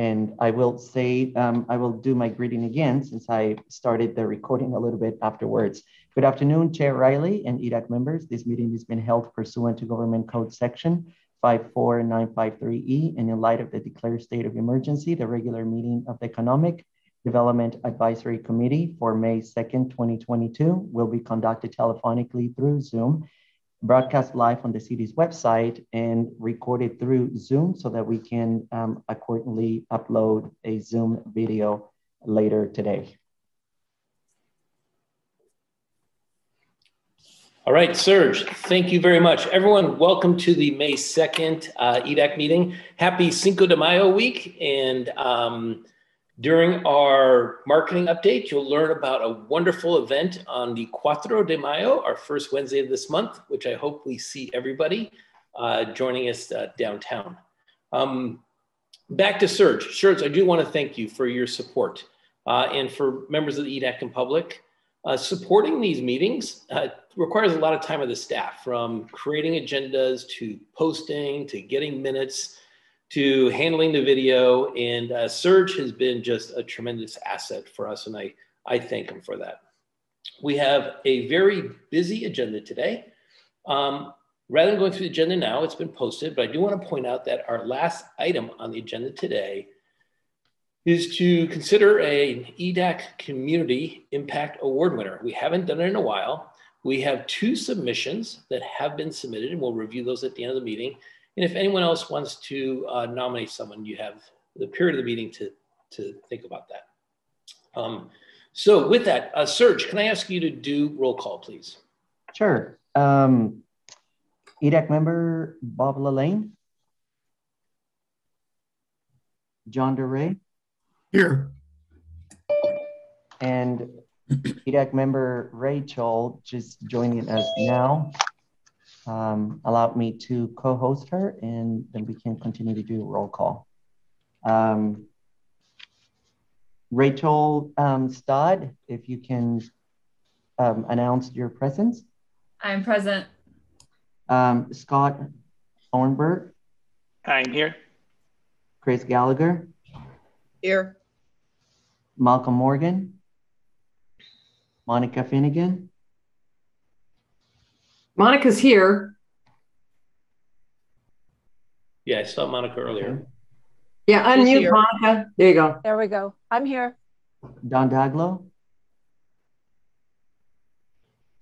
And I will say, um, I will do my greeting again since I started the recording a little bit afterwards. Good afternoon, Chair Riley and EDAC members. This meeting has been held pursuant to Government Code Section 54953E and in light of the declared state of emergency, the regular meeting of the Economic Development Advisory Committee for May 2nd, 2022 will be conducted telephonically through Zoom broadcast live on the city's website and recorded through Zoom so that we can um, accordingly upload a Zoom video later today. All right, Serge, thank you very much. Everyone, welcome to the May 2nd uh, EDAC meeting. Happy Cinco de Mayo week. And um, during our marketing update, you'll learn about a wonderful event on the Cuatro de Mayo, our first Wednesday of this month, which I hope we see everybody uh, joining us uh, downtown. Um, back to Serge. Serge, I do want to thank you for your support uh, and for members of the EDAC and public. Uh, supporting these meetings uh, requires a lot of time of the staff, from creating agendas to posting to getting minutes to handling the video. And uh, Serge has been just a tremendous asset for us, and I, I thank him for that. We have a very busy agenda today. Um, rather than going through the agenda now, it's been posted, but I do want to point out that our last item on the agenda today is to consider an EDAC Community Impact Award winner. We haven't done it in a while. We have two submissions that have been submitted, and we'll review those at the end of the meeting. And if anyone else wants to uh, nominate someone, you have the period of the meeting to, to think about that. Um, so with that, uh, Serge, can I ask you to do roll call, please? Sure. Um, EDAC member Bob Lalane. John DeRay. Here. And EDAC member Rachel just joining us now um, allowed me to co-host her and then we can continue to do a roll call. Um, Rachel um, Stodd, if you can um, announce your presence. I'm present. Um, Scott Thornburg. I'm here. Chris Gallagher. Here. Malcolm Morgan. Monica Finnegan. Monica's here. Yeah, I saw Monica earlier. Yeah, unmute Monica. There you go. There we go. I'm here. Don Daglo.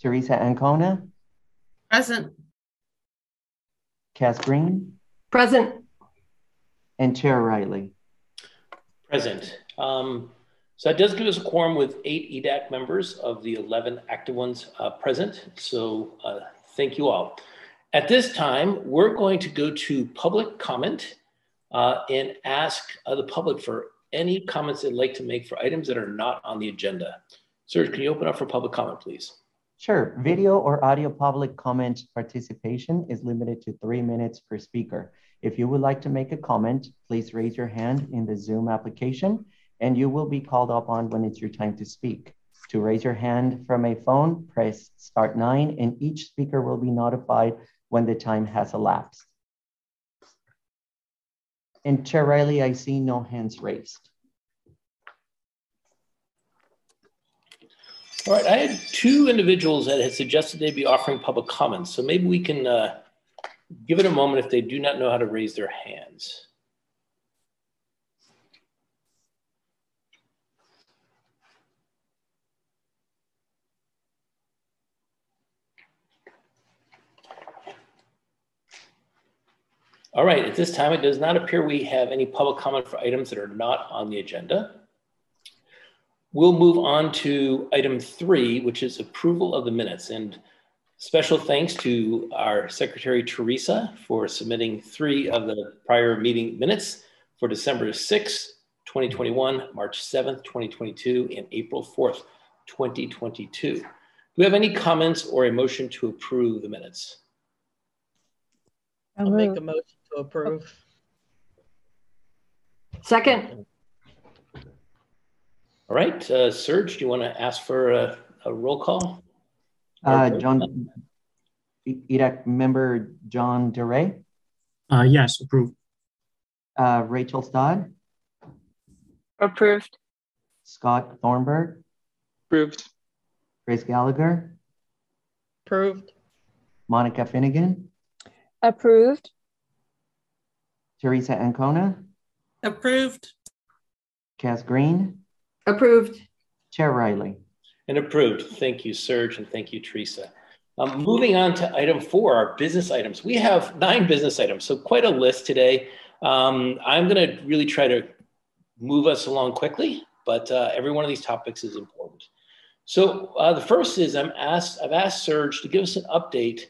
Teresa Ancona. Present. Cass Green. Present. And Chair Riley. Present. Um, so that does give us a quorum with eight EDAC members of the 11 active ones uh, present. So uh, Thank you all. At this time, we're going to go to public comment uh, and ask uh, the public for any comments they'd like to make for items that are not on the agenda. Serge, can you open up for public comment, please? Sure. Video or audio public comment participation is limited to three minutes per speaker. If you would like to make a comment, please raise your hand in the Zoom application and you will be called upon when it's your time to speak. To raise your hand from a phone, press start nine and each speaker will be notified when the time has elapsed. And Chair Riley, I see no hands raised. All right, I had two individuals that had suggested they'd be offering public comments. So maybe we can uh, give it a moment if they do not know how to raise their hands. All right, at this time, it does not appear we have any public comment for items that are not on the agenda. We'll move on to item three, which is approval of the minutes. And special thanks to our secretary, Teresa, for submitting three of the prior meeting minutes for December 6th, 2021, March 7th, 2022, and April 4th, 2022. Do we have any comments or a motion to approve the minutes? I'll make a motion to approve. Second. All right, uh, Serge, do you want to ask for a, a roll call? Uh, John, EDAC member John DeRay? Uh, yes, approved. Uh, Rachel Stodd? Approved. Scott Thornburg, Approved. Grace Gallagher, Approved. Monica Finnegan, Approved. Teresa Ancona, Approved. Cass Green, Approved. Chair Riley. And approved. Thank you, Serge, and thank you, Teresa. Um, moving on to item four, our business items. We have nine business items, so quite a list today. Um, I'm going to really try to move us along quickly, but uh, every one of these topics is important. So uh, the first is I'm asked, I've asked Serge to give us an update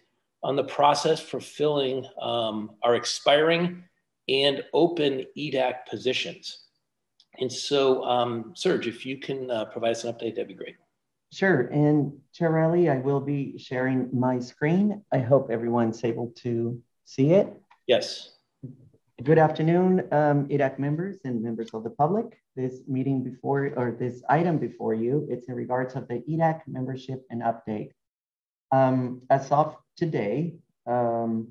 on the process for filling um, our expiring and open EDAC positions. And so, um, Serge, if you can uh, provide us an update, that'd be great. Sure. And Chair Riley, I will be sharing my screen. I hope everyone's able to see it. Yes. Good afternoon, um, EDAC members and members of the public. This meeting before, or this item before you, it's in regards of the EDAC membership and update. Um, as of today, um,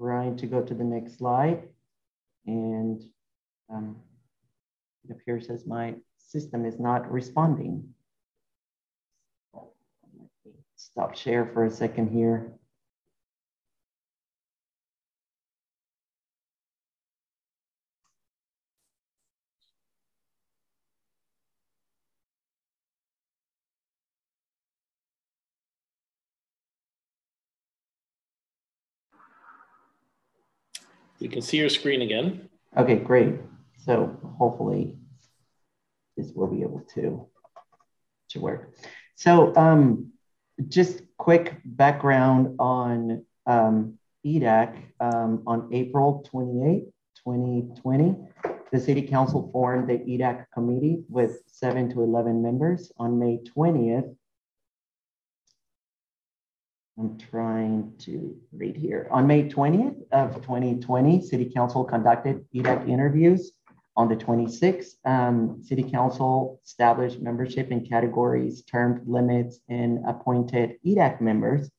trying to go to the next slide. And um, it appears as my system is not responding. Stop share for a second here. We can see your screen again. Okay, great. So hopefully this will be able to, to work. So um, just quick background on um, EDAC. Um, on April 28, 2020, the City Council formed the EDAC committee with seven to 11 members. On May 20th, I'm trying to read here. On May 20th of 2020, City Council conducted EDAC interviews. On the 26th, um, City Council established membership in categories, term limits, and appointed EDAC members.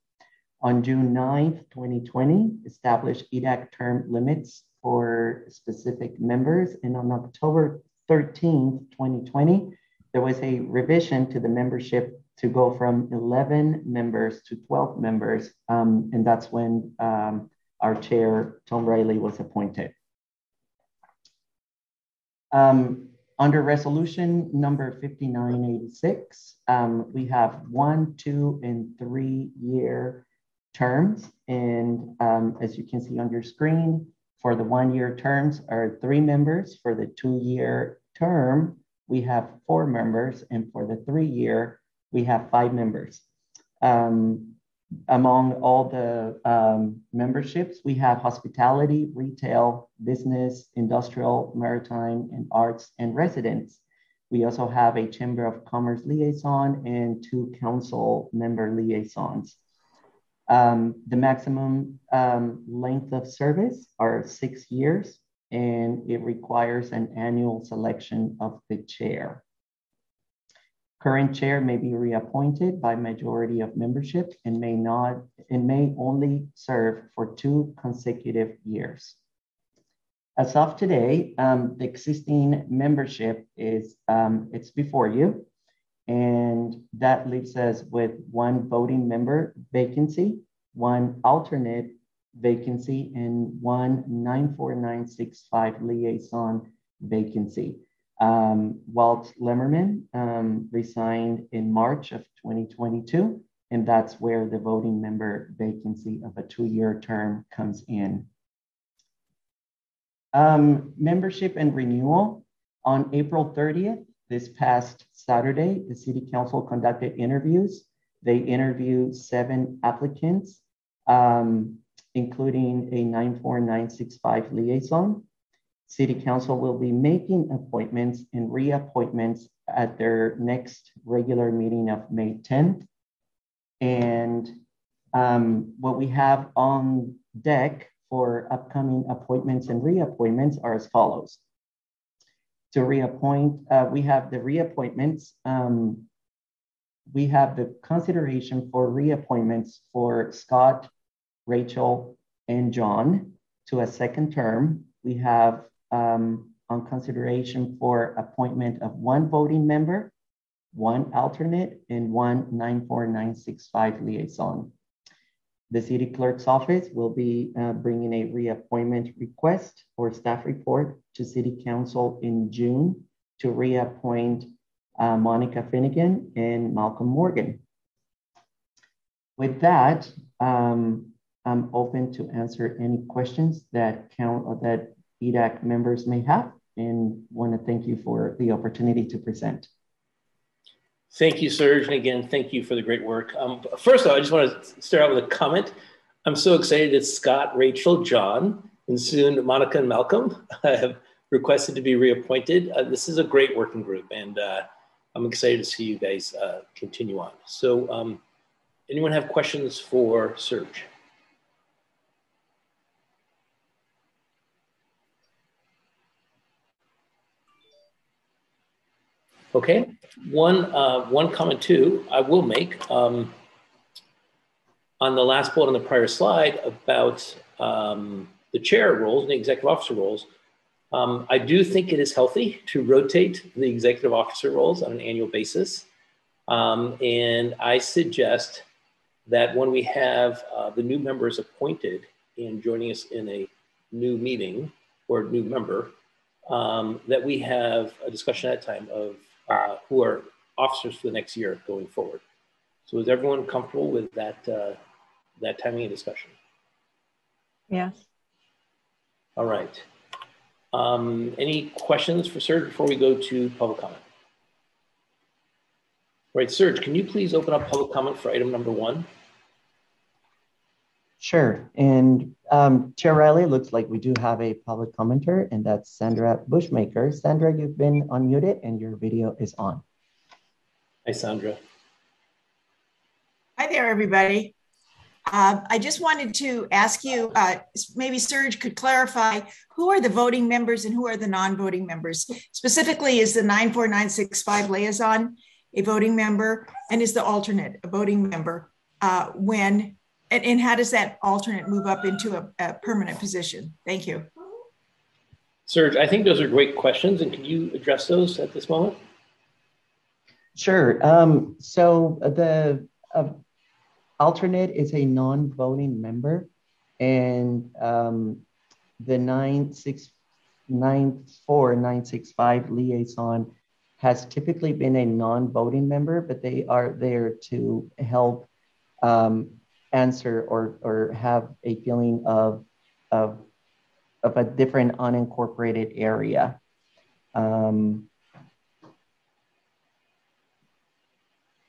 On June 9th, 2020, established EDAC term limits for specific members. And on October 13th, 2020, there was a revision to the membership to go from 11 members to 12 members. Um, and that's when um, our chair, Tom Riley, was appointed. Um, under resolution number 5986, um, we have one, two, and three year terms. And um, as you can see on your screen, for the one year terms are three members. For the two year term, we have four members. And for the three year, we have five members. Um, among all the um, memberships, we have hospitality, retail, business, industrial, maritime, and arts and residents. We also have a Chamber of Commerce liaison and two council member liaisons. Um, the maximum um, length of service are six years, and it requires an annual selection of the chair. Current chair may be reappointed by majority of membership and may not and may only serve for two consecutive years. As of today, um, the existing membership is um, it's before you, and that leaves us with one voting member vacancy, one alternate vacancy, and one 94965 liaison vacancy. Um, Walt Lemmerman um, resigned in March of 2022, and that's where the voting member vacancy of a two-year term comes in. Um, membership and renewal. On April 30th, this past Saturday, the City Council conducted interviews. They interviewed seven applicants, um, including a 94965 liaison. City Council will be making appointments and reappointments at their next regular meeting of May 10th. And um, what we have on deck for upcoming appointments and reappointments are as follows. To reappoint, uh, we have the reappointments. Um, we have the consideration for reappointments for Scott, Rachel, and John to a second term. We have um, on consideration for appointment of one voting member, one alternate, and one 94965 liaison. The city clerk's office will be uh, bringing a reappointment request for staff report to city council in June to reappoint uh, Monica Finnegan and Malcolm Morgan. With that, um, I'm open to answer any questions that count or that EDAC members may have and want to thank you for the opportunity to present. Thank you, Serge. And again, thank you for the great work. Um, first of all, I just want to start out with a comment. I'm so excited that Scott, Rachel, John, and soon Monica and Malcolm have requested to be reappointed. Uh, this is a great working group, and uh, I'm excited to see you guys uh, continue on. So um, anyone have questions for Serge? Okay, one, uh, one comment too, I will make um, on the last bullet on the prior slide about um, the chair roles and the executive officer roles. Um, I do think it is healthy to rotate the executive officer roles on an annual basis. Um, and I suggest that when we have uh, the new members appointed and joining us in a new meeting or new member, um, that we have a discussion at that time of uh, who are officers for the next year going forward. So is everyone comfortable with that, uh, that timing and discussion? Yes. All right. Um, any questions for Serge before we go to public comment? All right, Serge, can you please open up public comment for item number one? Sure. And um, Chair Riley, looks like we do have a public commenter, and that's Sandra Bushmaker. Sandra, you've been unmuted and your video is on. Hi, Sandra. Hi there, everybody. Uh, I just wanted to ask you, uh, maybe Serge could clarify who are the voting members and who are the non-voting members? Specifically, is the 94965 liaison a voting member and is the alternate a voting member uh, when and, and how does that alternate move up into a, a permanent position? Thank you. Serge, I think those are great questions. And can you address those at this moment? Sure. Um, so the uh, alternate is a non-voting member, and um, the 9694965 liaison has typically been a non-voting member, but they are there to help um, answer or, or have a feeling of, of, of a different unincorporated area. Um,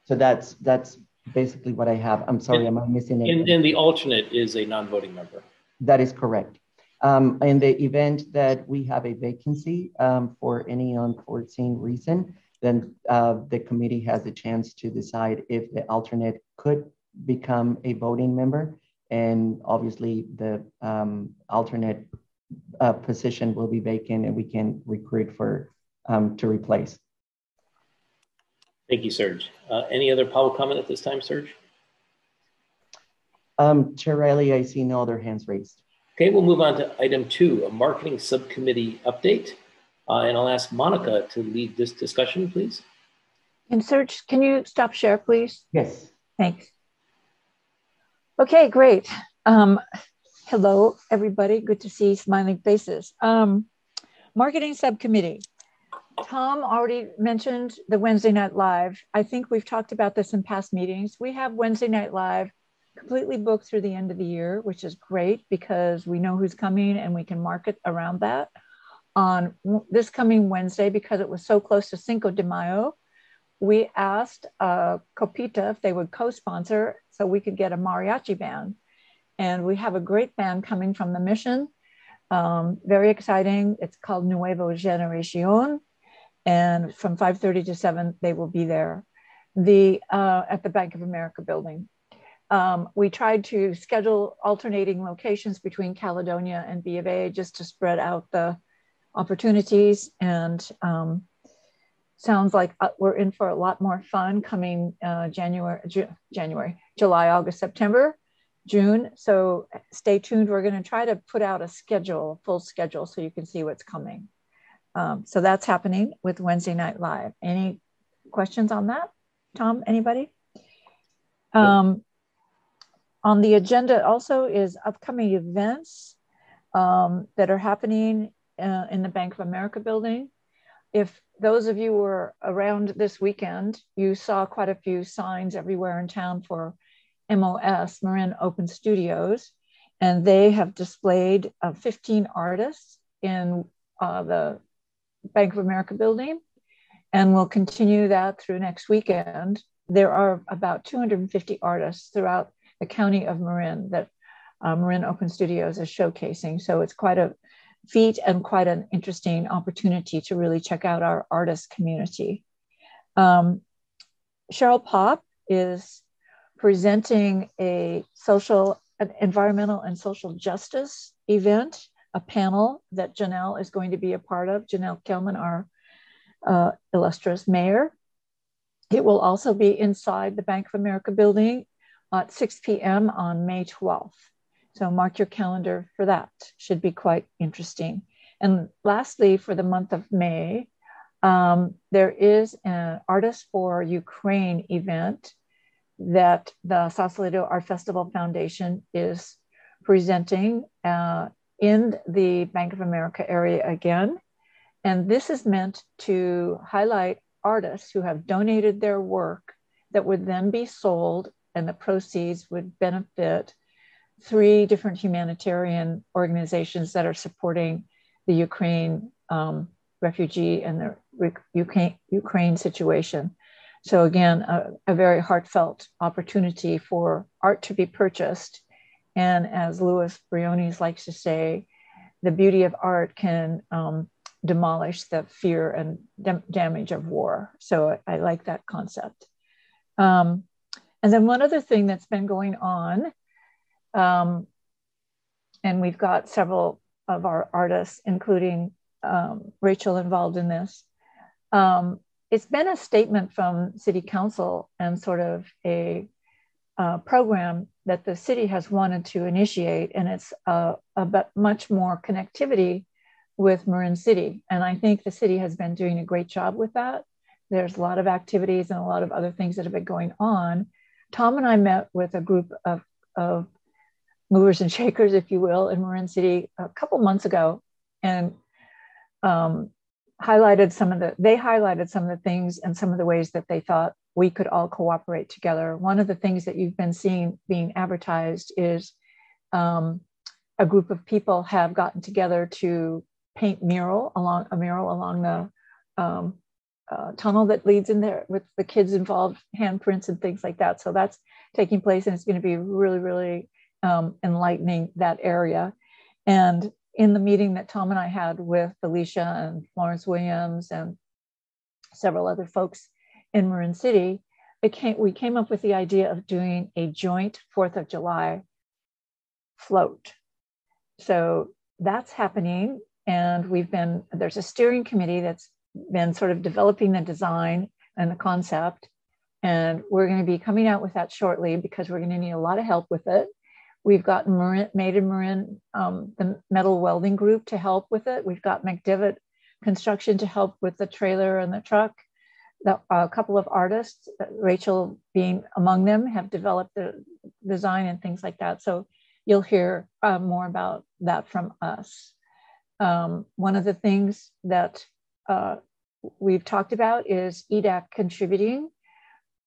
so that's, that's basically what I have. I'm sorry, and, am I missing anything? And, and the alternate is a non-voting member. That is correct. Um, in the event that we have a vacancy um, for any unforeseen reason, then uh, the committee has a chance to decide if the alternate could become a voting member. And obviously the um, alternate uh, position will be vacant and we can recruit for um, to replace. Thank you, Serge. Uh, any other public comment at this time, Serge? Um, Chair Riley, I see no other hands raised. Okay, we'll move on to item two, a marketing subcommittee update. Uh, and I'll ask Monica to lead this discussion, please. And Serge, can you stop share, please? Yes. Thanks. Okay, great. Um, hello, everybody. Good to see smiling faces. Um, marketing subcommittee. Tom already mentioned the Wednesday Night Live. I think we've talked about this in past meetings. We have Wednesday Night Live completely booked through the end of the year, which is great because we know who's coming and we can market around that. On this coming Wednesday, because it was so close to Cinco de Mayo, we asked uh, Copita if they would co-sponsor so we could get a mariachi band. And we have a great band coming from the mission. Um, very exciting. It's called Nuevo Generacion. And from 5.30 to 7, they will be there the uh, at the Bank of America building. Um, we tried to schedule alternating locations between Caledonia and B of A just to spread out the opportunities. And um, sounds like uh, we're in for a lot more fun coming uh, January, Ju- January, July, August, September. June. So stay tuned. We're going to try to put out a schedule, full schedule, so you can see what's coming. Um, so that's happening with Wednesday Night Live. Any questions on that? Tom, anybody? Um, on the agenda also is upcoming events um, that are happening uh, in the Bank of America building. If those of you were around this weekend, you saw quite a few signs everywhere in town for MOS, Marin Open Studios, and they have displayed uh, 15 artists in uh, the Bank of America building, and we'll continue that through next weekend. There are about 250 artists throughout the county of Marin that uh, Marin Open Studios is showcasing. So it's quite a feat and quite an interesting opportunity to really check out our artist community. Um, Cheryl Pop is presenting a social, an environmental and social justice event, a panel that Janelle is going to be a part of. Janelle Kellman, our uh, illustrious mayor. It will also be inside the Bank of America building at 6 p.m. on May 12th. So mark your calendar for that. Should be quite interesting. And lastly, for the month of May, um, there is an Artists for Ukraine event that the Sausalito Art Festival Foundation is presenting uh, in the Bank of America area again. And this is meant to highlight artists who have donated their work that would then be sold and the proceeds would benefit three different humanitarian organizations that are supporting the Ukraine um, refugee and the Ukraine, Ukraine situation. So again, a, a, very heartfelt opportunity for art to be purchased. And as Louis Briones likes to say, the beauty of art can um, demolish the fear and dam- damage of war. So I, I like that concept. Um, and then one other thing that's been going on, um, and we've got several of our artists, including um, Rachel, involved in this. Um, it's been a statement from City Council and sort of a uh, program that the city has wanted to initiate, and it's uh, about much more connectivity with Marin City. And I think the city has been doing a great job with that. There's a lot of activities and a lot of other things that have been going on. Tom and I met with a group of, of movers and shakers, if you will, in Marin City a couple months ago and um, highlighted some of the, they highlighted some of the things and some of the ways that they thought we could all cooperate together. One of the things that you've been seeing being advertised is um, a group of people have gotten together to paint mural along a mural along the um, uh, tunnel that leads in there with the kids involved, handprints and things like that. So that's taking place, and it's going to be really, really um, enlightening that area. And in the meeting that Tom and I had with Alicia and Florence Williams and several other folks in Marin City, it came, we came up with the idea of doing a joint Fourth of July float. So that's happening and we've been, there's a steering committee that's been sort of developing the design and the concept. And we're going to be coming out with that shortly because we're going to need a lot of help with it. We've got Marin, Made in Marin, um, the metal welding group to help with it. We've got McDivitt Construction to help with the trailer and the truck. The, a couple of artists, Rachel being among them, have developed the design and things like that. So you'll hear uh, more about that from us. Um, one of the things that uh, we've talked about is EDAC contributing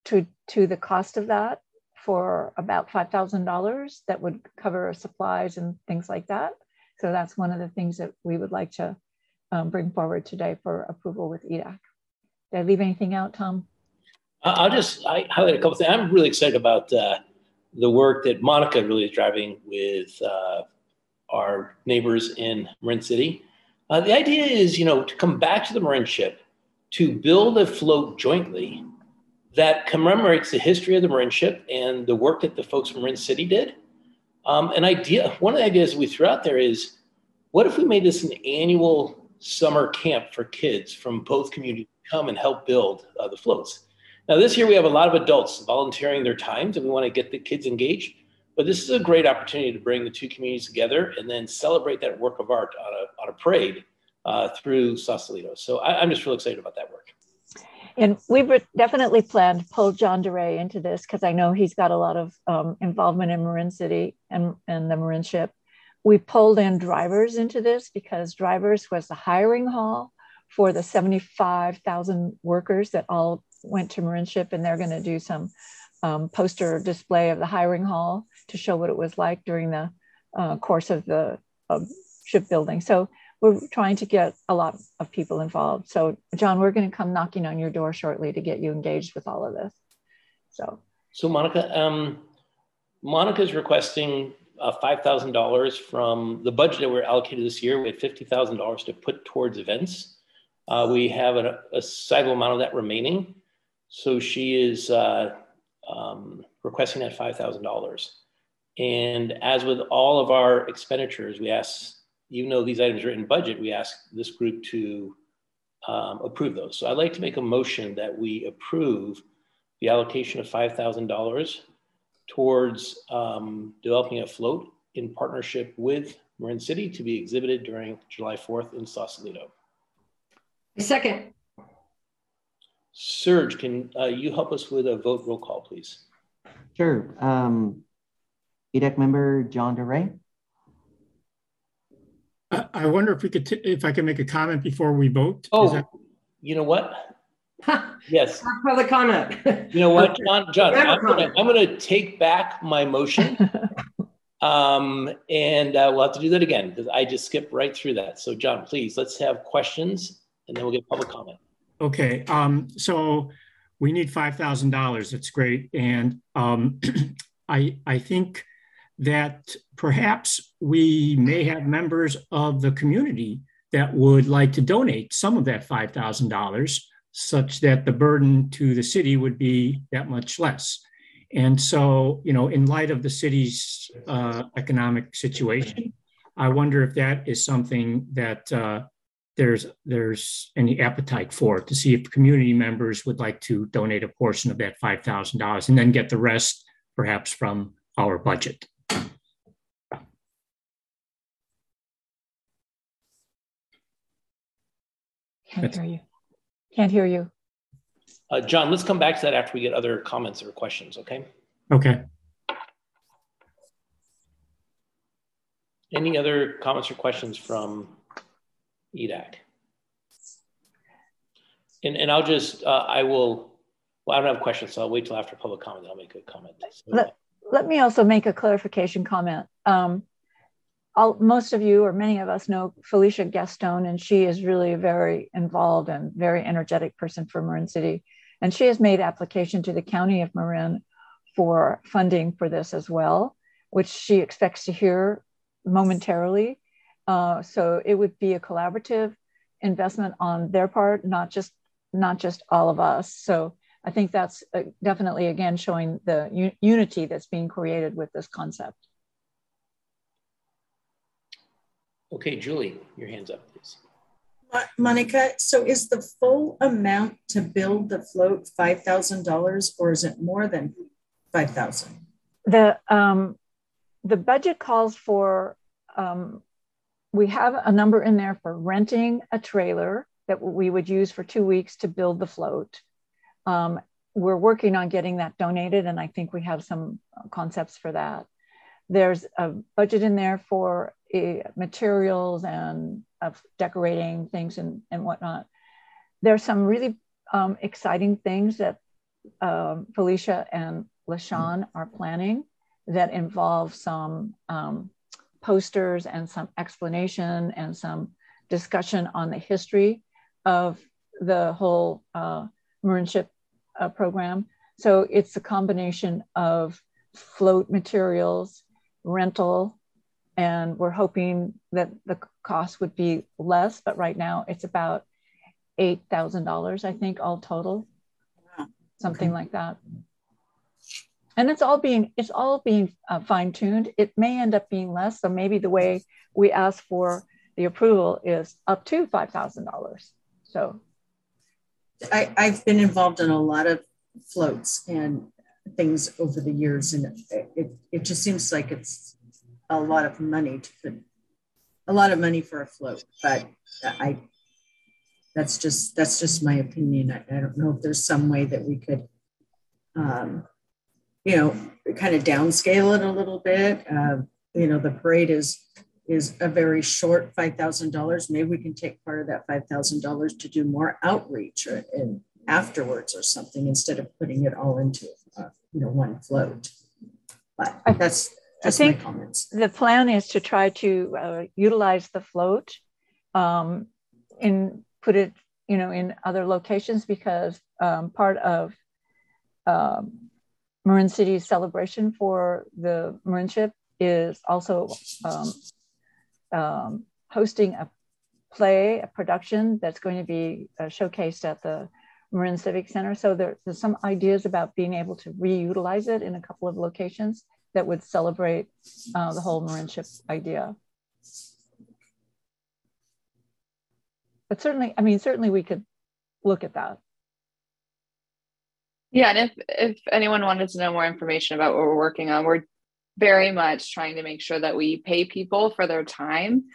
to, to the cost of that for about $5,000 that would cover supplies and things like that. So that's one of the things that we would like to um, bring forward today for approval with EDAC. Did I leave anything out, Tom? I'll just I highlight a couple things. I'm really excited about uh, the work that Monica really is driving with uh, our neighbors in Marin City. Uh, the idea is, you know, to come back to the Marinship, to build a float jointly that commemorates the history of the Marinship and the work that the folks from Marin City did. Um, an idea, one of the ideas we threw out there is, what if we made this an annual summer camp for kids from both communities to come and help build uh, the floats? Now, this year we have a lot of adults volunteering their times and we want to get the kids engaged. but this is a great opportunity to bring the two communities together and then celebrate that work of art on a, on a parade uh, through Sausalito. So I, am just really excited about that work. And we've definitely planned to pull John DeRay into this because I know he's got a lot of um, involvement in Marin City and, and the Marinship. We pulled in drivers into this because drivers was the hiring hall for the 75,000 workers that all went to Marinship and they're going to do some um, poster display of the hiring hall to show what it was like during the uh, course of the shipbuilding. So we're trying to get a lot of people involved. So John, we're going to come knocking on your door shortly to get you engaged with all of this. So, so Monica, um, Monica is requesting uh, $5,000 from the budget that we're allocated this year. We had $50,000 to put towards events. Uh, we have a, a sizable amount of that remaining. So she is uh, um, requesting that $5,000. And as with all of our expenditures, we ask even though these items are in budget, we ask this group to um, approve those. So I'd like to make a motion that we approve the allocation of $5,000 towards um, developing a float in partnership with Marin City to be exhibited during July 4th in Sausalito. Second. Serge, can uh, you help us with a vote roll call, please? Sure. Um, EDAC member John DeRay. I wonder if we could, if I can make a comment before we vote. Oh, that... you know what? yes. Public comment. you know what, John? John, I'm gonna, I'm gonna, take back my motion, um, and uh, we'll have to do that again because I just skipped right through that. So, John, please let's have questions, and then we'll get public comment. Okay. Um, so we need five thousand dollars. That's great, and um, I I think that perhaps we may have members of the community that would like to donate some of that $5,000 such that the burden to the city would be that much less. And so, you know, in light of the city's uh, economic situation, I wonder if that is something that uh, there's there's any appetite for to see if community members would like to donate a portion of that five thousand dollars and then get the rest perhaps from our budget. Can't hear you. Can't hear you. Uh, John, let's come back to that after we get other comments or questions, okay? Okay. Any other comments or questions from EDAC? And, and I'll just, uh, I will, well, I don't have questions, so I'll wait till after public comment, I'll make a comment. So, let, let me also make a clarification comment. Um, most of you or many of us know Felecia Gaston, and she is really a very involved and very energetic person for Marin City. And she has made application to the County of Marin for funding for this as well, which she expects to hear momentarily. Uh, so it would be a collaborative investment on their part, not just not just all of us. So I think that's uh, definitely again showing the unity that's being created with this concept. Okay, Julie, your hand's up, please. Monica, so is the full amount to build the float five thousand dollars, or is it more than five thousand? The um, the budget calls for um, we have a number in there for renting a trailer that we would use for two weeks to build the float. Um, we're working on getting that donated, and I think we have some concepts for that. There's a budget in there for uh, materials and of decorating things and, and whatnot. There's some really um, exciting things that um, Felecia and LaShawn are planning that involve some um, posters and some explanation and some discussion on the history of the whole uh, Marinship uh, program. So it's a combination of float materials, rental, and we're hoping that the cost would be less, but right now it's about $8,000, I think, all total, something okay. like that. And it's all being it's all being uh, fine tuned. It may end up being less, so maybe the way we ask for the approval is up to five thousand dollars. So, I, I've been involved in a lot of floats, and things over the years, and it, it, just seems like it's a lot of money to put a lot of money for a float. But I that's just that's just my opinion. I, I don't know if there's some way that we could, um, you know, kind of downscale it a little bit. Uh, you know, the parade is is a very short five thousand dollars. Maybe we can take part of that five thousand dollars to do more outreach or and afterwards or something instead of putting it all into uh, you know one float. But that's just I think my comments. The plan is to try to uh, utilize the float um, in put it you know in other locations because um, part of um, Marin City's celebration for the Marinship is also um, um, hosting a play, a production that's going to be uh, showcased at the Marin Civic Center. So there, there's some ideas about being able to reutilize it in a couple of locations that would celebrate uh, the whole Marinship idea. But certainly, I mean, certainly we could look at that. Yeah, and if if anyone wanted to know more information about what we're working on, we're very much trying to make sure that we pay people for their time.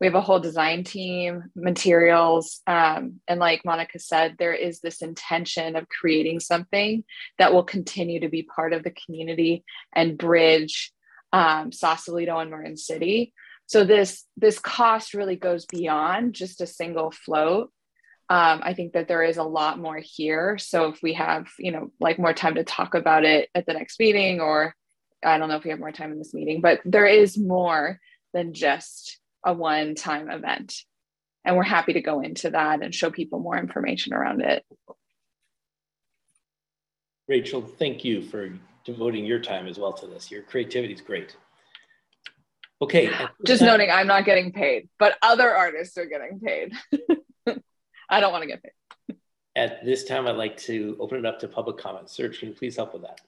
We have a whole design team, materials, um, and like Monica said, there is this intention of creating something that will continue to be part of the community and bridge um, Sausalito and Marin City. So this this cost really goes beyond just a single float. Um, I think that there is a lot more here. So if we have, you know, like more time to talk about it at the next meeting or I don't know if we have more time in this meeting, but there is more than just a one time event. And we're happy to go into that and show people more information around it. Rachel, thank you for devoting your time as well to this. Your creativity is great. Okay. Just noting, I'm not getting paid, but other artists are getting paid. I don't want to get paid. At this time, I'd like to open it up to public comment. Serge, can you please help with that?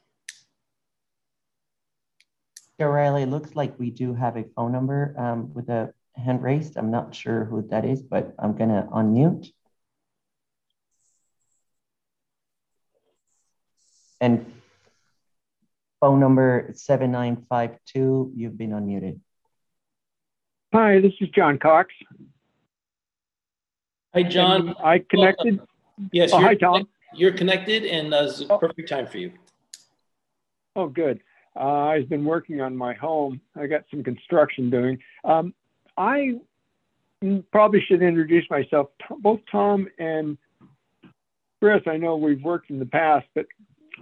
Riley, looks like we do have a phone number um, with a hand raised. I'm not sure who that is, but I'm gonna unmute. And phone number 7952, you've been unmuted. Hi, this is John Cox. Hi, John. And I connected. Yes. Oh, hi, Tom. You're connected and uh, it's a perfect time for you. Oh, good. Uh, I've been working on my home. I got some construction doing. Um, I probably should introduce myself. Both Tom and Chris, I know we've worked in the past, but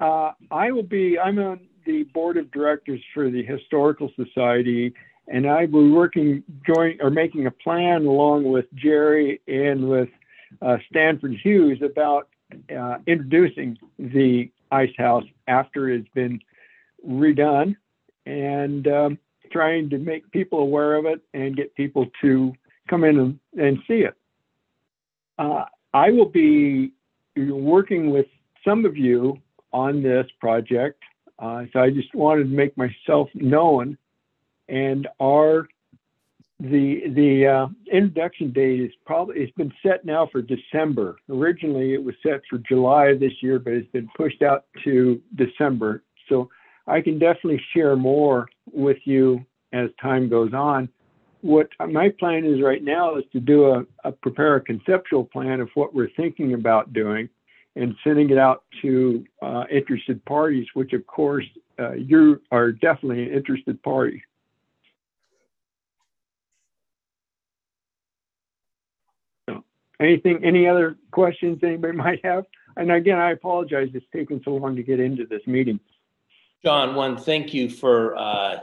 uh, I will be, I'm on the board of directors for the Historical Society, and I will be working, joint, or making a plan along with Jerry and with uh, Stanford Hughes about uh, introducing the ice house after it's been redone and um, trying to make people aware of it and get people to come in and, and see it. Uh, I will be working with some of you on this project. Uh, so I just wanted to make myself known and our the the uh, introduction date is probably it's been set now for December. Originally it was set for July this year, but it's been pushed out to December. So I can definitely share more with you as time goes on. What my plan is right now is to do a, a prepare a conceptual plan of what we're thinking about doing and sending it out to uh, interested parties, which of course uh, you are definitely an interested party. So, anything, any other questions anybody might have? And again, I apologize it's taken so long to get into this meeting. John, one, thank you for uh,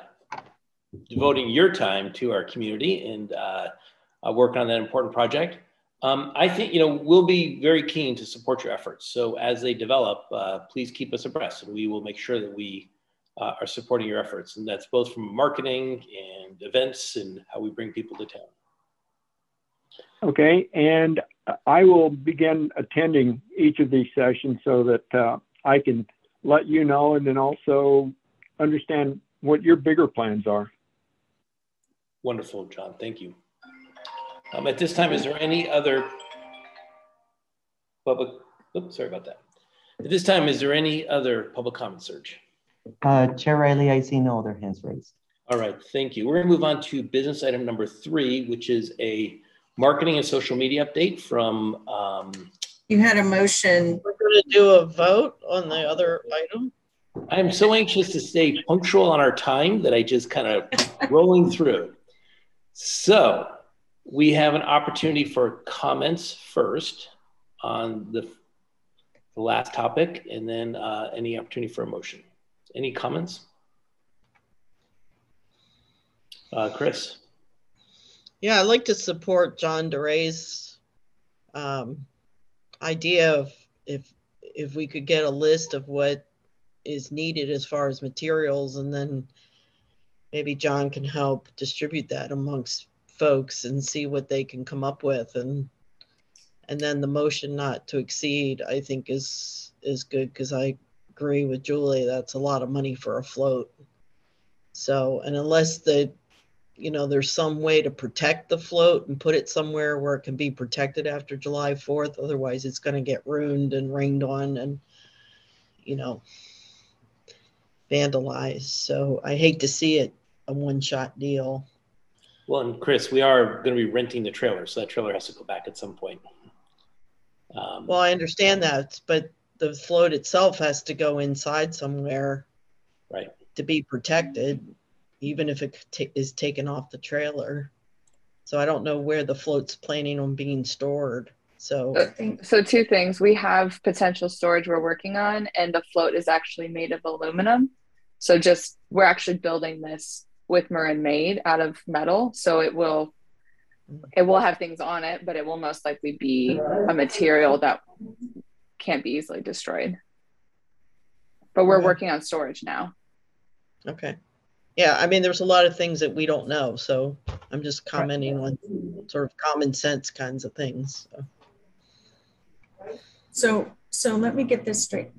devoting your time to our community and uh, uh, work on that important project. Um, I think, you know, we'll be very keen to support your efforts. So as they develop, uh, please keep us abreast and we will make sure that we uh, are supporting your efforts. And that's both from marketing and events and how we bring people to town. Okay, and I will begin attending each of these sessions so that uh, I can let you know and then also understand what your bigger plans are. Wonderful, John. Thank you. Um, at this time, is there any other public? Oops, sorry about that. At this time, is there any other public comment, Serge? Uh, Chair Riley, I see no other hands raised. All right, thank you. We're going to move on to business item number three, which is a marketing and social media update from. Um, You had a motion. Going to do a vote on the other item. I'm so anxious to stay punctual on our time that I just kind of rolling through. So we have an opportunity for comments first on the, the last topic, and then uh, any opportunity for a motion. Any comments? Uh, Chris. Yeah, I'd like to support John DeRay's um, idea of if if we could get a list of what is needed as far as materials, and then maybe John can help distribute that amongst folks and see what they can come up with, and and then the motion not to exceed, I think is is good because I agree with Julie. That's a lot of money for a float. So, and unless the you know, there's some way to protect the float and put it somewhere where it can be protected after July 4th. Otherwise, it's going to get ruined and rained on and, you know, vandalized. So I hate to see it a one shot deal. Well, and Chris, we are going to be renting the trailer, so that trailer has to go back at some point. Um, well, I understand that, but the float itself has to go inside somewhere, right, to be protected even if it is taken off the trailer. So I don't know where the float's planning on being stored. So, so, so two things. We have potential storage we're working on, and the float is actually made of aluminum. So just we're actually building this with Marin made out of metal. So it will it will have things on it, but it will most likely be a material that can't be easily destroyed. But we're okay. working on storage now. Okay yeah, I mean, there's a lot of things that we don't know. So I'm just commenting on sort of common sense kinds of things. So. So, so let me get this straight.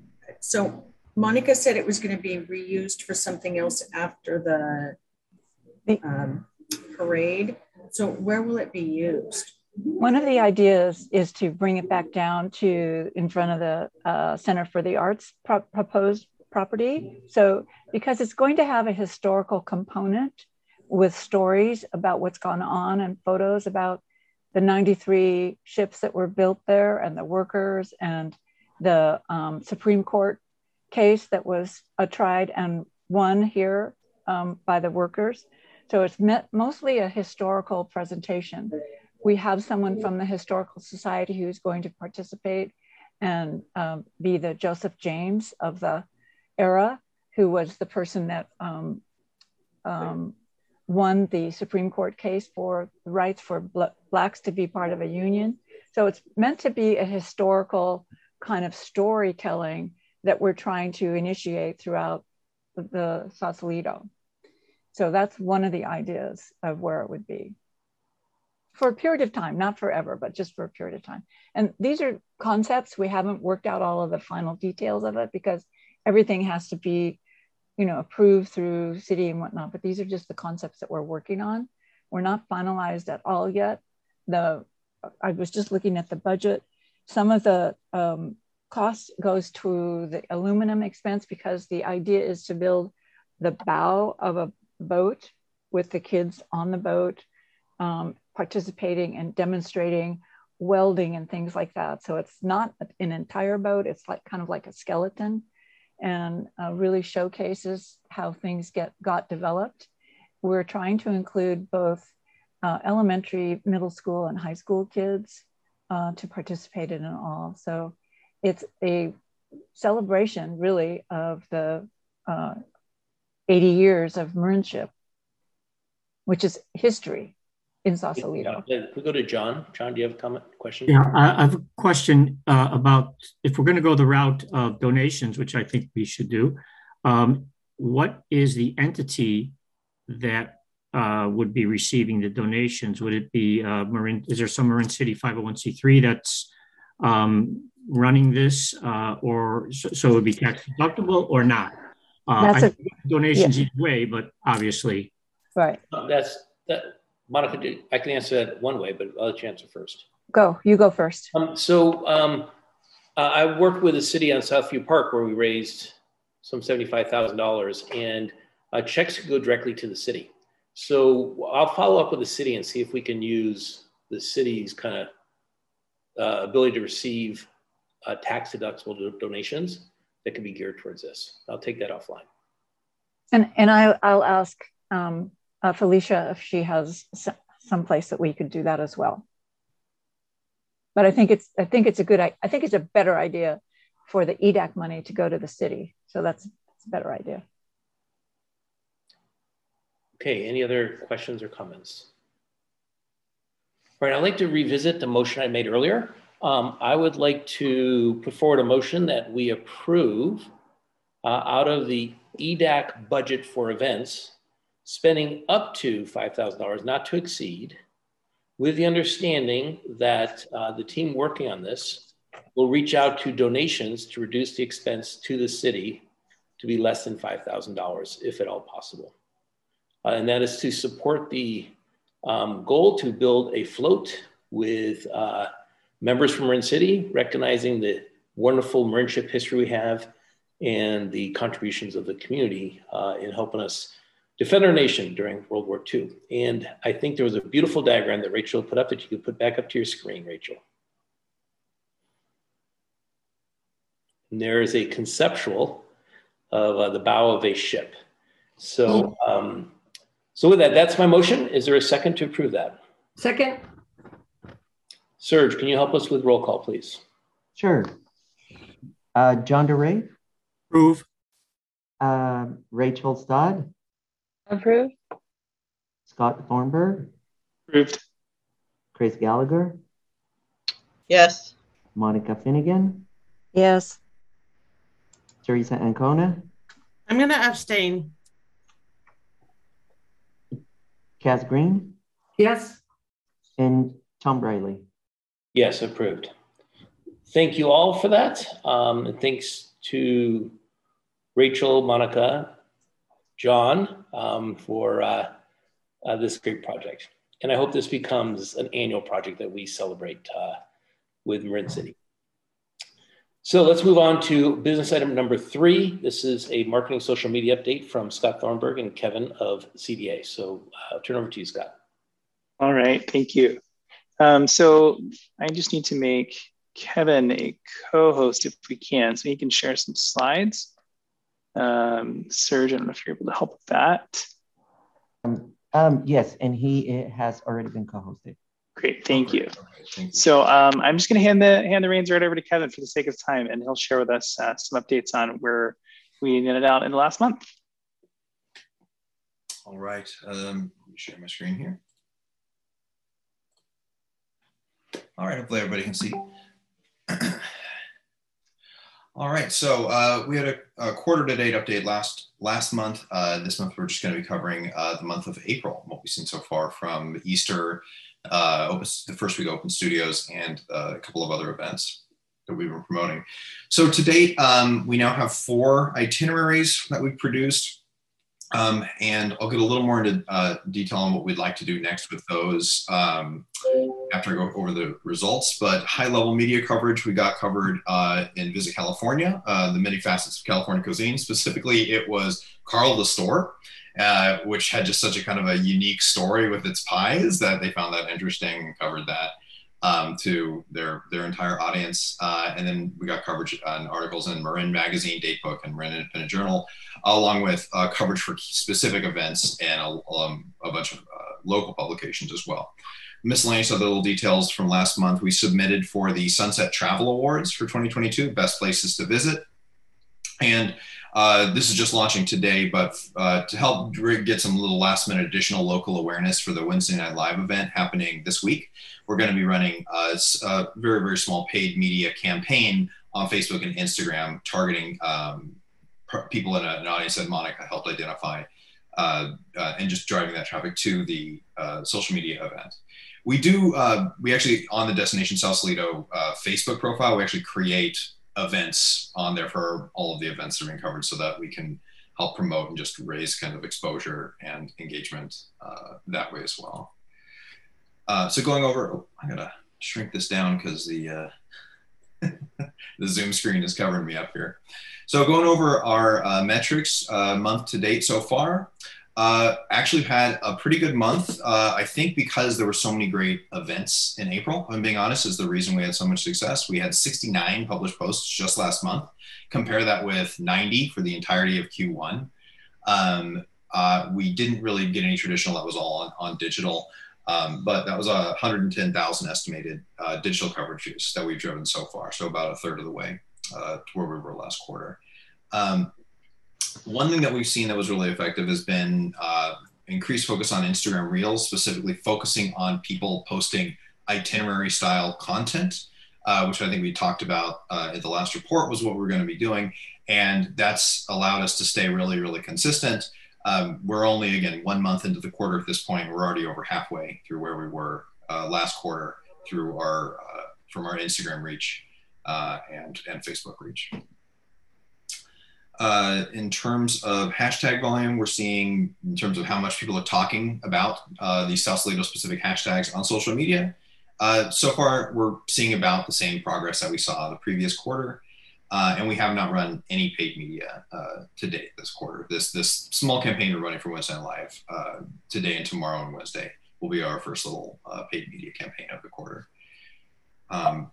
So Monica said it was going to be reused for something else after the um, parade. So where will it be used? One of the ideas is to bring it back down to in front of the uh, Center for the Arts pro- proposed property. So, because it's going to have a historical component with stories about what's gone on and photos about the 93 ships that were built there and the workers and the um, Supreme Court case that was uh, tried and won here um, by the workers. So it's met, mostly a historical presentation. We have someone from the Historical Society who's going to participate and um, be the Joseph James of the era, who was the person that um, um, won the Supreme Court case for rights for bl- Blacks to be part of a union. So it's meant to be a historical kind of storytelling that we're trying to initiate throughout the Sausalito. So that's one of the ideas of where it would be for a period of time, not forever, but just for a period of time. And these are concepts. We haven't worked out all of the final details of it because everything has to be, you know, approved through city and whatnot. But these are just the concepts that we're working on. We're not finalized at all yet. The I was just looking at the budget. Some of the um, cost goes to the aluminum expense because the idea is to build the bow of a boat with the kids on the boat um, participating and demonstrating welding and things like that. So it's not an entire boat, it's like kind of like a skeleton and uh, really showcases how things get got developed. We're trying to include both uh, elementary, middle school, and high school kids uh, to participate in it all. So it's a celebration, really, of the uh, 80 years of Marinship, which is history in Sausalito. Yeah, we go to John. John, do you have a comment, question? Yeah, I have a question uh, about if we're going to go the route of donations, which I think we should do. Um, what is the entity that uh, would be receiving the donations? Would it be uh, Marin? Is there some Marin City 501c3 that's um, running this, uh, or so, so, it would be tax deductible or not? Uh, that's a, donations yeah. either way, but obviously, right. Uh, that's that Monica, I can answer that one way, but I'll let you answer first. Go, you go first. Um, so um, Uh, I worked with the city on Southview Park where we raised some $75,000 and uh, checks could go directly to the city. So I'll follow up with the city and see if we can use the city's kind of uh, ability to receive uh, tax deductible do donations that can be geared towards this. I'll take that offline. And and I I'll ask um, uh, Felecia if she has some place that we could do that as well. But I think it's I think it's a good I think it's a better idea for the EDAC money to go to the city. So that's, that's a better idea. Okay, any other questions or comments? All right, I'd like to revisit the motion I made earlier. Um, I would like to put forward a motion that we approve uh, out of the EDAC budget for events, spending up to $5,000, not to exceed, with the understanding that uh, the team working on this will reach out to donations to reduce the expense to the city to be less than $5,000, if at all possible. Uh, and that is to support the um, goal to build a float with uh, members from Marin City, recognizing the wonderful Marinship history we have and the contributions of the community uh, in helping us defend our nation during World War II. And I think there was a beautiful diagram that Rachel put up that you could put back up to your screen, Rachel. And there is a conceptual of uh, the bow of a ship. So, um, so with that, that's my motion. Is there a second to approve that? Second. Serge, can you help us with roll call, please? Sure. Uh, John DeRay? Approve. Uh, Rachel Stodd? Approve. Scott Thornburg? Approved. Chris Gallagher? Yes. Monica Finnegan? Yes. Teresa Ancona? I'm going to abstain. Cass Green? Yes. And Tom Briley? Yes, approved. Thank you all for that. Um, and thanks to Rachel, Monica, John um, for uh, uh, this great project. And I hope this becomes an annual project that we celebrate uh, with Marin City. So let's move on to business item number three. This is a marketing social media update from Scott Thornburg and Kevin of CDA. So uh, I'll turn over to you, Scott. All right, thank you. Um, so I just need to make Kevin a co-host if we can, so he can share some slides. Um, Serge, I don't know if you're able to help with that. Um, um, yes, and he has already been co-hosted. Great, thank you. So um, I'm just going to hand the hand the reins right over to Kevin for the sake of time, and he'll share with us uh, some updates on where we ended out in the last month. All right, um, let me share my screen here. All right, hopefully everybody can see. All right, so uh, we had a, a, quarter to date update last last month. Uh, this month we're just going to be covering uh, the month of April, what we've seen so far from Easter, uh, the first week open studios, and uh, a couple of other events that we've been promoting. So to date, um, we now have four itineraries that we've produced. Um, and I'll get a little more into uh, detail on what we'd like to do next with those um, after I go over the results. But high level media coverage, we got covered uh, in Visit California, uh, the many facets of California cuisine. Specifically, it was Carl the Store, uh, which had just such a kind of a unique story with its pies that they found that interesting and covered that um, to their their entire audience. Uh, and then we got coverage on articles in Marin Magazine, Datebook, and Marin Independent Journal, along with uh, coverage for specific events and a, um, a bunch of uh, local publications as well. Miscellaneous other little details from last month. We submitted for the Sunset Travel Awards for 2022, best places to visit. And uh, this is just launching today, but uh, to help get some little last minute additional local awareness for the Wednesday Night Live event happening this week, we're going to be running a, a, very, very small paid media campaign on Facebook and Instagram targeting um, people in a, an audience that Monica helped identify uh, uh, and just driving that traffic to the uh, social media event. We do, uh, we actually, on the Destination Sausalito uh, Facebook profile, we actually create events on there for all of the events that are being covered so that we can help promote and just raise kind of exposure and engagement uh, that way as well. Uh, so going over, oh, I'm gonna shrink this down because the uh, the Zoom screen is covering me up here. So going over our uh, metrics uh, month to date so far, uh, actually had a pretty good month. Uh, I think because there were so many great events in April, I'm being honest, is the reason we had so much success. We had 69 published posts just last month. Compare that with 90 for the entirety of Q1. Um, uh, we didn't really get any traditional, that was all on, on digital. Um, but that was a 110,000 estimated uh, digital coverages that we've driven so far. So about a third of the way uh, to where we were last quarter. Um, one thing that we've seen that was really effective has been uh, increased focus on Instagram Reels, specifically focusing on people posting itinerary style content, uh, which I think we talked about uh, in the last report was what we're going to be doing. And that's allowed us to stay really, really consistent. Um, we're only, again, one month into the quarter at this point. We're already over halfway through where we were uh, last quarter through our, uh, from our Instagram reach uh, and, and Facebook reach. Uh, in terms of hashtag volume, we're seeing in terms of how much people are talking about uh, these Sausalito specific hashtags on social media. Uh, so far, we're seeing about the same progress that we saw the previous quarter. Uh, and we have not run any paid media uh, to date this quarter. This this small campaign we're running for Wednesday Live uh, today and tomorrow and Wednesday will be our first little paid media campaign of the quarter. Um,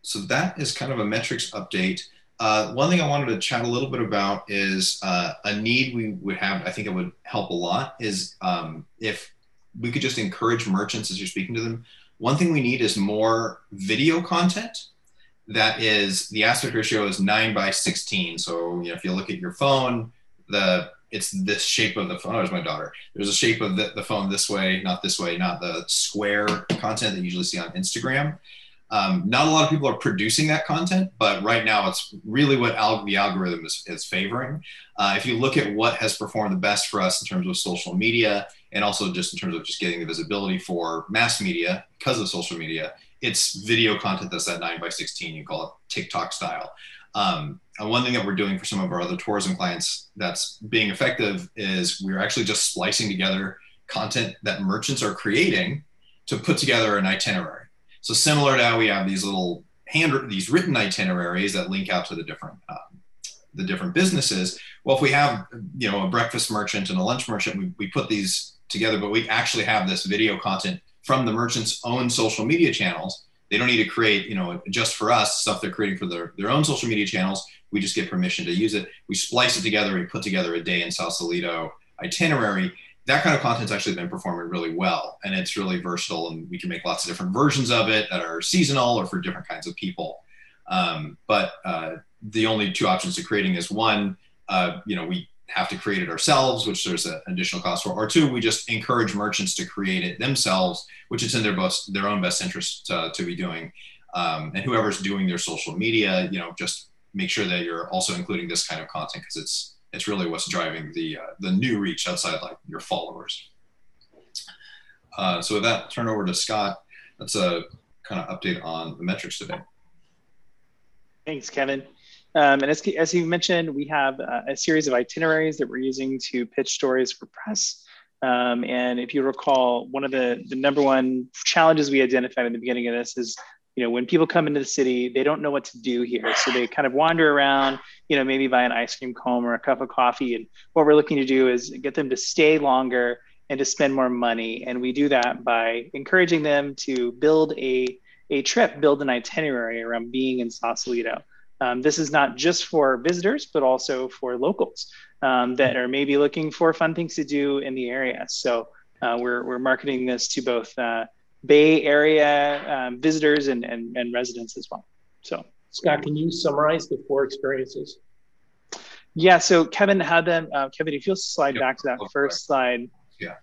so that is kind of a metrics update. Uh, one thing I wanted to chat a little bit about is uh, a need we would have, I think it would help a lot, is um, if we could just encourage merchants as you're speaking to them. One thing we need is more video content that is the aspect ratio is 9 by 16. So you know, if you look at your phone, the it's this shape of the phone. Oh, there's my daughter. There's a shape of the, the phone this way, not this way, not the square content that you usually see on Instagram. Um, not a lot of people are producing that content, but right now it's really what al- the algorithm is, is favoring. Uh, if you look at what has performed the best for us in terms of social media and also just in terms of just getting the visibility for mass media because of social media, it's video content that's that 9 by 16, you call it TikTok style. Um, and one thing that we're doing for some of our other tourism clients that's being effective is we're actually just splicing together content that merchants are creating to put together an itinerary. So similar to how we have these little hand these written itineraries that link out to the different um, the different businesses. Well, if we have you know a breakfast merchant and a lunch merchant, we, we put these together, but we actually have this video content from the merchant's own social media channels. They don't need to create, you know, just for us stuff they're creating for their, their own social media channels. We just get permission to use it. We splice it together. We put together a day in Sausalito itinerary that kind of content's actually been performing really well and it's really versatile and we can make lots of different versions of it that are seasonal or for different kinds of people. Um, but uh, the only two options to creating is one uh, you know we have to create it ourselves which there's an additional cost for or two we just encourage merchants to create it themselves which is in their best their own best interest uh, to be doing. Um, and whoever's doing their social media you know just make sure that you're also including this kind of content because it's it's really what's driving the uh, the new reach outside like your followers. Uh, so with that, turn over to Scott. That's a kind of update on the metrics today. Thanks, Kevin. Um, and as, as you mentioned, we have uh, a series of itineraries that we're using to pitch stories for press. Um, and if you recall, one of the, the number one challenges we identified in the beginning of this is you know when people come into the city they don't know what to do here. So they kind of wander around you know maybe buy an ice cream cone or a cup of coffee. And what we're looking to do is get them to stay longer and to spend more money. And we do that by encouraging them to build a a trip build an itinerary around being in sausalito. Um, this is not just for visitors but also for locals um, that are maybe looking for fun things to do in the area. So uh, we're, we're marketing this to both uh, Bay Area um, visitors and, and, and residents as well. So, Scott, can you summarize the four experiences? Yeah, so Kevin had them. Uh, Kevin, if you'll slide yep. back to that first slide. Yeah.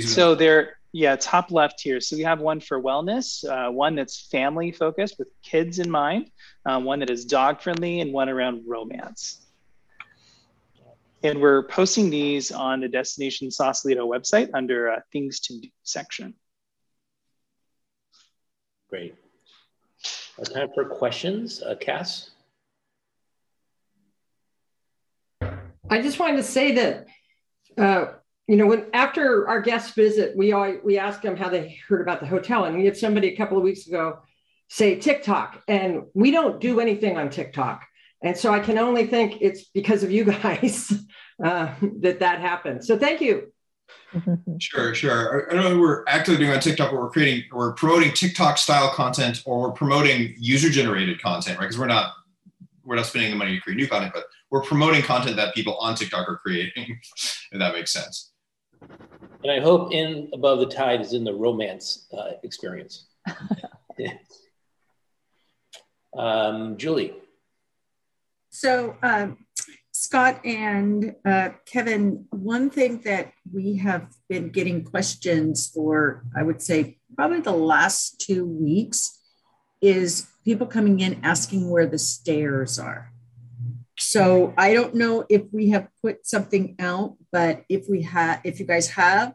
so they're yeah top left here. So we have one for wellness, uh, one that's family focused with kids in mind, um, one that is dog friendly, and one around romance. And we're posting these on the Destination Sausalito website under uh, things to do section. Great. Uh, time for questions. Uh, Cass? I just wanted to say that, uh, you know, when after our guest visit, we all, we asked them how they heard about the hotel, and we had somebody a couple of weeks ago say TikTok, and we don't do anything on TikTok. And so I can only think it's because of you guys uh, that that happened. So thank you. Sure, sure. I don't know we're actively doing on TikTok, but we're creating, we're promoting TikTok style content, or we're promoting user generated content, right? Because we're not, we're not spending the money to create new content, but we're promoting content that people on TikTok are creating, if that makes sense. And I hope Inn Above the Tide is in the romance uh, experience. um, Julie. So, um, Scott and uh, Kevin, one thing that we have been getting questions for, I would say, probably the last two weeks is people coming in asking where the stairs are. So I don't know if we have put something out, but if we have, if you guys have,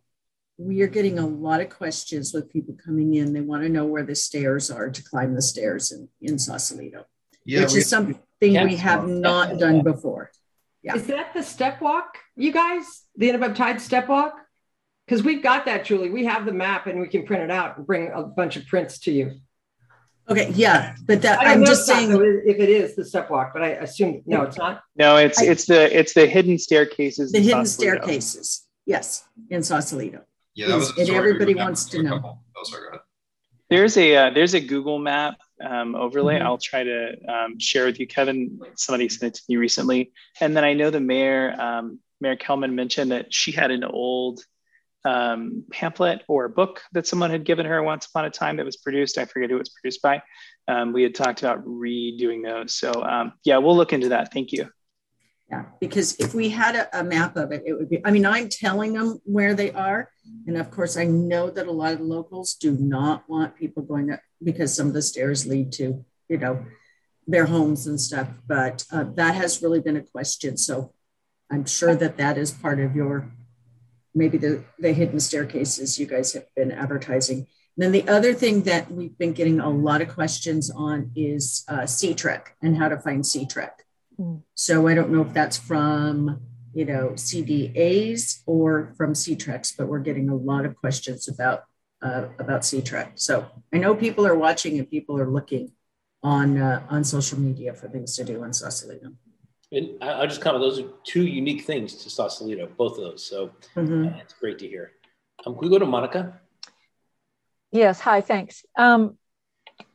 we are getting a lot of questions with people coming in. They want to know where the stairs are to climb the stairs in, in Sausalito, yeah, which is something we have not done before. Yeah. Is that the step walk, you guys? The Inn Above Tide step walk? Because we've got that, Julie. We have the map and we can print it out and bring a bunch of prints to you. Okay, yeah, but that I'm just saying if it is the step walk, but I assume no, it's not. No, it's I, it's the it's the hidden staircases. The hidden Sausalito. staircases, yes, in Sausalito. Yeah, that was and everybody wants to know. Oh, sorry, there's a uh, there's a Google map um, overlay. Mm-hmm. I'll try to um, share with you, Kevin. Somebody sent it to me recently, and then I know the mayor, um, Mayor Kellman, mentioned that she had an old um, pamphlet or book that someone had given her once upon a time that was produced. I forget who it was produced by. Um, we had talked about redoing those. So um, yeah, we'll look into that. Thank you. Yeah, because if we had a, a, map of it, it would be, I mean, I'm telling them where they are. And of course, I know that a lot of locals do not want people going up because some of the stairs lead to, you know, their homes and stuff. But uh, that has really been a question. So I'm sure that that is part of your maybe the, the hidden staircases you guys have been advertising. And then the other thing that we've been getting a lot of questions on is uh, SeaTrek and how to find SeaTrek. Mm. So I don't know if that's from, you know, CDAs or from SeaTreks, but we're getting a lot of questions about uh, about SeaTrek. So I know people are watching and people are looking on uh, on social media for things to do in Sausalito. And I'll just comment, those are two unique things to Sausalito, both of those. So mm-hmm. uh, it's great to hear. Um, can we go to Monica? Yes, hi, thanks. Um,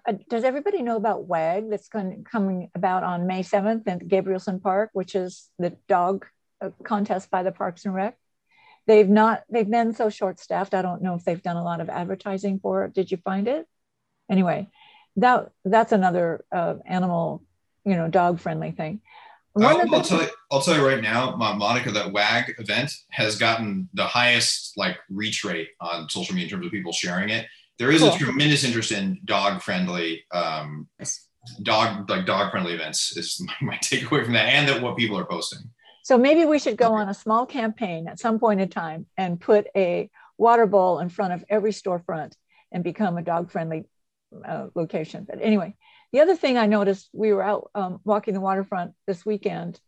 uh, does everybody know about WAG that's going, coming about on May 7th at Gabrielson Park, which is the dog uh, contest by the Parks and Rec? They've not, they've been so short staffed. I don't know if they've done a lot of advertising for it. Did you find it? Anyway, that that's another uh, animal, you know, dog friendly thing. I'll, I'll, tell you, I'll tell you right now, Monica, that WAG event has gotten the highest like reach rate on social media in terms of people sharing it. There is cool. a tremendous interest in dog friendly, um, dog like dog friendly events. Is my takeaway from that, and that what people are posting. So maybe we should go on a small campaign at some point in time and put a water bowl in front of every storefront and become a dog friendly uh, location. But anyway, the other thing I noticed, we were out um, walking the waterfront this weekend,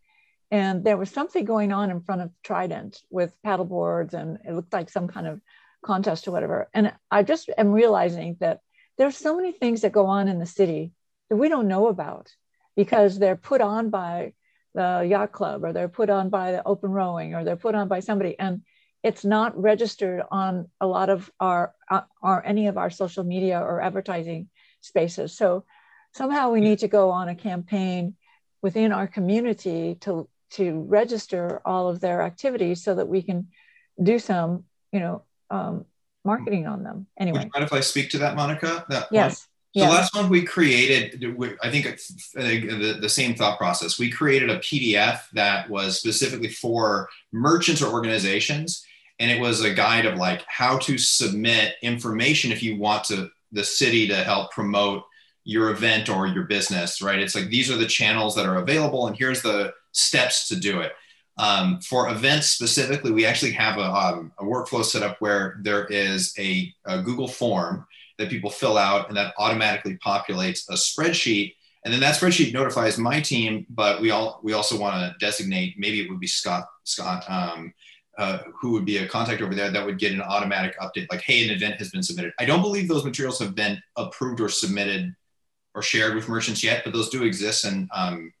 and there was something going on in front of Trident with paddle boards, and it looked like some kind of contest or whatever. And I just am realizing that there's so many things that go on in the city that we don't know about because they're put on by the yacht club or they're put on by the open rowing or they're put on by somebody. And it's not registered on a lot of our, uh, our any of our social media or advertising spaces. So somehow we need to go on a campaign within our community to to register all of their activities so that we can do some you know um, marketing on them. Anyway. Would mind if i speak to that monica? That yes so last month we created, I think the, the same thought process. We created a PDF that was specifically for merchants or organizations, and it was a guide of like how to submit information if you want to the city to help promote your event or your business, right? It's like these are the channels that are available, and here's the steps to do it. Um, for events specifically, we actually have a, um, a, workflow set up where there is a, a, Google form that people fill out, and that automatically populates a spreadsheet. And then that spreadsheet notifies my team, but we all we also want to designate maybe it would be Scott Scott um, uh, who would be a contact over there that would get an automatic update like hey an event has been submitted i don't believe those materials have been approved or submitted or shared with merchants yet, but those do exist. And um,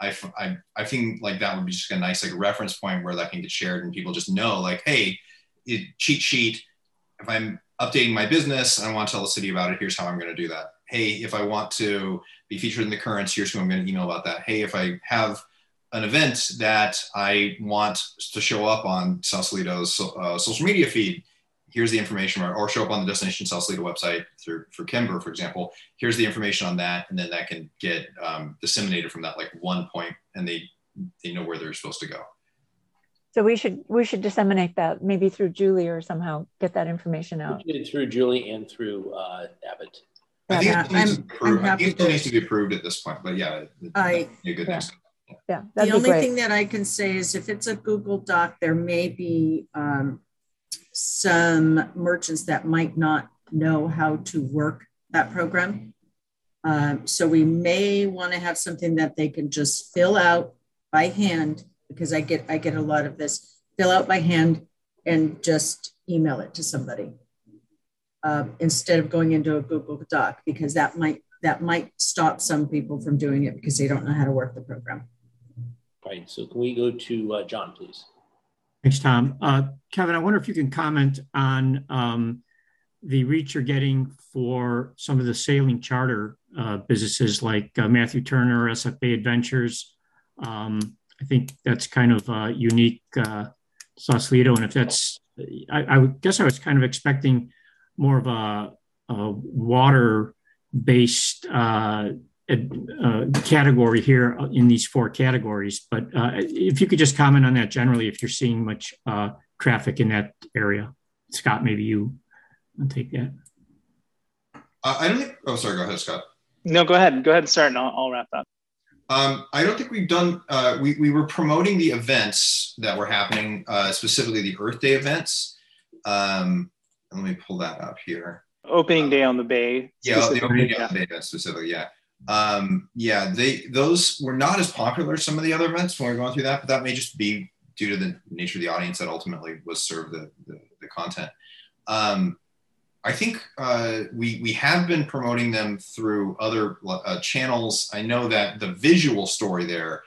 I, I, I think like that would be just a nice like reference point where that can get shared and people just know like, hey, it, cheat sheet. If I'm updating my business, I want to tell the city about it. Here's how I'm going to do that. Hey, if I want to be featured in the currents, here's who I'm going to email about that. Hey, if I have an event that I want to show up on Sausalito's uh, social media feed, here's the information, or, or, show up on the Destination Sausalito website through, for Kimber, for example. Here's the information on that, and then that can get um, disseminated from that like one point, and they they know where they're supposed to go. So we should we should disseminate that maybe through Julie or somehow get that information out. through Julie and through uh, Abbott. I think, yeah, it, I'm, I'm I think it needs to be approved at this point, but yeah, I, a good yeah. Yeah, yeah the only great. thing that I can say is if it's a Google Doc, there may be um, some merchants that might not know how to work that program. Um, so we may want to have something that they can just fill out by hand because I get I get a lot of this fill out by hand and just email it to somebody uh, instead of going into a Google Doc because that might that might stop some people from doing it because they don't know how to work the program. Right. So can we go to uh, John, please? Thanks, Tom. Uh, Kevin, I wonder if you can comment on um, the reach you're getting for some of the sailing charter uh, businesses like uh, Matthew Turner, SF Bay Adventures. Um, I think that's kind of uh, unique uh, Sausalito. And if that's, I, I, guess I was kind of expecting more of a, a water based uh, uh, category here in these four categories. But uh, if you could just comment on that generally, if you're seeing much uh, traffic in that area, Scott, maybe you take that. Uh, I don't think. Oh, sorry. Go ahead, Scott. No, go ahead. Go ahead and start, and I'll, I'll wrap up. Um, I don't think we've done. Uh, we we were promoting the events that were happening, uh, specifically the Earth Day events. Um, let me pull that up here. Opening day on the bay. Yeah, the opening day on the bay specifically. Yeah um, yeah, they those were not as popular as some of the other events when we are going through that, but that may just be due to the nature of the audience that ultimately was served the, the, the content. Um, I think uh, we we have been promoting them through other uh, channels. I know that the visual story there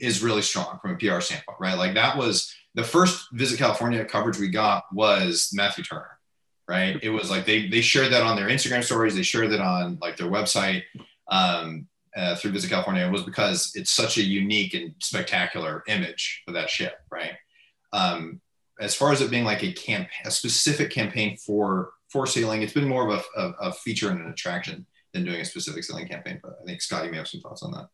is really strong from a PR standpoint, right? Like that was the first Visit California coverage we got was Matthew Turner, right? It was like they they shared that on their Instagram stories, they shared that on like their website um, uh, through Visit California It was because it's such a unique and spectacular image of that ship, right? Um, as far as it being like a camp, a specific campaign for for sailing, it's been more of a, a, a feature and an attraction than doing a specific sailing campaign. But I think Scott, you may have some thoughts on that.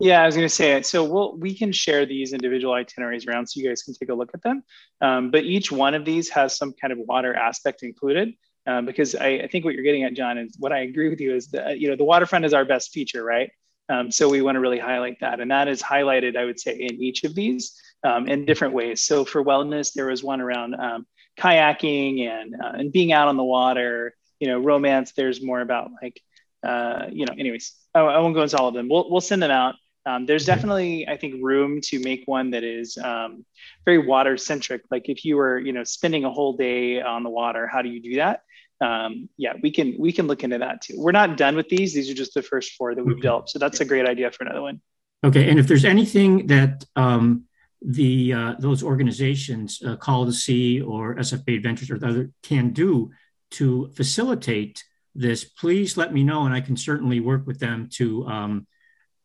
Yeah, I was going to say it. So we'll we can share these individual itineraries around so you guys can take a look at them. Um, but each one of these has some kind of water aspect included. Um, because I, I, think what you're getting at, John, is what I agree with you is that you know the waterfront is our best feature, right? Um, so we want to really highlight that, and that is highlighted, I would say, in each of these um, in different ways. So for wellness, there was one around um, kayaking and uh, and being out on the water. You know, romance. There's more about like uh, you know. Anyways, I, I, won't go into all of them. We'll we'll send them out. Um, there's definitely, I think, room to make one that is um, very water centric. Like if you were, you know, spending a whole day on the water, how do you do that? um, yeah, we can we can look into that too. We're not done with these; these are just the first four that we've okay. developed. So that's a great idea for another one. Okay, and if there's anything that um, the uh, those organizations, uh, Call the Sea or SF Bay Adventures or other, can do to facilitate this, please let me know, and I can certainly work with them to um,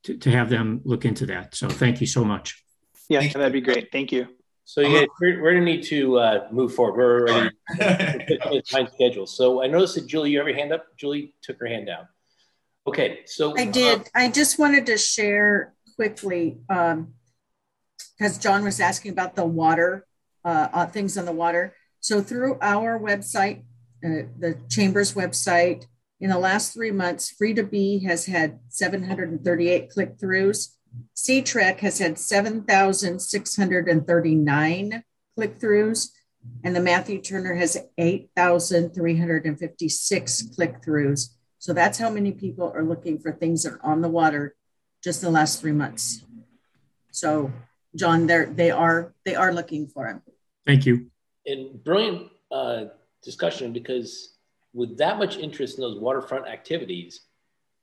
to, to have them look into that. So thank you so much. Yeah, that'd be great. Thank you. So yeah, we're, we're gonna need to uh, move forward. We're already time schedule. So I noticed that Julie, you have your hand up. Julie took her hand down. Okay, so I did. Uh, I just wanted to share quickly because John was asking about the water uh, uh, things on the water. So through our website, uh, the Chamber's website, in the last three months, Freda B has had 738 click throughs. SeaTrek has had 7,639 click throughs, and the Matthew Turner has 8,356 click throughs. So that's how many people are looking for things that are on the water just the last three months. So, John, they're, they are they are looking for them. Thank you. And brilliant uh, discussion because with that much interest in those waterfront activities,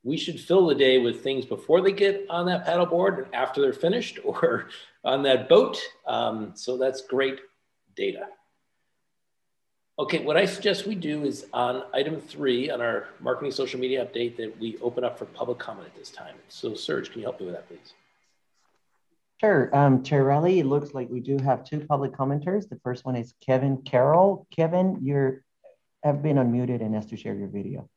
we should fill the day with things before they get on that paddleboard and after they're finished or on that boat. Um, so that's great data. Okay, what I suggest we do is on item three on our marketing social media update that we open up for public comment at this time. So Serge, can you help me with that, please? Sure, um, Chair Riley, it looks like we do have two public commenters. The first one is Kevin Carroll. Kevin, you have been unmuted and asked to share your video.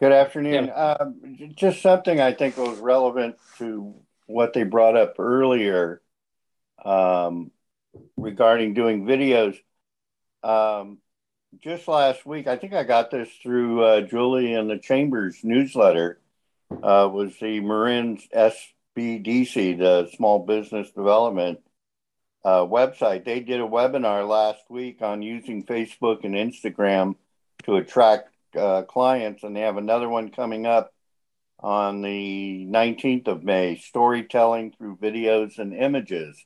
Good afternoon. Yeah. Um, just something I think was relevant to what they brought up earlier um, regarding doing videos. Um, just last week, I think I got this through uh, Julie and the Chamber's newsletter uh, was the Marin SBDC, the Small Business Development uh, website. They did a webinar last week on using Facebook and Instagram to attract uh, clients, and they have another one coming up on the 19th of May storytelling through videos and images.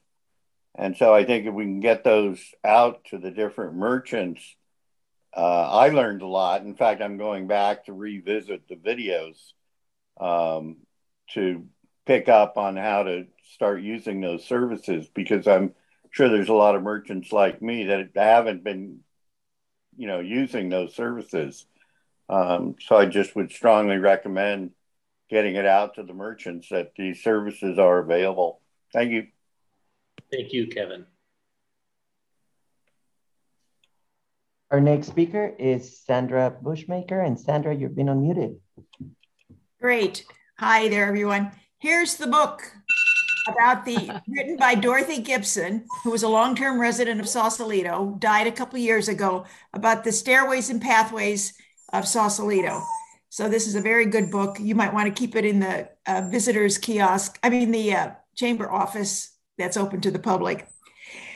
And so I think if we can get those out to the different merchants, uh, I learned a lot. In fact, I'm going back to revisit the videos um, to pick up on how to start using those services because I'm sure there's a lot of merchants like me that haven't been, you know, using those services. Um, so I just would strongly recommend getting it out to the merchants that these services are available. Thank you. Thank you, Kevin. Our next speaker is Sandra Bushmaker. And Sandra, you've been unmuted. Great. Hi there, everyone. Here's the book about the written by Dorothy Gibson, who was a long-term resident of Sausalito, died a couple years ago, about the stairways and pathways of Sausalito. So this is a very good book. You might want to keep it in the uh, visitors kiosk. I mean the uh, chamber office that's open to the public.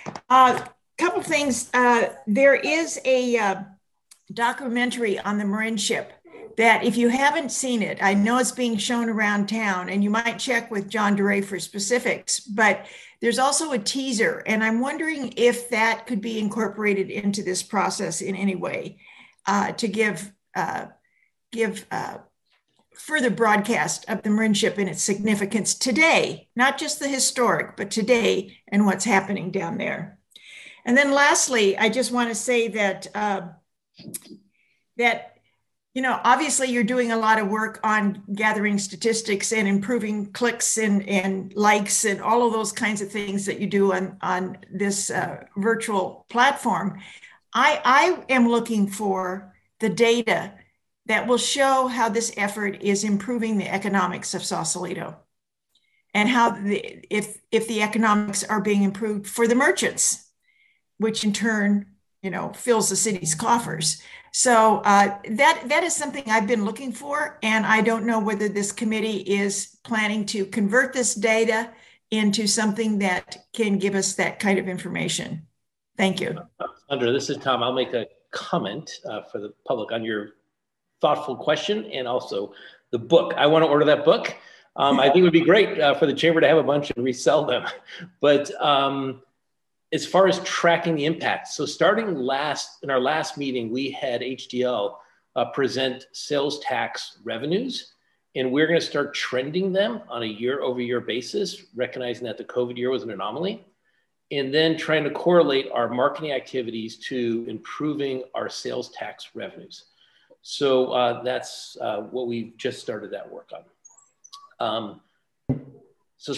A uh, couple things. Uh, there is a uh, documentary on the Marinship that if you haven't seen it, I know it's being shown around town and you might check with John DeRay for specifics, but there's also a teaser. And I'm wondering if that could be incorporated into this process in any way uh, to give, uh, give uh, further broadcast of the Marinship and its significance today, not just the historic, but today and what's happening down there. And then lastly, I just want to say that uh, that you know, obviously you're doing a lot of work on gathering statistics and improving clicks and, and likes and all of those kinds of things that you do on, on this uh, virtual platform. I, I am looking for the data that will show how this effort is improving the economics of Sausalito and how the, if, if the economics are being improved for the merchants, which in turn, you know, fills the city's coffers. So uh, that that is something I've been looking for, and I don't know whether this committee is planning to convert this data into something that can give us that kind of information. Thank you. Sandra, this is Tom. I'll make a comment uh, for the public on your thoughtful question and also the book. I want to order that book. Um, I think it would be great uh, for the chamber to have a bunch and resell them, but. Um, as far as tracking the impact, so starting last in our last meeting, we had HDL uh, present sales tax revenues, and we're going to start trending them on a year-over-year basis, recognizing that the COVID year was an anomaly, and then trying to correlate our marketing activities to improving our sales tax revenues. So uh, that's uh, what we've just started that work on. Um, so,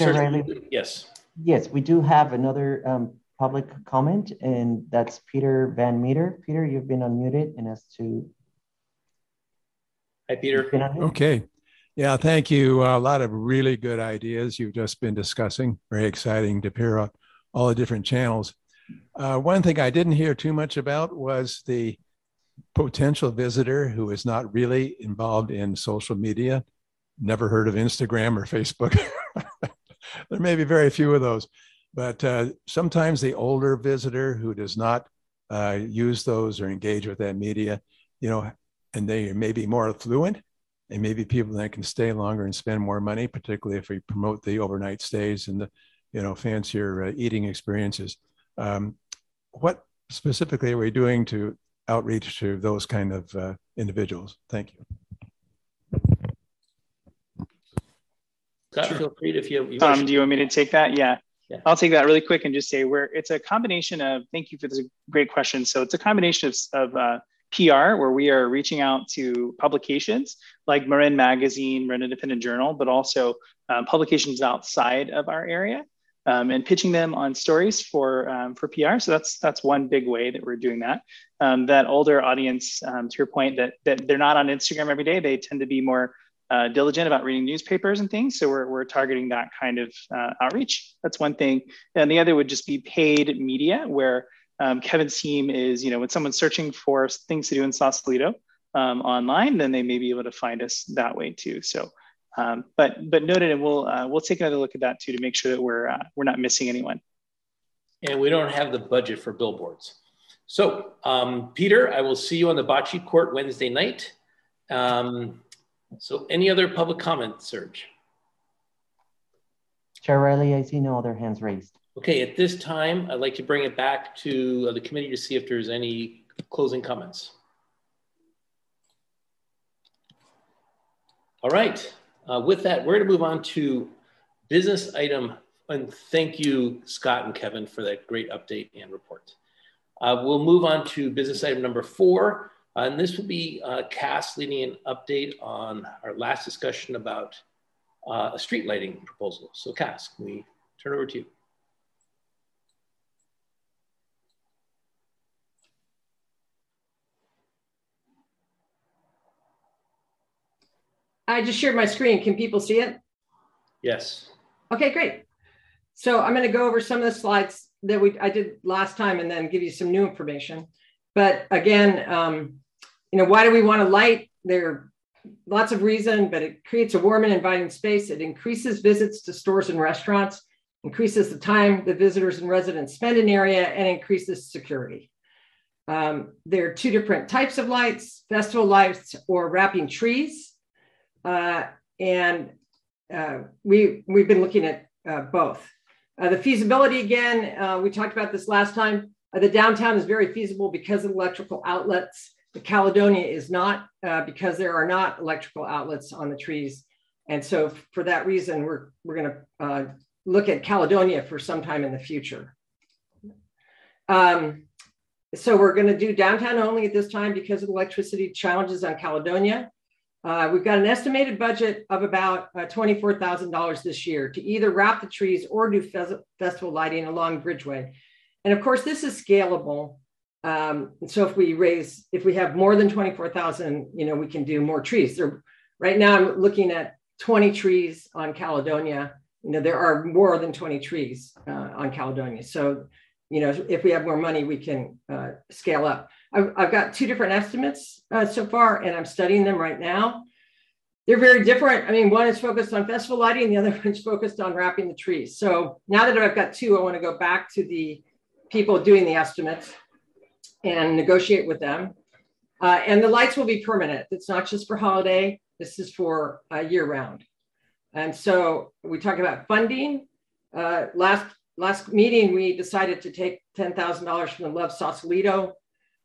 yes. Yes, we do have another um, public comment, and that's Peter Van Meter. Peter, you've been unmuted and as to. Hi, Peter. Okay. Yeah, thank you. a lot of really good ideas you've just been discussing. Very exciting to hear all the different channels. Uh, one thing I didn't hear too much about was the potential visitor who is not really involved in social media, never heard of Instagram or Facebook. there may be very few of those. But uh, sometimes the older visitor who does not uh, use those or engage with that media, you know, and they may be more affluent, and maybe people that can stay longer and spend more money, particularly if we promote the overnight stays and the, you know, fancier uh, eating experiences. Um, what specifically are we doing to outreach to those kind of uh, individuals. Thank you. Scott, sure. feel free to, if you, you um, do you want me to take that? Yeah. Yeah. I'll take that really quick and just say where it's a combination of, thank you for this great question. So it's a combination of, of uh, PR, where we are reaching out to publications like Marin Magazine, Marin Independent Journal, but also um, publications outside of our area. Um, and pitching them on stories for um, for PR. So that's that's one big way that we're doing that. Um, that older audience, um, to your point, that that they're not on Instagram every day. They tend to be more uh, diligent about reading newspapers and things. So we're, we're targeting that kind of uh, outreach. That's one thing. And the other would just be paid media, where um, Kevin's team is, you know, when someone's searching for things to do in Sausalito um, online, then they may be able to find us that way too. So, um, but but noted, and we'll uh, we'll take another look at that too to make sure that we're uh, we're not missing anyone. And we don't have the budget for billboards. So, um, Peter, I will see you on the bocce court Wednesday night. Um, so any other public comment, Serge? Chair Riley, I see no other hands raised. Okay, at this time, I'd like to bring it back to the committee to see if there's any closing comments. All right, uh, with that, we're gonna move on to business item, and thank you, Scott and Kevin, for that great update and report. Uh, we'll move on to business item number four, uh, and this will be uh, Cass leading an update on our last discussion about uh, a street lighting proposal. So Cass, can we turn over to you? I just shared my screen. Can people see it? Yes. Okay, great. So I'm going to go over some of the slides that we I did last time and then give you some new information. But again, um, you know, why do we want to light? There are lots of reason, but it creates a warm and inviting space. It increases visits to stores and restaurants, increases the time the visitors and residents spend in area, and increases security. Um, there are two different types of lights, festival lights or wrapping trees. Uh, and uh, we, we've been looking at uh, both. Uh, the feasibility again, uh, we talked about this last time. Uh, the downtown is very feasible because of electrical outlets. The Caledonia is not uh, because there are not electrical outlets on the trees. And so for that reason, we're, we're gonna uh, look at Caledonia for some time in the future. Um, so we're gonna do downtown only at this time because of electricity challenges on Caledonia. Uh, we've got an estimated budget of about uh, $24,000 this year to either wrap the trees or do festival lighting along Bridgeway. And of course, this is scalable. Um, so if we raise, if we have more than 24,000, you know, we can do more trees. There, right now I'm looking at 20 trees on Caledonia. You know, there are more than 20 trees uh, on Caledonia. So, you know, if we have more money, we can uh, scale up. I've, I've, got two different estimates uh, so far, and I'm studying them right now. They're very different. I mean, one is focused on festival lighting, the other one's focused on wrapping the trees. So now that I've got two, I want to go back to the people doing the estimates and negotiate with them. Uh, and the lights will be permanent. It's not just for holiday. This is for uh, year round. And so we talk about funding. Uh, last last meeting, we decided to take $10,000 from the Love Sausalito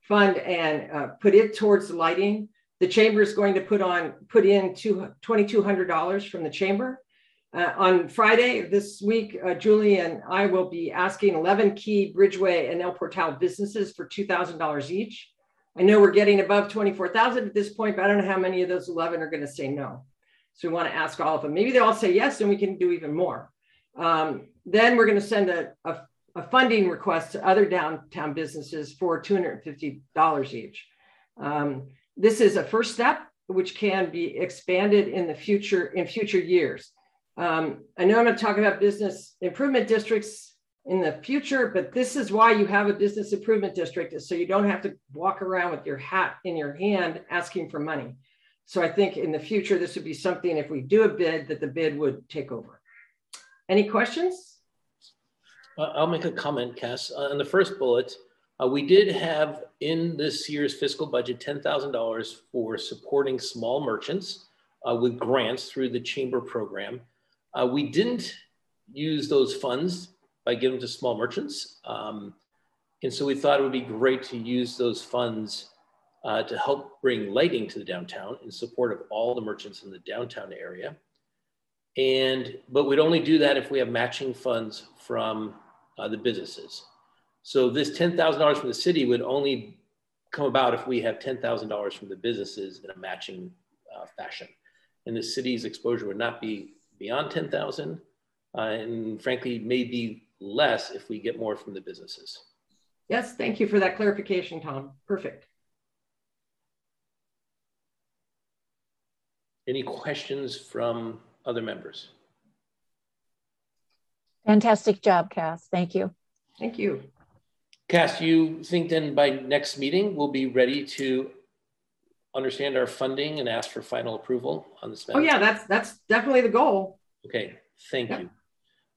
fund and uh, put it towards the lighting. The chamber is going to put on put in $2,200 from the chamber. Uh, on Friday this week, uh, Julie and I will be asking 11 key Bridgeway and El Portal businesses for $2,000 each. I know we're getting above 24,000 at this point, but I don't know how many of those 11 are going to say no. So we want to ask all of them. Maybe they all say yes, and we can do even more. Um, then we're going to send a, a, a, funding request to other downtown businesses for $250 each. Um, this is a first step, which can be expanded in the future in future years. Um, I know I'm going to talk about business improvement districts in the future, but this is why you have a business improvement district is so you don't have to walk around with your hat in your hand asking for money. So I think in the future, this would be something if we do a bid that the bid would take over. Any questions? Uh, I'll make a comment, Cass. Uh, on the first bullet, uh, we did have in this year's fiscal budget $10,000 for supporting small merchants uh, with grants through the chamber program. Uh, we didn't use those funds by giving to small merchants. Um, And so we thought it would be great to use those funds uh, to help bring lighting to the downtown in support of all the merchants in the downtown area. And, but we'd only do that if we have matching funds from uh, the businesses. So this $10,000 from the city would only come about if we have $10,000 from the businesses in a matching uh, fashion. And the city's exposure would not be beyond 10,000 uh, and frankly, maybe less if we get more from the businesses. Yes, thank you for that clarification, Tom. Perfect. Any questions from other members? Fantastic job, Cass. Thank you. Thank you. Cass, you think then by next meeting we'll be ready to understand our funding and ask for final approval on this matter? Oh yeah, that's that's definitely the goal. Okay, thank yep. you.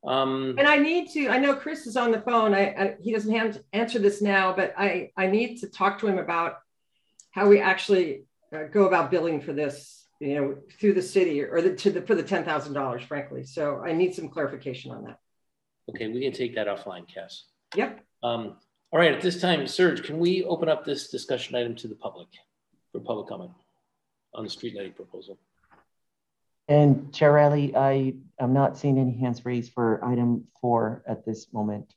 Um, and I need to. I know Chris is on the phone. I, I he doesn't have to answer this now, but I I need to talk to him about how we actually uh, go about billing for this you know, through the city or the, to the, for the $10,000, frankly. So I need some clarification on that. Okay, we can take that offline, Cass. Yep. Um, all right, at this time, Serge, can we open up this discussion item to the public for public comment on the street lighting proposal? And Chair Riley, I am not seeing any hands raised for item four at this moment.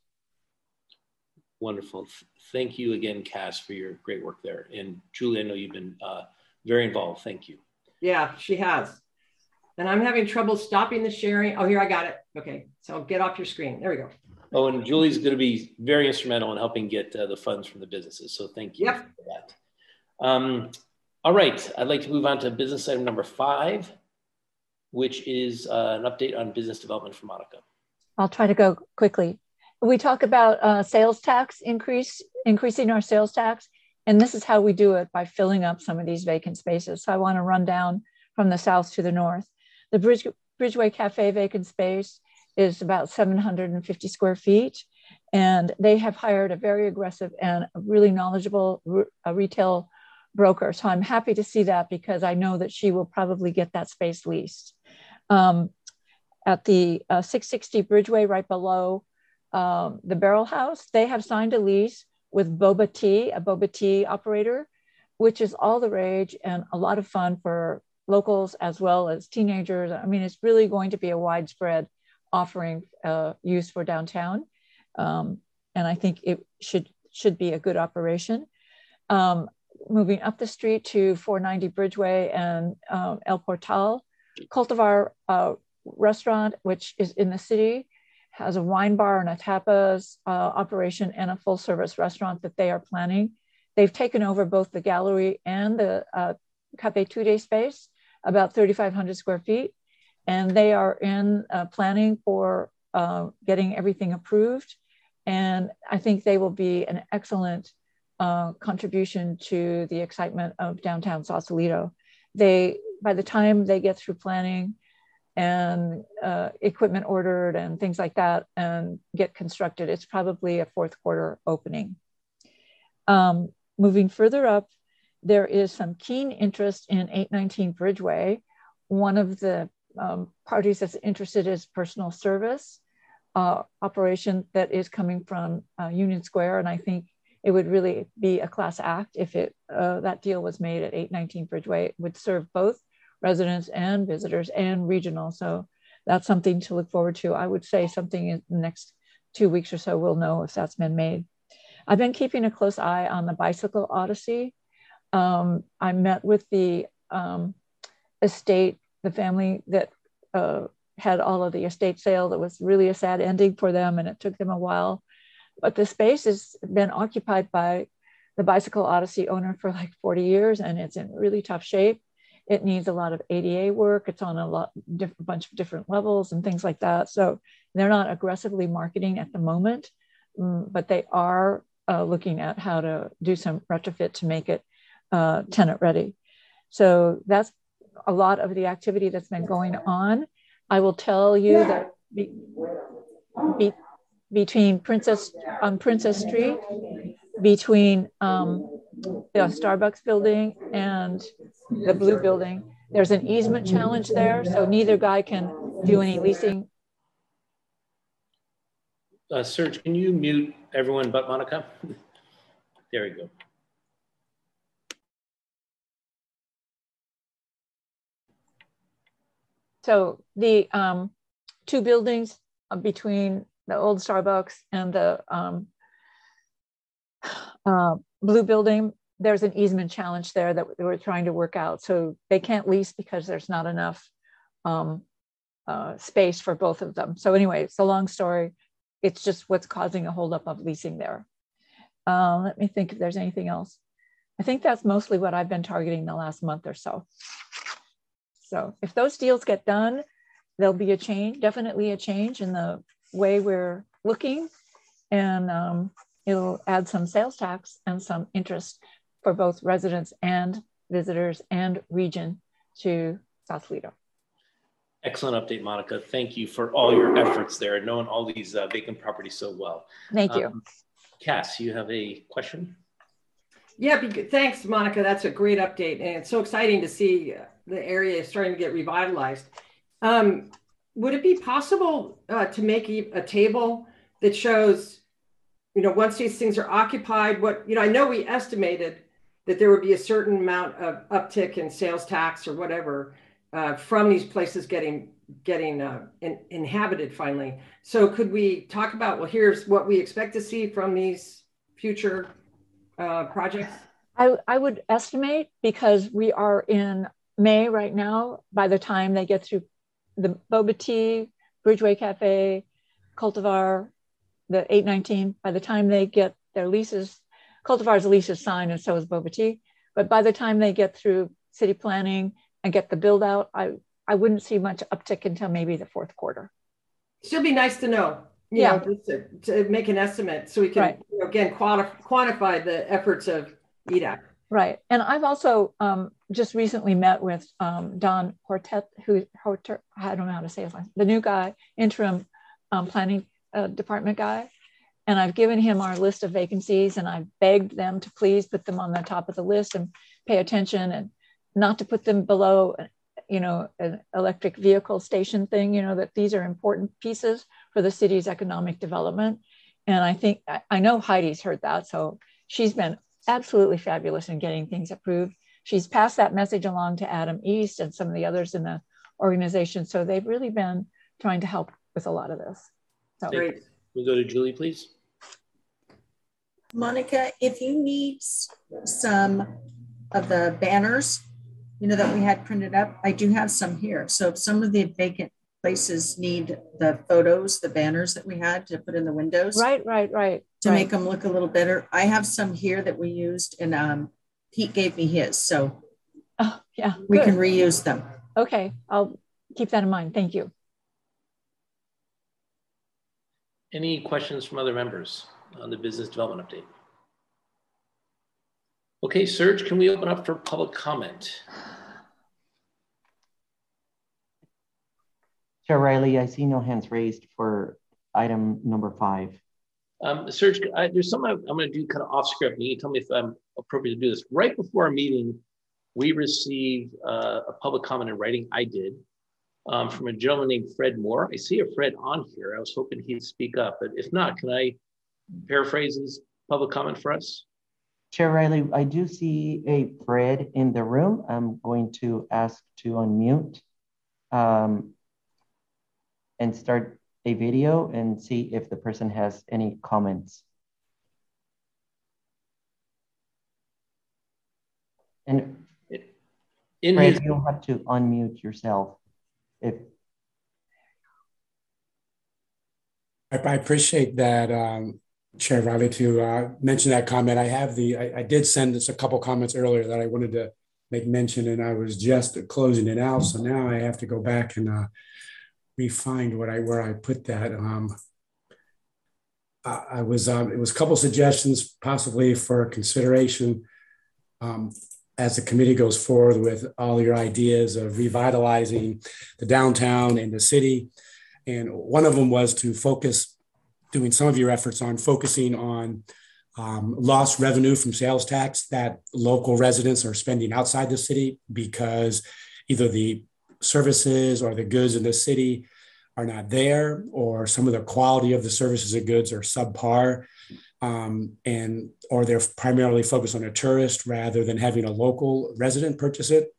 Wonderful. Thank you again, Cass, for your great work there. And Julie, I know you've been uh, very involved. Thank you. Yeah, she has. And I'm having trouble stopping the sharing. Oh, here I got it. Okay, so get off your screen. There we go. Oh, and Julie's going to be very instrumental in helping get uh, the funds from the businesses. So thank you yep. for that. Um, all right, I'd like to move on to business item number five, which is uh, an update on business development for Monica. I'll try to go quickly. We talk about uh, sales tax increase, increasing our sales tax. And this is how we do it by filling up some of these vacant spaces. So I want to run down from the south to the north. The Bridge, Bridgeway Cafe vacant space is about 750 square feet. And they have hired a very aggressive and really knowledgeable retail broker. So I'm happy to see that because I know that she will probably get that space leased. Um, at the uh, 660 Bridgeway, right below um, the Barrel House, they have signed a lease with boba tea, a boba tea operator, which is all the rage and a lot of fun for locals as well as teenagers. I mean, it's really going to be a widespread offering uh, use for downtown. Um, and I think it should should be a good operation. Um, moving up the street to 490 Bridgeway and um, El Portal, Cultivar uh, restaurant, which is in the city, has a wine bar and a tapas uh, operation and a full service restaurant that they are planning. They've taken over both the gallery and the uh, Cafe Tude space, about 3,500 square feet. And they are in uh, planning for uh, getting everything approved. And I think they will be an excellent uh, contribution to the excitement of downtown Sausalito. They, by the time they get through planning, and uh, equipment ordered and things like that and get constructed. It's probably a fourth quarter opening. Um, moving further up, there is some keen interest in 819 Bridgeway. One of the um, parties that's interested is personal service uh, operation that is coming from uh, Union Square. And I think it would really be a class act if it uh, that deal was made at 819 Bridgeway. It would serve both residents and visitors and regional. So that's something to look forward to. I would say something in the next two weeks or so, we'll know if that's been made. I've been keeping a close eye on the Bicycle Odyssey. Um, I met with the um, estate, the family that uh, had all of the estate sale. That was really a sad ending for them, and it took them a while. But the space has been occupied by the Bicycle Odyssey owner for like 40 years, and it's in really tough shape. It needs a lot of ADA work. It's on a lot, diff- bunch of different levels and things like that. So they're not aggressively marketing at the moment, um, but they are uh, looking at how to do some retrofit to make it uh, tenant ready. So that's a lot of the activity that's been going on. I will tell you that be, be, between Princess on Princess Street, between um, the Starbucks building and the blue building. There's an easement challenge there, so neither guy can do any leasing. Uh, Serge, can you mute everyone but Monica? There we go. So the um, two buildings between the old Starbucks and the um, uh, blue building, there's an easement challenge there that we're trying to work out. So they can't lease because there's not enough um, uh, space for both of them. So anyway, it's a long story. It's just what's causing a holdup of leasing there. Uh, let me think if there's anything else. I think that's mostly what I've been targeting the last month or so. So if those deals get done, there'll be a change, definitely a change in the way we're looking, and um, it'll add some sales tax and some interest for both residents and visitors and region to Sausalito. Excellent update, Monica. Thank you for all your efforts there, knowing all these uh, vacant properties so well. Thank you. Um, Cass, you have a question? Yeah, thanks, Monica. That's a great update. And it's so exciting to see the area is starting to get revitalized. Um, would it be possible uh, to make a table that shows, you know, once these things are occupied, what, you know, I know we estimated that there would be a certain amount of uptick in sales tax or whatever uh, from these places getting getting uh, in, inhabited finally. So could we talk about, well, here's what we expect to see from these future uh, projects? I, I would estimate because we are in May right now, by the time they get through the Boba Tea, Bridgeway Cafe, Cultivar, the 819, by the time they get their leases, Cultivar's lease is signed and so is Boba Tea. But by the time they get through city planning and get the build out, I, I wouldn't see much uptick until maybe the fourth quarter. Still be nice to know, you yeah. know, to, to, make an estimate so we can, right. you know, again, quantify, quantify the efforts of EDAC. Right. And I've also um, just recently met with um, Don Hortet, who, I don't know how to say his name, the new guy, interim um, planning uh, department guy. And I've given him our list of vacancies and I've begged them to please put them on the top of the list and pay attention and not to put them below, you know, an electric vehicle station thing, you know, that these are important pieces for the city's economic development. And I think, I know Heidi's heard that. So she's been absolutely fabulous in getting things approved. She's passed that message along to Adam East and some of the others in the organization. So they've really been trying to help with a lot of this. So great. We'll go to Julie, please. Monica, if you need some of the banners, you know, that we had printed up, I do have some here. So if some of the vacant places need the photos, the banners that we had to put in the windows. Right, right, right. To right. make them look a little better. I have some here that we used and um, Pete gave me his. So oh, yeah, we good. can reuse them. Okay, I'll keep that in mind. Thank you. Any questions from other members on the business development update? Okay, Serge, can we open up for public comment? Chair Riley, I see no hands raised for item number five. Um, Serge, I, there's something I'm, I'm going to do kind of off script. You can tell me if I'm appropriate to do this. Right before our meeting, we received uh, a public comment in writing. I did um, from a gentleman named Fred Moore. I see a Fred on here. I was hoping he'd speak up, but if not, can I paraphrase his public comment for us? Chair Riley, I do see a Fred in the room. I'm going to ask to unmute. Um, and start a video and see if the person has any comments. And in Fred, his- you'll have to unmute yourself. If I appreciate that, um, Chair Riley, to uh, mention that comment. I have the, I, I, did send us a couple comments earlier that I wanted to make mention, and I was just closing it out. So now I have to go back and uh, refined what I where I put that. Um, I, I was um, it was a couple suggestions possibly for consideration um, as the committee goes forward with all your ideas of revitalizing the downtown and the city. And one of them was to focus, doing some of your efforts on focusing on um, lost revenue from sales tax that local residents are spending outside the city because either the services or the goods in the city are not there, or some of the quality of the services and goods are subpar. um, and or they're primarily focused on a tourist rather than having a local resident purchase it.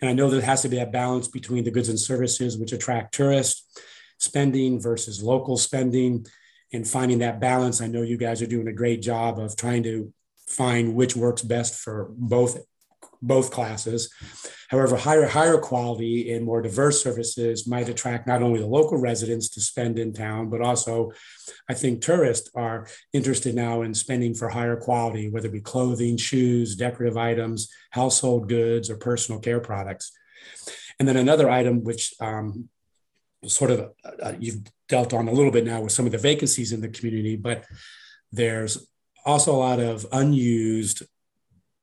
And I know there has to be a balance between the goods and services which attract tourist spending versus local spending and finding that balance. I know you guys are doing a great job of trying to find which works best for both both classes. However, higher higher quality and more diverse services might attract not only the local residents to spend in town, but also I think tourists are interested now in spending for higher quality, whether it be clothing, shoes, decorative items, household goods, or personal care products. And then another item which um, sort of uh, you've dealt on a little bit now with some of the vacancies in the community, but there's also a lot of unused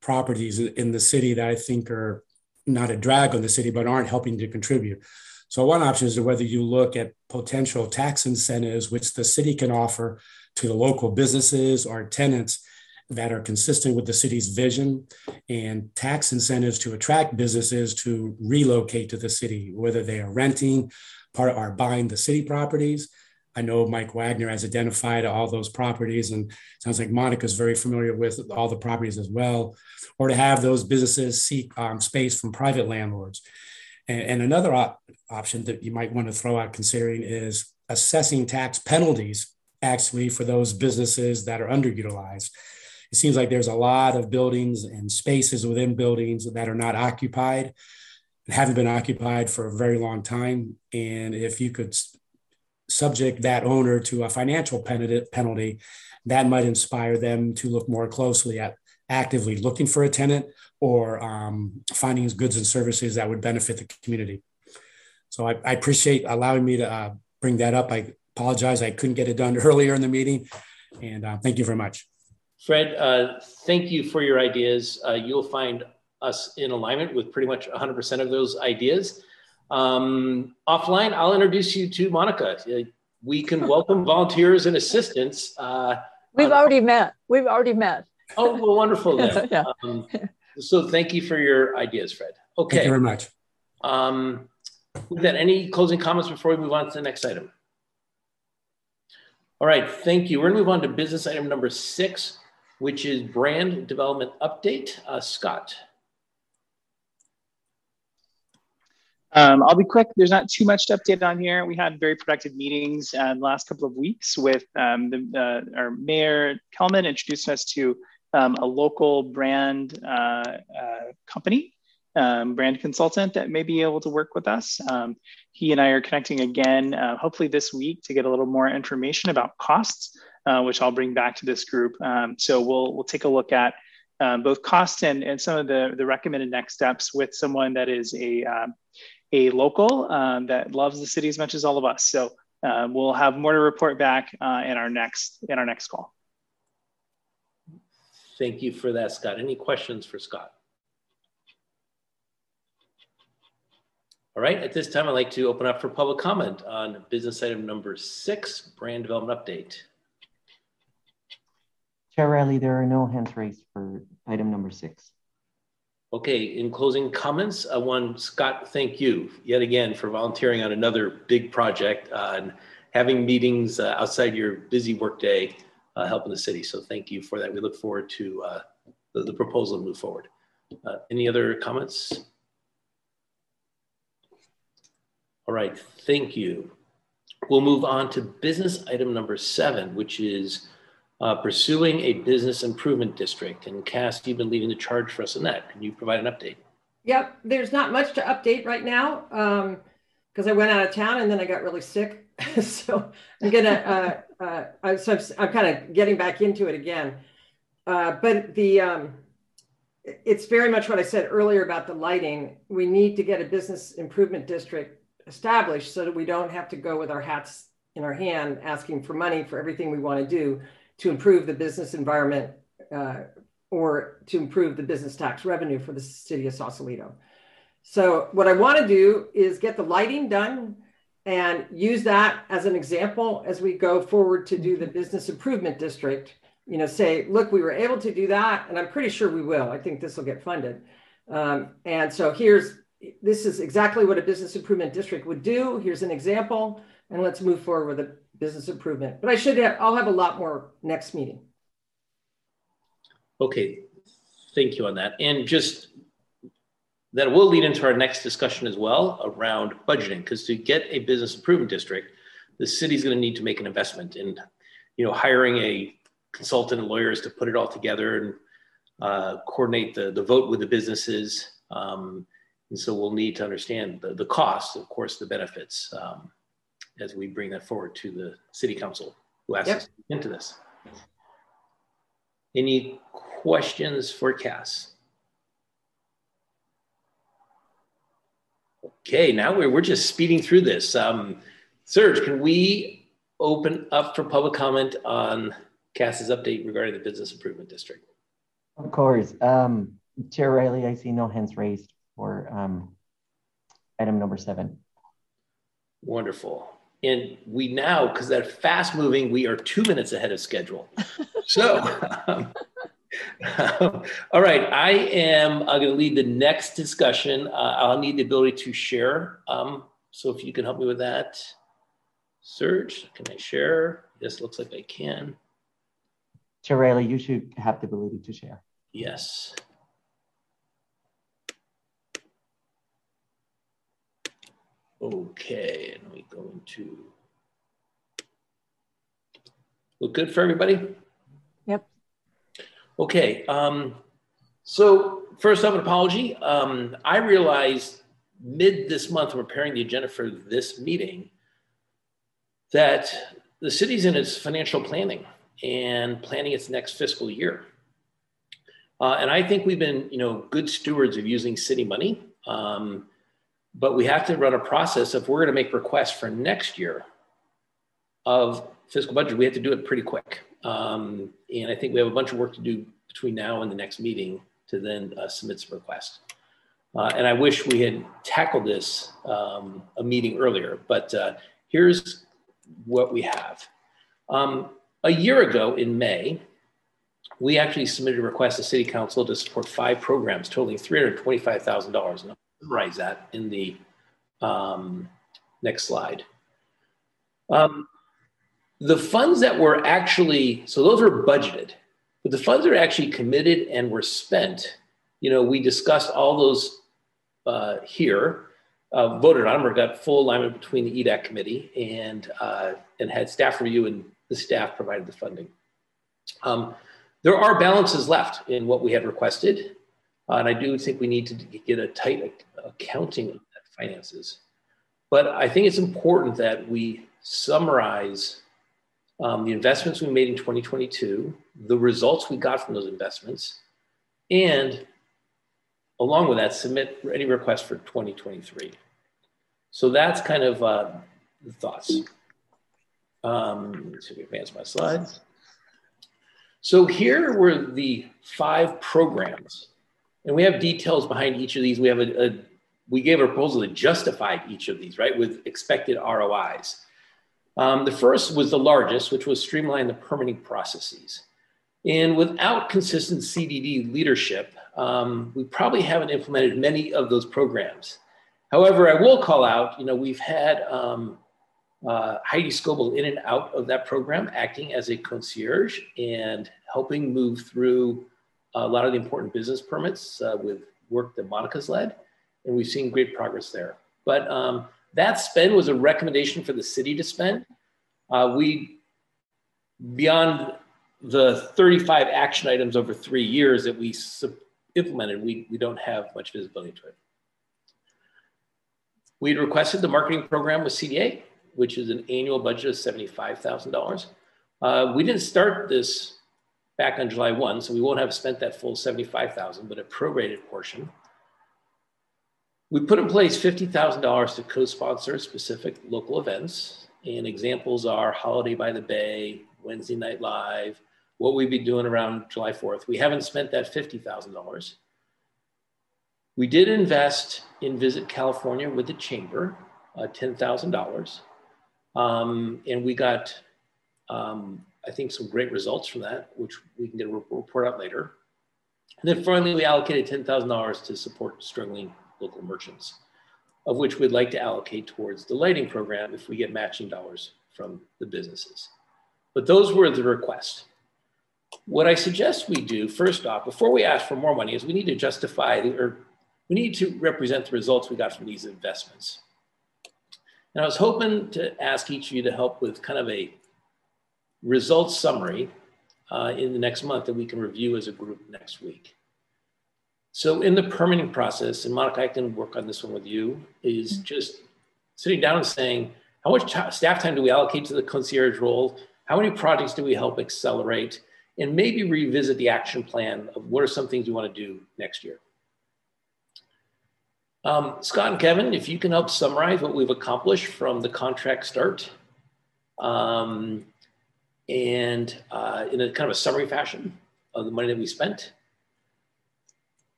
properties in the city that I think are not a drag on the city, but aren't helping to contribute. So one option is whether you look at potential tax incentives, which the city can offer to the local businesses or tenants that are consistent with the city's vision and tax incentives to attract businesses to relocate to the city, whether they are renting, part are buying the city properties. I know Mike Wagner has identified all those properties, and sounds like Monica's very familiar with all the properties as well, or to have those businesses seek um, space from private landlords. And, and another op- option that you might want to throw out considering is assessing tax penalties actually for those businesses that are underutilized. It seems like there's a lot of buildings and spaces within buildings that are not occupied haven't been occupied for a very long time. And if you could subject that owner to a financial penalty, that might inspire them to look more closely at actively looking for a tenant or um, finding goods and services that would benefit the community. So I, I appreciate allowing me to uh, bring that up. I apologize I couldn't get it done earlier in the meeting, and uh, thank you very much. Fred, uh, thank you for your ideas. Uh, you'll find us in alignment with pretty much 100% of those ideas. Um, offline, I'll introduce you to Monica. We can welcome volunteers and assistants. Uh, We've already met. We've already met. Oh, well, wonderful. Then. yeah. Um, so thank you for your ideas, Fred. Okay. Thank you very much. Um, with that, any closing comments before we move on to the next item? All right, thank you. We're gonna move on to business item number six, which is brand development update. Uh, Scott. Um, I'll be quick. There's not too much to update on here. We had very productive meetings uh, the last couple of weeks with um, the, uh, our mayor Kellman introduced us to um, a local brand uh, uh company, um, brand consultant that may be able to work with us. Um, he and I are connecting again, uh, hopefully this week, to get a little more information about costs, uh, which I'll bring back to this group. Um, so we'll we'll take a look at both costs and, and some of the, the recommended next steps with someone that is a a local um, that loves the city as much as all of us. So um, we'll have more to report back uh, in our next in our next call. Thank you for that, Scott. Any questions for Scott? All right, at this time, I'd like to open up for public comment on business item number six, brand development update. Chair Riley, there are no hands raised for item number six. Okay, in closing comments, I want Scott, thank you yet again for volunteering on another big project uh, and having meetings uh, outside your busy workday, uh, helping the city. So thank you for that. We look forward to uh, the, the, proposal to move forward. Uh, any other comments? All right, thank you. We'll move on to business item number seven, which is uh, pursuing a business improvement district. And Cass, you've been leading the charge for us in that. Can you provide an update? Yep, there's not much to update right now because um, I went out of town and then I got really sick. so I'm gonna, uh, uh, I, so I'm, I'm kind of getting back into it again. Uh, but the, um, it's very much what I said earlier about the lighting. We need to get a business improvement district established so that we don't have to go with our hats in our hand asking for money for everything we want to do to improve the business environment uh, or to improve the business tax revenue for the city of Sausalito. So what I want to do is get the lighting done and use that as an example as we go forward to do the business improvement district. You know, say, look, we were able to do that, and I'm pretty sure we will. I think this will get funded. Um, and so here's this is exactly what a business improvement district would do. Here's an example, and let's move forward with a business improvement. But I should have, I'll have a lot more next meeting. Okay, thank you on that. And just that will lead into our next discussion as well around budgeting, because to get a business improvement district, the city's going to need to make an investment in, you know, hiring a consultant and lawyers to put it all together and uh, coordinate the, the vote with the businesses. Um, and so we'll need to understand the, the cost, of course, the benefits um, as we bring that forward to the city council who asked yep. us into this. Any questions for Cass? Okay, now we're, we're just speeding through this. Um, Serge, can we open up for public comment on Cass's update regarding the Business Improvement District? Of course. Um, Chair Riley, I see no hands raised for um, item number seven. Wonderful. And we now, because that fast moving, we are two minutes ahead of schedule. so, um, all right, I am uh, going to lead the next discussion. Uh, I'll need the ability to share. Um, so if you can help me with that. Serge, can I share? this looks like I can. Chair Riley, you should have the ability to share. Yes. Okay, and we go into, look good for everybody? Yep. Okay, um, so first up, an apology. Um, I realized mid this month, preparing the agenda for this meeting, that the city's in its financial planning and planning its next fiscal year. Uh, and I think we've been, you know, good stewards of using city money. Um, but we have to run a process if we're going to make requests for next year of fiscal budget, we have to do it pretty quick. Um, and I think we have a bunch of work to do between now and the next meeting to then uh, submit some requests. Uh, and I wish we had tackled this um, a meeting earlier, but uh, here's what we have. Um, a year ago in May, we actually submitted a request to City Council to support five programs totaling $325,000. Summarize that in the um, next slide. Um, the funds that were actually, so those were budgeted, but the funds that are actually committed and were spent, you know, we discussed all those uh, here, uh, voted on or got full alignment between the EDAC committee and, uh, and had staff review and the staff provided the funding. Um, there are balances left in what we had requested. Uh, and I do think we need to get a tight accounting of that finances. But I think it's important that we summarize um, the investments we made in 2022, the results we got from those investments, and along with that, submit any requests for 2023. So that's kind of uh, the thoughts. Um, we advance my slides. So here were the five programs, and we have details behind each of these. We have a, a we gave a proposal that justified each of these, right, with expected ROIs. Um, the first was the largest, which was streamline the permitting processes. And without consistent CDD leadership, um, we probably haven't implemented many of those programs. However, I will call out, you know, we've had um, uh, Heidi Scoble in and out of that program, acting as a concierge and helping move through a lot of the important business permits uh, with work that Monica's led. And we've seen great progress there. But um, that spend was a recommendation for the city to spend. Uh, we, beyond the 35 action items over three years that we implemented, we, we don't have much visibility to it. We had requested the marketing program with CDA which is an annual budget of $75,000. Uh, we didn't start this back on July 1, so we won't have spent that full 75,000, but a prorated portion. We put in place $50,000 to co-sponsor specific local events, and examples are Holiday by the Bay, Wednesday Night Live, what we'd be doing around July 4th. We haven't spent that $50,000. We did invest in Visit California with the Chamber, uh, $10,000. Um, and we got, um, I think, some great results from that, which we can get a report out later. And then finally, we allocated $10,000 to support struggling local merchants, of which we'd like to allocate towards the lighting program if we get matching dollars from the businesses. But those were the requests. what I suggest we do first off, before we ask for more money, is we need to justify the, or we need to represent the results we got from these investments. And I was hoping to ask each of you to help with kind of a results summary uh, in the next month that we can review as a group next week. So in the permitting process, and Monica, I can work on this one with you, is just sitting down and saying, how much staff time do we allocate to the concierge role? How many projects do we help accelerate? And maybe revisit the action plan of what are some things we want to do next year. Um, Scott and Kevin, if you can help summarize what we've accomplished from the contract start um, and uh, in a kind of a summary fashion of the money that we spent.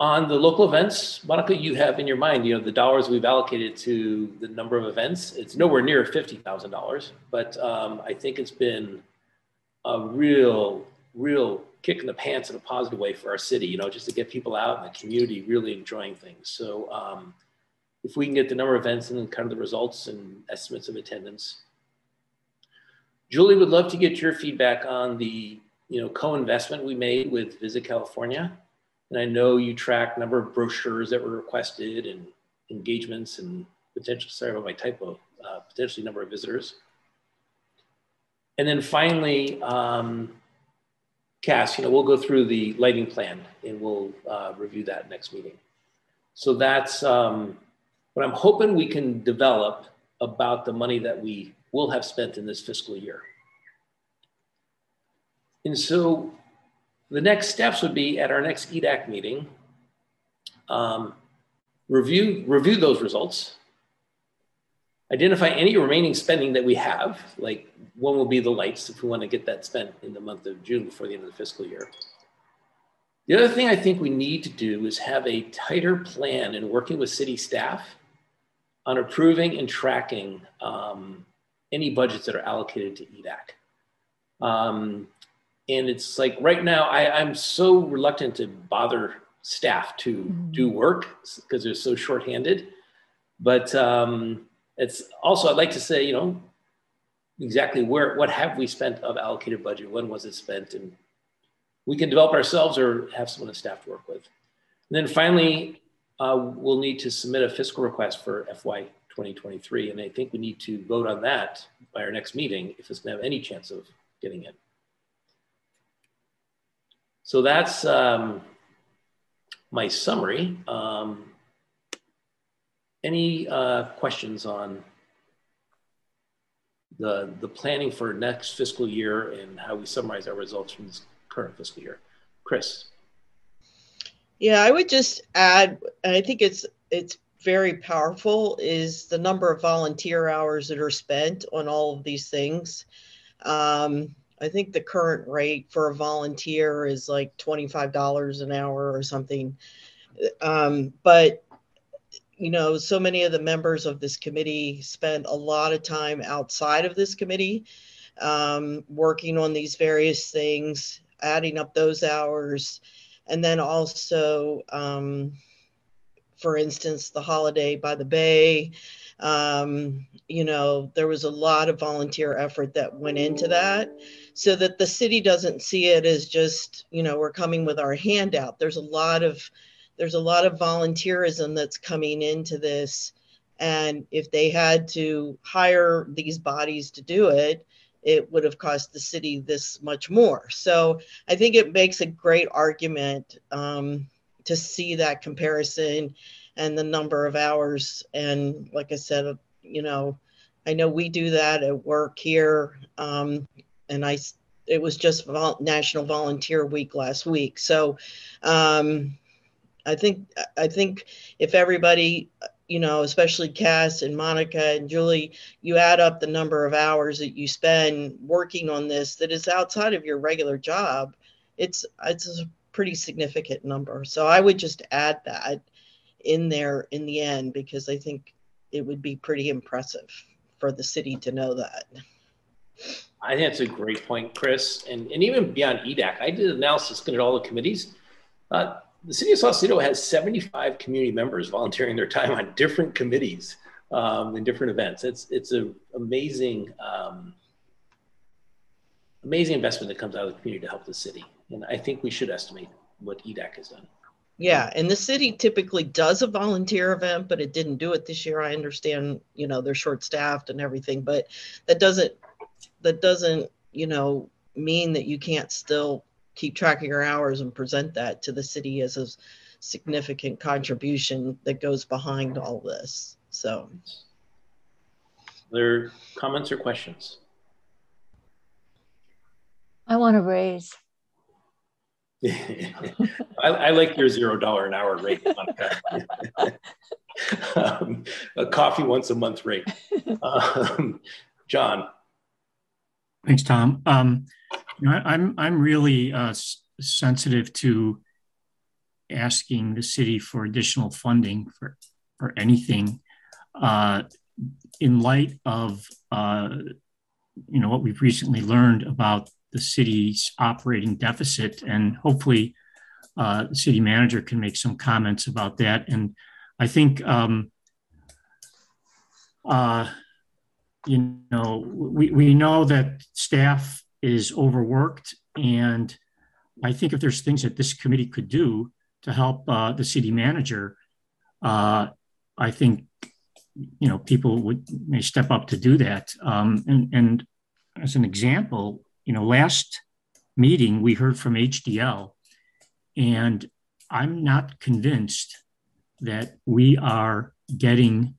On the local events, Monica, you have in your mind, you know, the dollars we've allocated to the number of events. It's nowhere near $50,000, but um, I think it's been a real, real kick in the pants in a positive way for our city, you know, just to get people out in the community really enjoying things. So um, if we can get the number of events and kind of the results and estimates of attendance. Julie would love to get your feedback on the, you know, co-investment we made with Visit California. And I know you track number of brochures that were requested and engagements and potential, sorry about my typo, uh, potentially number of visitors. And then finally, um, Cass, you know, we'll go through the lighting plan and we'll uh, review that next meeting. So that's um, what I'm hoping we can develop about the money that we will have spent in this fiscal year. And so the next steps would be at our next EDAC meeting, um, review, review those results, identify any remaining spending that we have, like when will be the lights if we want to get that spent in the month of June before the end of the fiscal year. The other thing I think we need to do is have a tighter plan in working with city staff on approving and tracking um, any budgets that are allocated to EDAC. Um, and it's like right now I, i'm so reluctant to bother staff to mm-hmm. do work because they're so shorthanded but um, it's also i'd like to say you know exactly where what have we spent of allocated budget when was it spent and we can develop ourselves or have someone on staff to work with and then finally uh, we'll need to submit a fiscal request for fy 2023 and i think we need to vote on that by our next meeting if it's going to have any chance of getting in so that's um, my summary. Um, any uh, questions on the, the planning for next fiscal year and how we summarize our results from this current fiscal year? Chris. Yeah, I would just add, I think it's it's very powerful is the number of volunteer hours that are spent on all of these things. Um, I think the current rate for a volunteer is like $25 an hour or something. Um, but, you know, so many of the members of this committee spend a lot of time outside of this committee um, working on these various things, adding up those hours. And then also, um, for instance, the holiday by the bay. Um, you know, there was a lot of volunteer effort that went into that so that the city doesn't see it as just you know we're coming with our handout. there's a lot of there's a lot of volunteerism that's coming into this and if they had to hire these bodies to do it it would have cost the city this much more so i think it makes a great argument um, to see that comparison and the number of hours and like i said you know i know we do that at work here um, and I it was just vol- National Volunteer Week last week. So um, I think I think if everybody, you know, especially Cass and Monica and Julie, you add up the number of hours that you spend working on this that is outside of your regular job, it's it's a pretty significant number. So I would just add that in there in the end because I think it would be pretty impressive for the city to know that. I think that's a great point, Chris. And, and even beyond EDAC, I did analysis at all the committees. Uh, the city of Sausalito has 75 community members volunteering their time on different committees um, and different events. It's it's an amazing um, amazing investment that comes out of the community to help the city. And I think we should estimate what EDAC has done. Yeah, and the city typically does a volunteer event, but it didn't do it this year. I understand, you know, they're short staffed and everything, but that doesn't that doesn't, you know, mean that you can't still keep track of your hours and present that to the city as a significant contribution that goes behind all this. So, there comments or questions? I want to raise. I, I, like your zero dollar an hour rate, um, a coffee once a month rate. Um, John. Thanks, Tom. Um, you know, I, am I'm really uh, sensitive to asking the city for additional funding for for anything uh, in light of uh, you know what we've recently learned about the city's operating deficit, and hopefully uh, the city manager can make some comments about that. And I think um, uh, you know we, we know that staff is overworked. And I think if there's things that this committee could do to help uh, the city manager, uh, I think you know people would may step up to do that. Um, and, and as an example, you know, last meeting we heard from HDL, and I'm not convinced that we are getting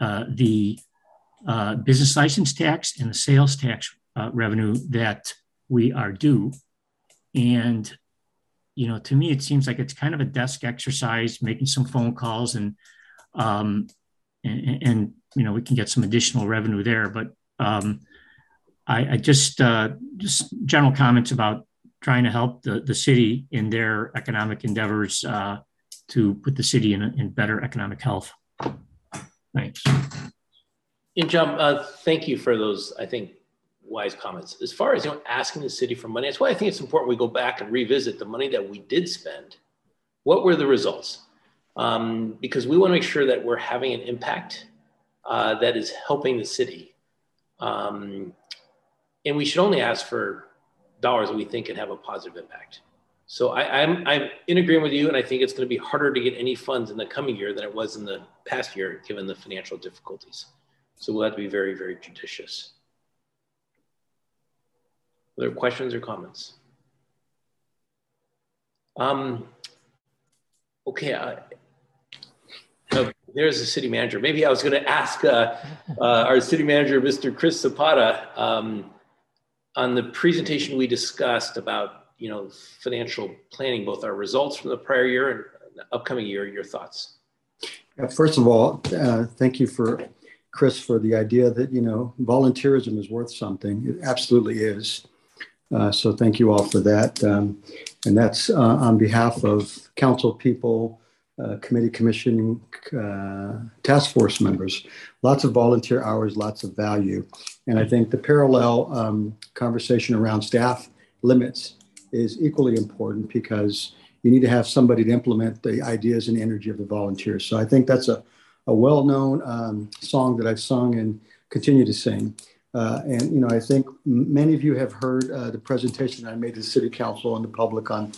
uh, the uh, business license tax and the sales tax uh, revenue that we are due. And, you know, to me, it seems like it's kind of a desk exercise, making some phone calls and, um, and, and you know, we can get some additional revenue there. But um, I, I just, uh, just general comments about trying to help the, the city in their economic endeavors uh, to put the city in, in better economic health. Thanks. And John, uh, thank you for those, I think, wise comments. As far as you know, asking the city for money, that's why I think it's important we go back and revisit the money that we did spend. What were the results? Um, because we want to make sure that we're having an impact uh, that is helping the city. Um, and we should only ask for dollars that we think can have a positive impact. So I, I'm, I'm in agreement with you, and I think it's going to be harder to get any funds in the coming year than it was in the past year, given the financial difficulties. So we'll have to be very, very judicious. Other questions or comments? Um, okay, uh, oh, there's the city manager. Maybe I was going to ask uh, uh, our city manager, Mr. Chris Zapata, um, on the presentation we discussed about you know financial planning, both our results from the prior year and upcoming year. Your thoughts? First of all, uh, thank you for Chris for the idea that you know volunteerism is worth something. It absolutely is. Uh, so thank you all for that. Um, and that's uh, on behalf of council people, uh, committee commission, uh, task force members. Lots of volunteer hours, lots of value. And I think the parallel um, conversation around staff limits is equally important because you need to have somebody to implement the ideas and energy of the volunteers. So I think that's a, a well-known um, song that I've sung and continue to sing. Uh, and you know, I think many of you have heard uh, the presentation I made to the City Council and the public on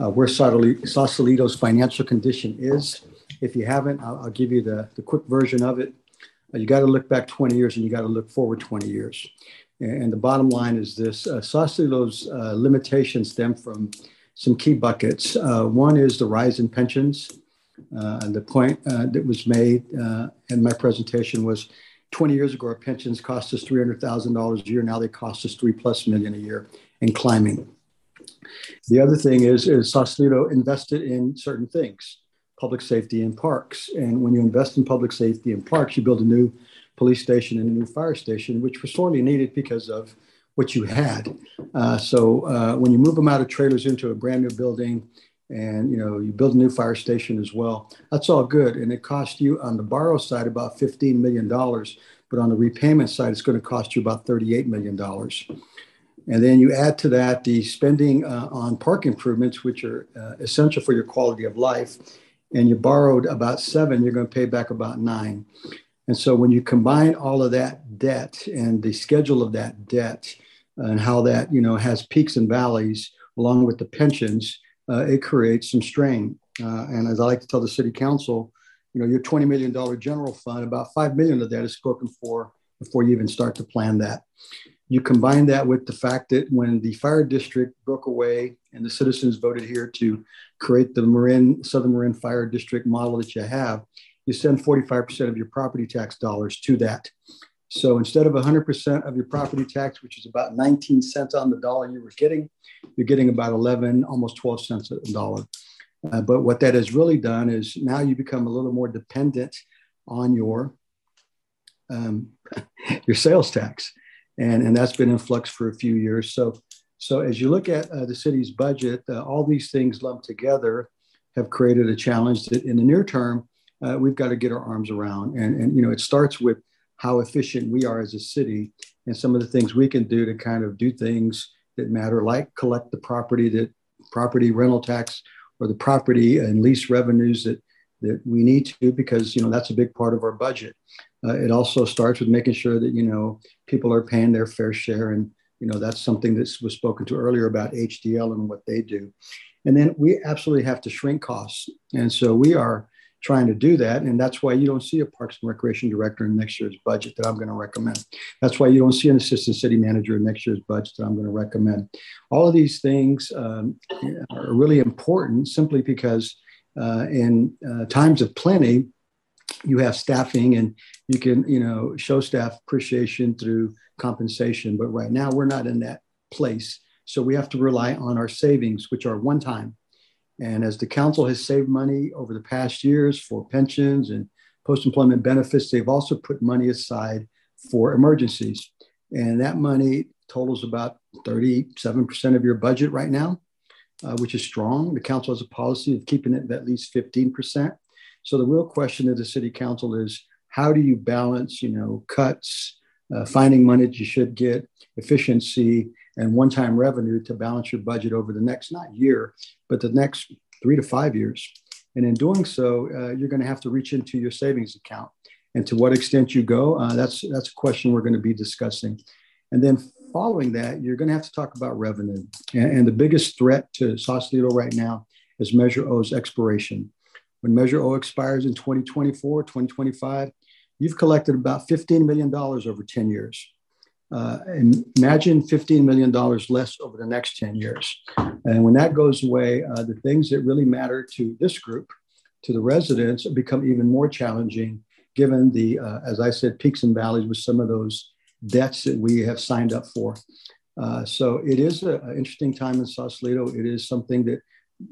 uh, where Sausalito's financial condition is. If you haven't, I'll, I'll give you the, the quick version of it. Uh, you got to look back 20 years and you got to look forward 20 years. And the bottom line is this: uh, Sausalito's uh, limitations stem from some key buckets. one is the rise in pensions. and the point that was made in my presentation was 20 years ago, our pensions cost us $300,000 a year. Now they cost us three plus million a year and climbing. The other thing is, is Sausalito invested in certain things, public safety and parks. And when you invest in public safety and parks, you build a new police station and a new fire station, which was sorely needed because of what you had. Uh, so uh, when you move them out of trailers into a brand new building, and you know you build a new fire station as well that's all good and it cost you on the borrow side about 15 million dollars but on the repayment side it's going to cost you about 38 million dollars and then you add to that the spending uh, on park improvements which are uh, essential for your quality of life and you borrowed about seven you're going to pay back about nine and so when you combine all of that debt and the schedule of that debt and how that you know has peaks and valleys along with the pensions, uh, it creates some strain. Uh, and as I like to tell the city council, you know, your $20 million general fund, about 5 million of that is spoken for before you even start to plan that. You combine that with the fact that when the fire district broke away and the citizens voted here to create the Marin, Southern Marin Fire District model that you have, you send 45% of your property tax dollars to that. So instead of 100% of your property tax, which is about 19 cents on the dollar you were getting, you're getting about 11, almost 12 cents a dollar. Uh, but what that has really done is now you become a little more dependent on your um, your sales tax, and and that's been in flux for a few years. So so as you look at uh, the city's budget, uh, all these things lumped together have created a challenge that in the near term uh, we've got to get our arms around. And and you know it starts with how efficient we are as a city and some of the things we can do to kind of do things that matter, like collect the property that property rental tax or the property and lease revenues that that we need to because you know that's a big part of our budget. Uh, it also starts with making sure that you know people are paying their fair share, and you know that's something that was spoken to earlier about HDL and what they do. And then we absolutely have to shrink costs, and so we are trying to do that. And that's why you don't see a Parks and Recreation director in next year's budget that I'm going to recommend. That's why you don't see an assistant city manager in next year's budget that I'm going to recommend. All of these things um, are really important simply because in uh, times of plenty, you have staffing and you can, you know, show staff appreciation through compensation. But right now we're not in that place. So we have to rely on our savings, which are one time and as the council has saved money over the past years for pensions and post employment benefits, they've also put money aside for emergencies. And that money totals about 37% of your budget right now, uh, which is strong. The council has a policy of keeping it at least 15%. So the real question of the city council is how do you balance, you know, cuts, uh, finding money that you should get, efficiency, and one time revenue to balance your budget over the next, not year, but the next three to five years. And in doing so, uh, you're going to have to reach into your savings account. And to what extent you go, uh, that's, that's a question we're going to be discussing. And then following that, you're going to have to talk about revenue. And, and the biggest threat to Sausalito right now is Measure O's expiration. When Measure O expires in 2024, 2025, you've collected about $15 million over 10 years. Uh, imagine $15 million less over the next 10 years. And when that goes away, uh, the things that really matter to this group, to the residents, become even more challenging given the, uh, as I said, peaks and valleys with some of those debts that we have signed up for. Uh, so it is an interesting time in Sausalito. It is something that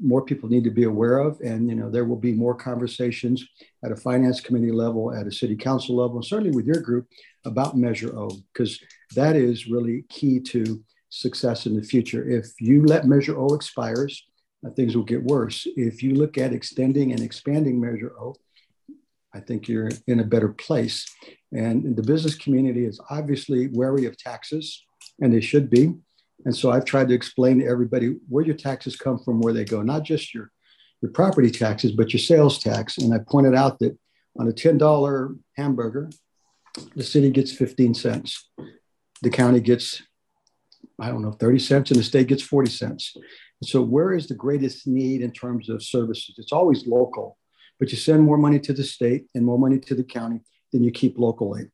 more people need to be aware of. And, you know, there will be more conversations at a finance committee level, at a city council level, and certainly with your group about Measure O, because that is really key to success in the future. If you let Measure O expires, uh, things will get worse. If you look at extending and expanding Measure O, I think you're in a better place. And the business community is obviously wary of taxes, and they should be. And so I've tried to explain to everybody where your taxes come from, where they go, not just your, your property taxes, but your sales tax. And I pointed out that on a $10 hamburger, the city gets 15 cents. The county gets, I don't know, 30 cents, and the state gets 40 cents. And so, where is the greatest need in terms of services? It's always local, but you send more money to the state and more money to the county than you keep locally.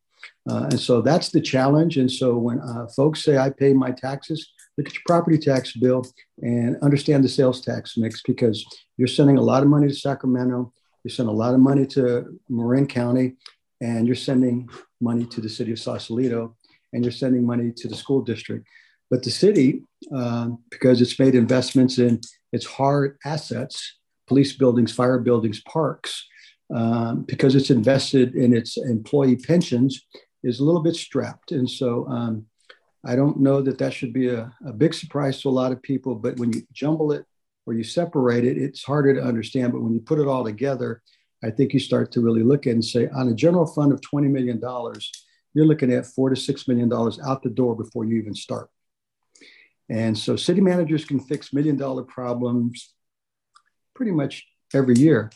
Uh, and so that's the challenge. And so when uh, folks say, I pay my taxes, look at your property tax bill and understand the sales tax mix because you're sending a lot of money to Sacramento, you're sending a lot of money to Marin County, and you're sending money to the city of Sausalito, and you're sending money to the school district. But the city, uh, because it's made investments in its hard assets, police buildings, fire buildings, parks, um, because it's invested in its employee pensions, is a little bit strapped. And so um, I don't know that that should be a, a big surprise to a lot of people, but when you jumble it or you separate it, it's harder to understand. But when you put it all together, I think you start to really look at and say, on a general fund of $20 million, you're looking at four to $6 million out the door before you even start. And so city managers can fix million dollar problems pretty much every year.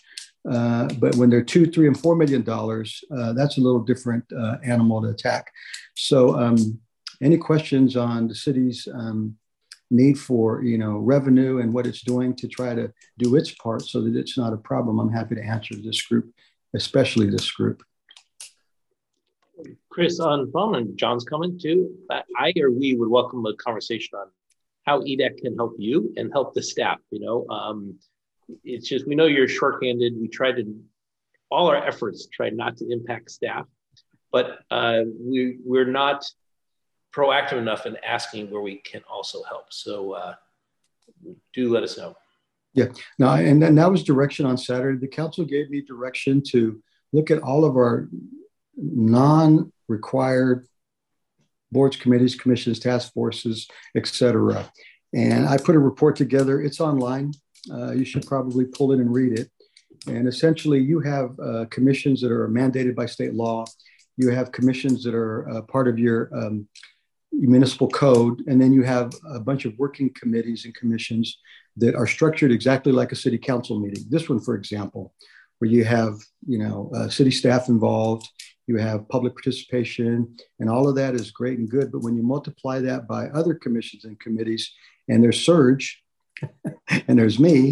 Uh, but when they're two, three, and four million dollars, uh, that's a little different uh, animal to attack. So um, any questions on the city's um, need for you know revenue and what it's doing to try to do its part so that it's not a problem, I'm happy to answer this group, especially this group. Chris, on following John's comment too, I or we would welcome a conversation on how EDAC can help you and help the staff. You know, um, it's just we know you're shorthanded. We try to all our efforts try not to impact staff, but uh, we we're not proactive enough in asking where we can also help. So uh, do let us know. Yeah, no, and then that was direction on Saturday. The council gave me direction to look at all of our non-required boards, committees, commissions, task forces, etc. And I put a report together. It's online. Uh, you should probably pull it and read it. And essentially, you have uh, commissions that are mandated by state law. You have commissions that are uh, part of your um, municipal code. And then you have a bunch of working committees and commissions that are structured exactly like a city council meeting. This one, for example, where you have you know uh, city staff involved, you have public participation, and all of that is great and good. But when you multiply that by other commissions and committees, and their Serge, and there's me,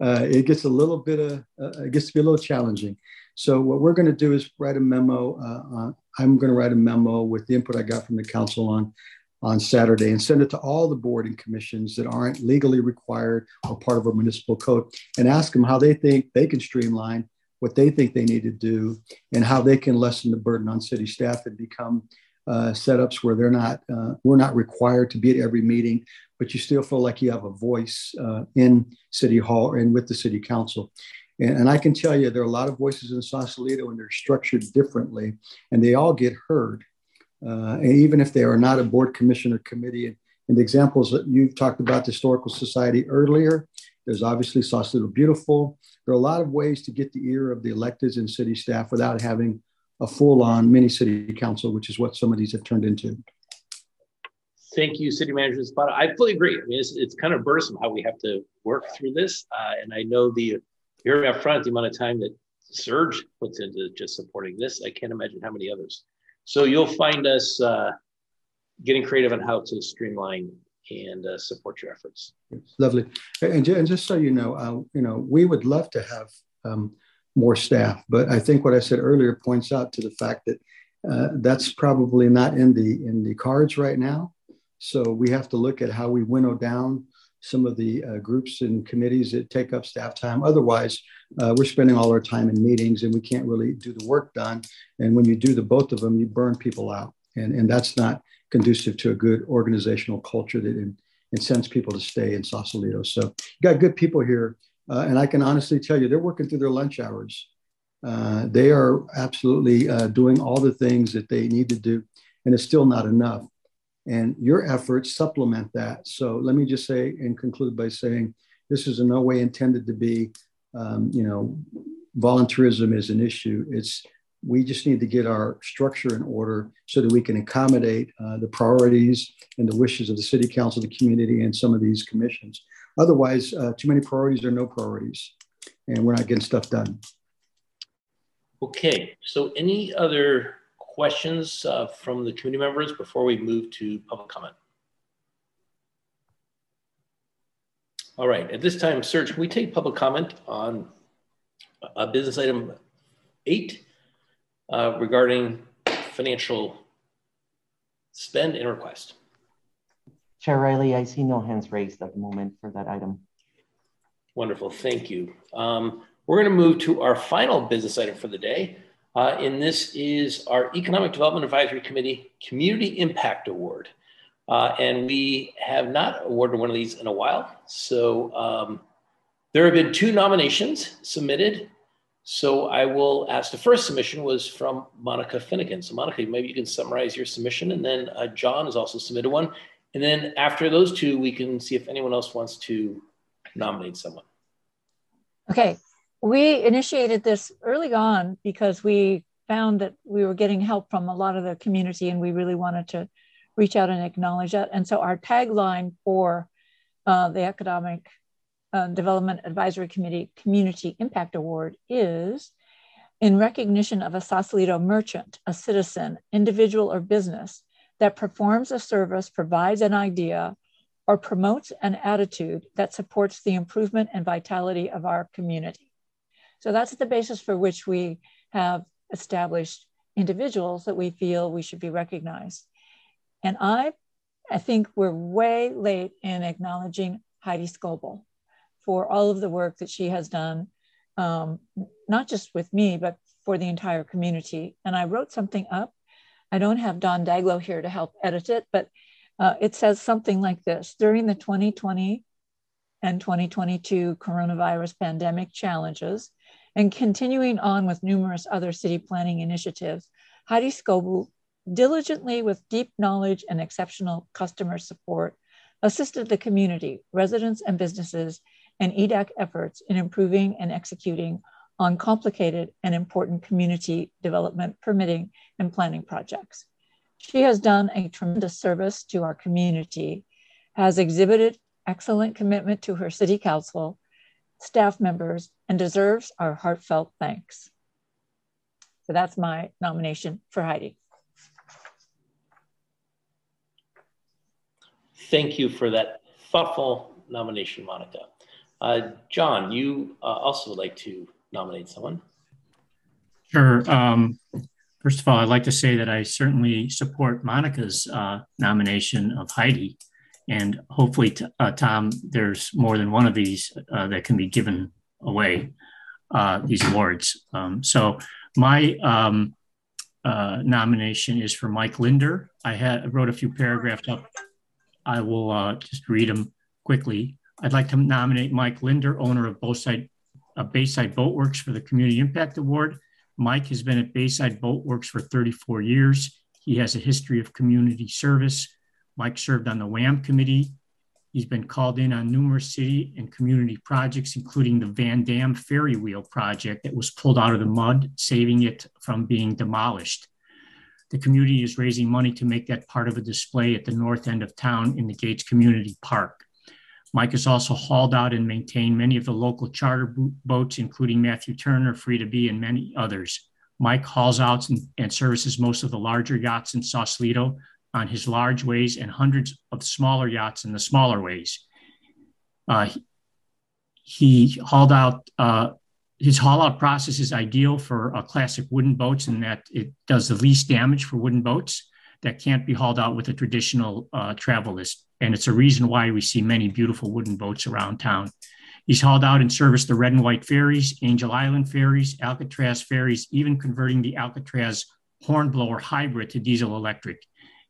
uh, it gets a little bit of uh, it gets to be a little challenging. So what we're going to do is write a memo. Uh, I'm going to write a memo with the input I got from the council on on Saturday and send it to all the board and commissions that aren't legally required or part of our municipal code and ask them how they think they can streamline what they think they need to do and how they can lessen the burden on city staff and become uh, setups where they're not uh, we're not required to be at every meeting but you still feel like you have a voice uh, in city hall and with the city council. And, and, i can tell you there are a lot of voices in sausalito and they're structured differently and they all get heard uh, and even if they are not a board commission or committee. And, and the examples that you've talked about the historical society earlier there's obviously sausalito beautiful. There are a lot of ways to get the ear of the electeds and city staff without having a full-on mini city council, which is what some of these have turned into. Thank you, City Manager Zapata. I fully agree. I mean, it's, it's kind of burdensome how we have to work through this. Uh, and I know the here up front, the amount of time that Serge puts into just supporting this, I can't imagine how many others. So you'll find us uh, getting creative on how to streamline and uh, support your efforts. Lovely. And, and just so you know, uh, you know, we would love to have um, more staff. But I think what I said earlier points out to the fact that uh, that's probably not in the in the cards right now. So we have to look at how we winnow down some of the uh, groups and committees that take up staff time. Otherwise, uh, we're spending all our time in meetings and we can't really do the work done. And when you do the both of them, you burn people out, and and that's not conducive to a good organizational culture that in, incents people to stay in Sausalito. So you got good people here uh, and I can honestly tell you, they're working through their lunch hours. Uh, they are absolutely uh, doing all the things that they need to do, and it's still not enough. And your efforts supplement that. So let me just say and conclude by saying this is in no way intended to be, um, you know, volunteerism is an issue. It's we just need to get our structure in order so that we can accommodate uh, the priorities and the wishes of the city council, the community, and some of these commissions. Otherwise, uh, too many priorities are no priorities, and we're not getting stuff done. Okay, so any other questions uh, from the community members before we move to public comment? All right, at this time, Serge, can we take public comment on a business item eight uh, regarding financial spend and request? Chair Riley, I see no hands raised at the moment for that item. Wonderful, thank you. Um, we're going to move to our final business item for the day. Uh, and this is our Economic Development Advisory Committee Community Impact Award. Uh, and we have not awarded one of these in a while. So um, there have been two nominations submitted. So I will ask the first submission was from Monica Finnegan. So Monica, maybe you can summarize your submission and then uh, John has also submitted one. And then after those two, we can see if anyone else wants to nominate someone. Okay. We initiated this early on because we found that we were getting help from a lot of the community and we really wanted to reach out and acknowledge that. And so our tagline for uh, the Economic uh, Development Advisory Committee Community Impact Award is in recognition of a Sausalito merchant, a citizen, individual, or business that performs a service, provides an idea, or promotes an attitude that supports the improvement and vitality of our community. So that's the basis for which we have established individuals that we feel we should be recognized. And I, I think we're way late in acknowledging Heidi Scoble for all of the work that she has done, um, not just with me, but for the entire community. And I wrote something up. I don't have Don Daglow here to help edit it, but uh, it says something like this During the 2020 and 2022 coronavirus pandemic challenges, and continuing on with numerous other city planning initiatives, Heidi Scoble diligently, with deep knowledge and exceptional customer support, assisted the community, residents and businesses, and EDAC efforts in improving and executing on complicated and important community development, permitting, and planning projects. She has done a tremendous service to our community, has exhibited excellent commitment to her city council, staff members, and deserves our heartfelt thanks. So that's my nomination for Heidi. Thank you for that thoughtful nomination, Monica. Uh, John, you uh, also would like to nominate someone. Sure. Um, first of all, I'd like to say that I certainly support Monica's uh, nomination of Heidi. And hopefully, uh, Tom, there's more than one of these uh, that can be given away, uh, these awards. Um, so, my um, nomination is for Mike Linder. I had wrote a few paragraphs up. I will just read them quickly. I'd like to nominate Mike Linder, owner of Bayside, uh, Bayside Boatworks, for the Community Impact Award. Mike has been at Bayside Boatworks for 34 years. He has a history of community service. Mike served on the WAM committee. He's been called in on numerous city and community projects, including the Van Damme Ferry Wheel project that was pulled out of the mud, saving it from being demolished. The community is raising money to make that part of a display at the north end of town in the Gates Community Park. Mike has also hauled out and maintained many of the local charter boats, including Matthew Turner, Freda B, and many others. Mike hauls out and, and services most of the larger yachts in Sausalito on his large ways and hundreds of smaller yachts in the smaller ways. Uh, he, hauled out, uh, his haul out process is ideal for uh, classic wooden boats in that it does the least damage for wooden boats that can't be hauled out with a traditional uh, travel lift and it's a reason why we see many beautiful wooden boats around town. He's hauled out and serviced the red and white ferries, Angel Island ferries, Alcatraz ferries, even converting the Alcatraz hornblower hybrid to diesel electric.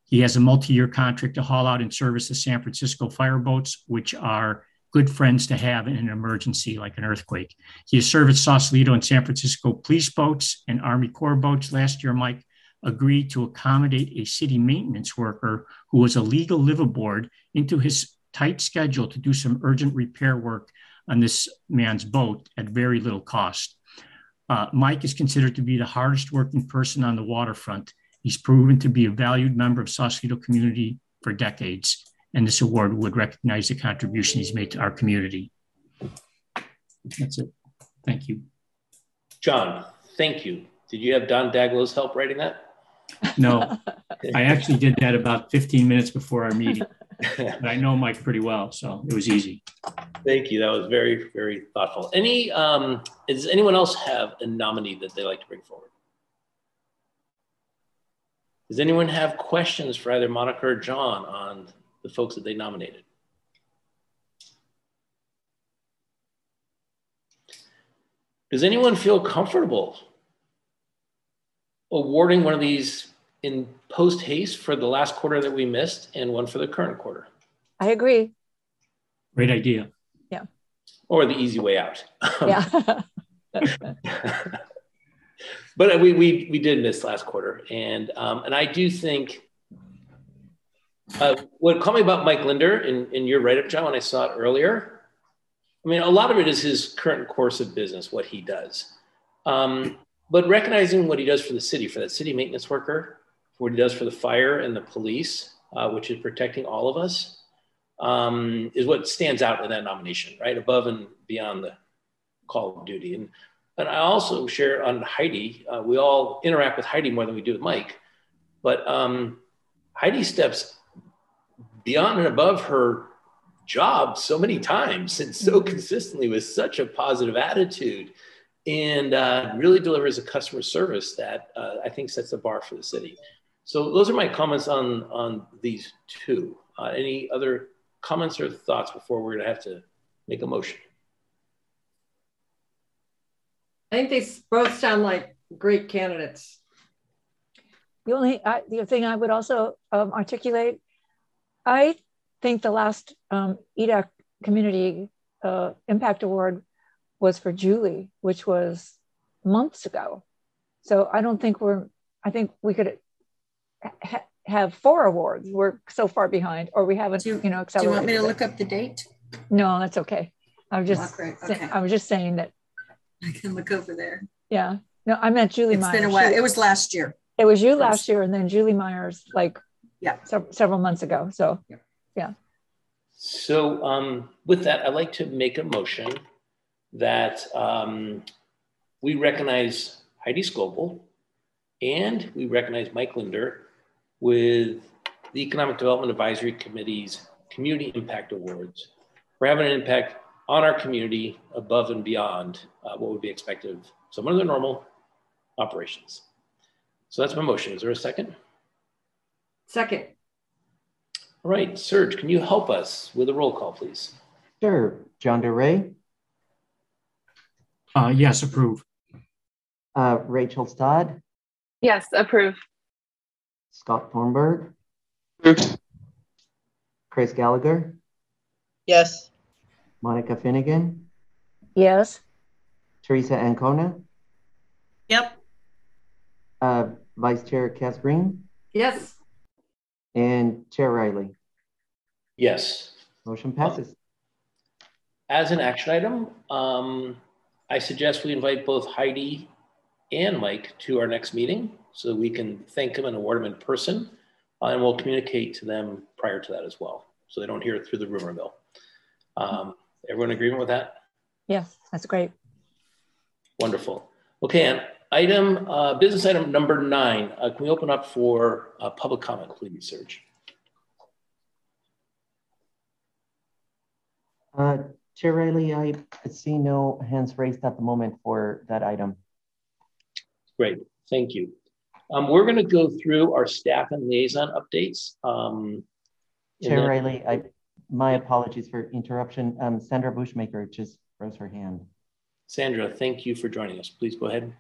He has a multi-year contract to haul out and service the San Francisco fireboats, which are good friends to have in an emergency like an earthquake. He has serviced Sausalito and San Francisco police boats and Army Corps boats. Last year, Mike agreed to accommodate a city maintenance worker who was a legal liveaboard into his tight schedule to do some urgent repair work on this man's boat at very little cost. Uh, Mike is considered to be the hardest working person on the waterfront. He's proven to be a valued member of Sausalito community for decades, and this award would recognize the contribution he's made to our community. That's it. Thank you. John, thank you. Did you have Don Daglow's help writing that? No, I actually did that about 15 minutes before our meeting. but I know Mike pretty well, so it was easy. Thank you. That was very, very thoughtful. Any, um, does anyone else have a nominee that they like to bring forward? Does anyone have questions for either Monica or John on the folks that they nominated? Does anyone feel comfortable awarding one of these in post haste for the last quarter that we missed and one for the current quarter. I agree. Great idea. Yeah. Or the easy way out. Yeah. but we, we, we did miss last quarter. And, um, and I do think uh, what caught me about Mike Linder in, in your write up, John, when I saw it earlier, I mean, a lot of it is his current course of business, what he does. Um, but recognizing what he does for the city, for that city maintenance worker, for what he does for the fire and the police, uh, which is protecting all of us, um, is what stands out in that nomination, right? Above and beyond the call of duty. And, and I also share on Heidi, uh, we all interact with Heidi more than we do with Mike, but um, Heidi steps beyond and above her job so many times and so mm-hmm. consistently with such a positive attitude and uh, really delivers a customer service that uh, I think sets the bar for the city. So those are my comments on, on these two. Uh, any other comments or thoughts before we're gonna have to make a motion? I think they both sound like great candidates. The only uh, the thing I would also um, articulate, I think the last um, EDAC Community uh, Impact Award was for Julie, which was months ago. So I don't think we're. I think we could ha- have four awards. We're so far behind, or we haven't. Do, you know, accepted. do you want me to look up the date? No, that's okay. I was just. Right. Okay. I was just saying that. I can look over there. Yeah. No, I meant Julie It's Myers. been a while. She- It was last year. It was you last year, and then Julie Myers, like yeah, sev- several months ago. So yeah. So um, with that, I'd like to make a motion that um, we recognize Heidi Scoble and we recognize Mike Linder with the Economic Development Advisory Committee's Community Impact Awards for having an impact on our community above and beyond uh, what would be expected of some of their normal operations. So that's my motion. Is there a second? Second. All right, Serge, can you help us with a roll call, please? Sure. John DeRay, Uh, yes, approve. uh, Rachel Stodd, Yes, approve. Scott Thornburg, Chris Gallagher, Yes. Monica Finnegan, Yes. Teresa Ancona, Yep. uh, Vice Chair Cass Green, Yes. and Chair Riley. Yes. Motion passes. As an action item, um, I suggest we invite both Heidi and Mike to our next meeting so we can thank them and award them in person. Uh, and we'll communicate to them prior to that as well, so they don't hear it through the rumor mill. Um, everyone in agreement with that? Yes, that's great. Wonderful. Okay, and item, uh, business item number nine, uh, can we open up for uh, public comment, please, Serge? Uh, Chair Riley, I see no hands raised at the moment for that item. Great, thank you. Um, we're going to go through our staff and liaison updates. Um, Chair then- Riley, I, my apologies for interruption. Um, Sandra Bushmaker just rose her hand. Sandra, thank you for joining us. Please go ahead.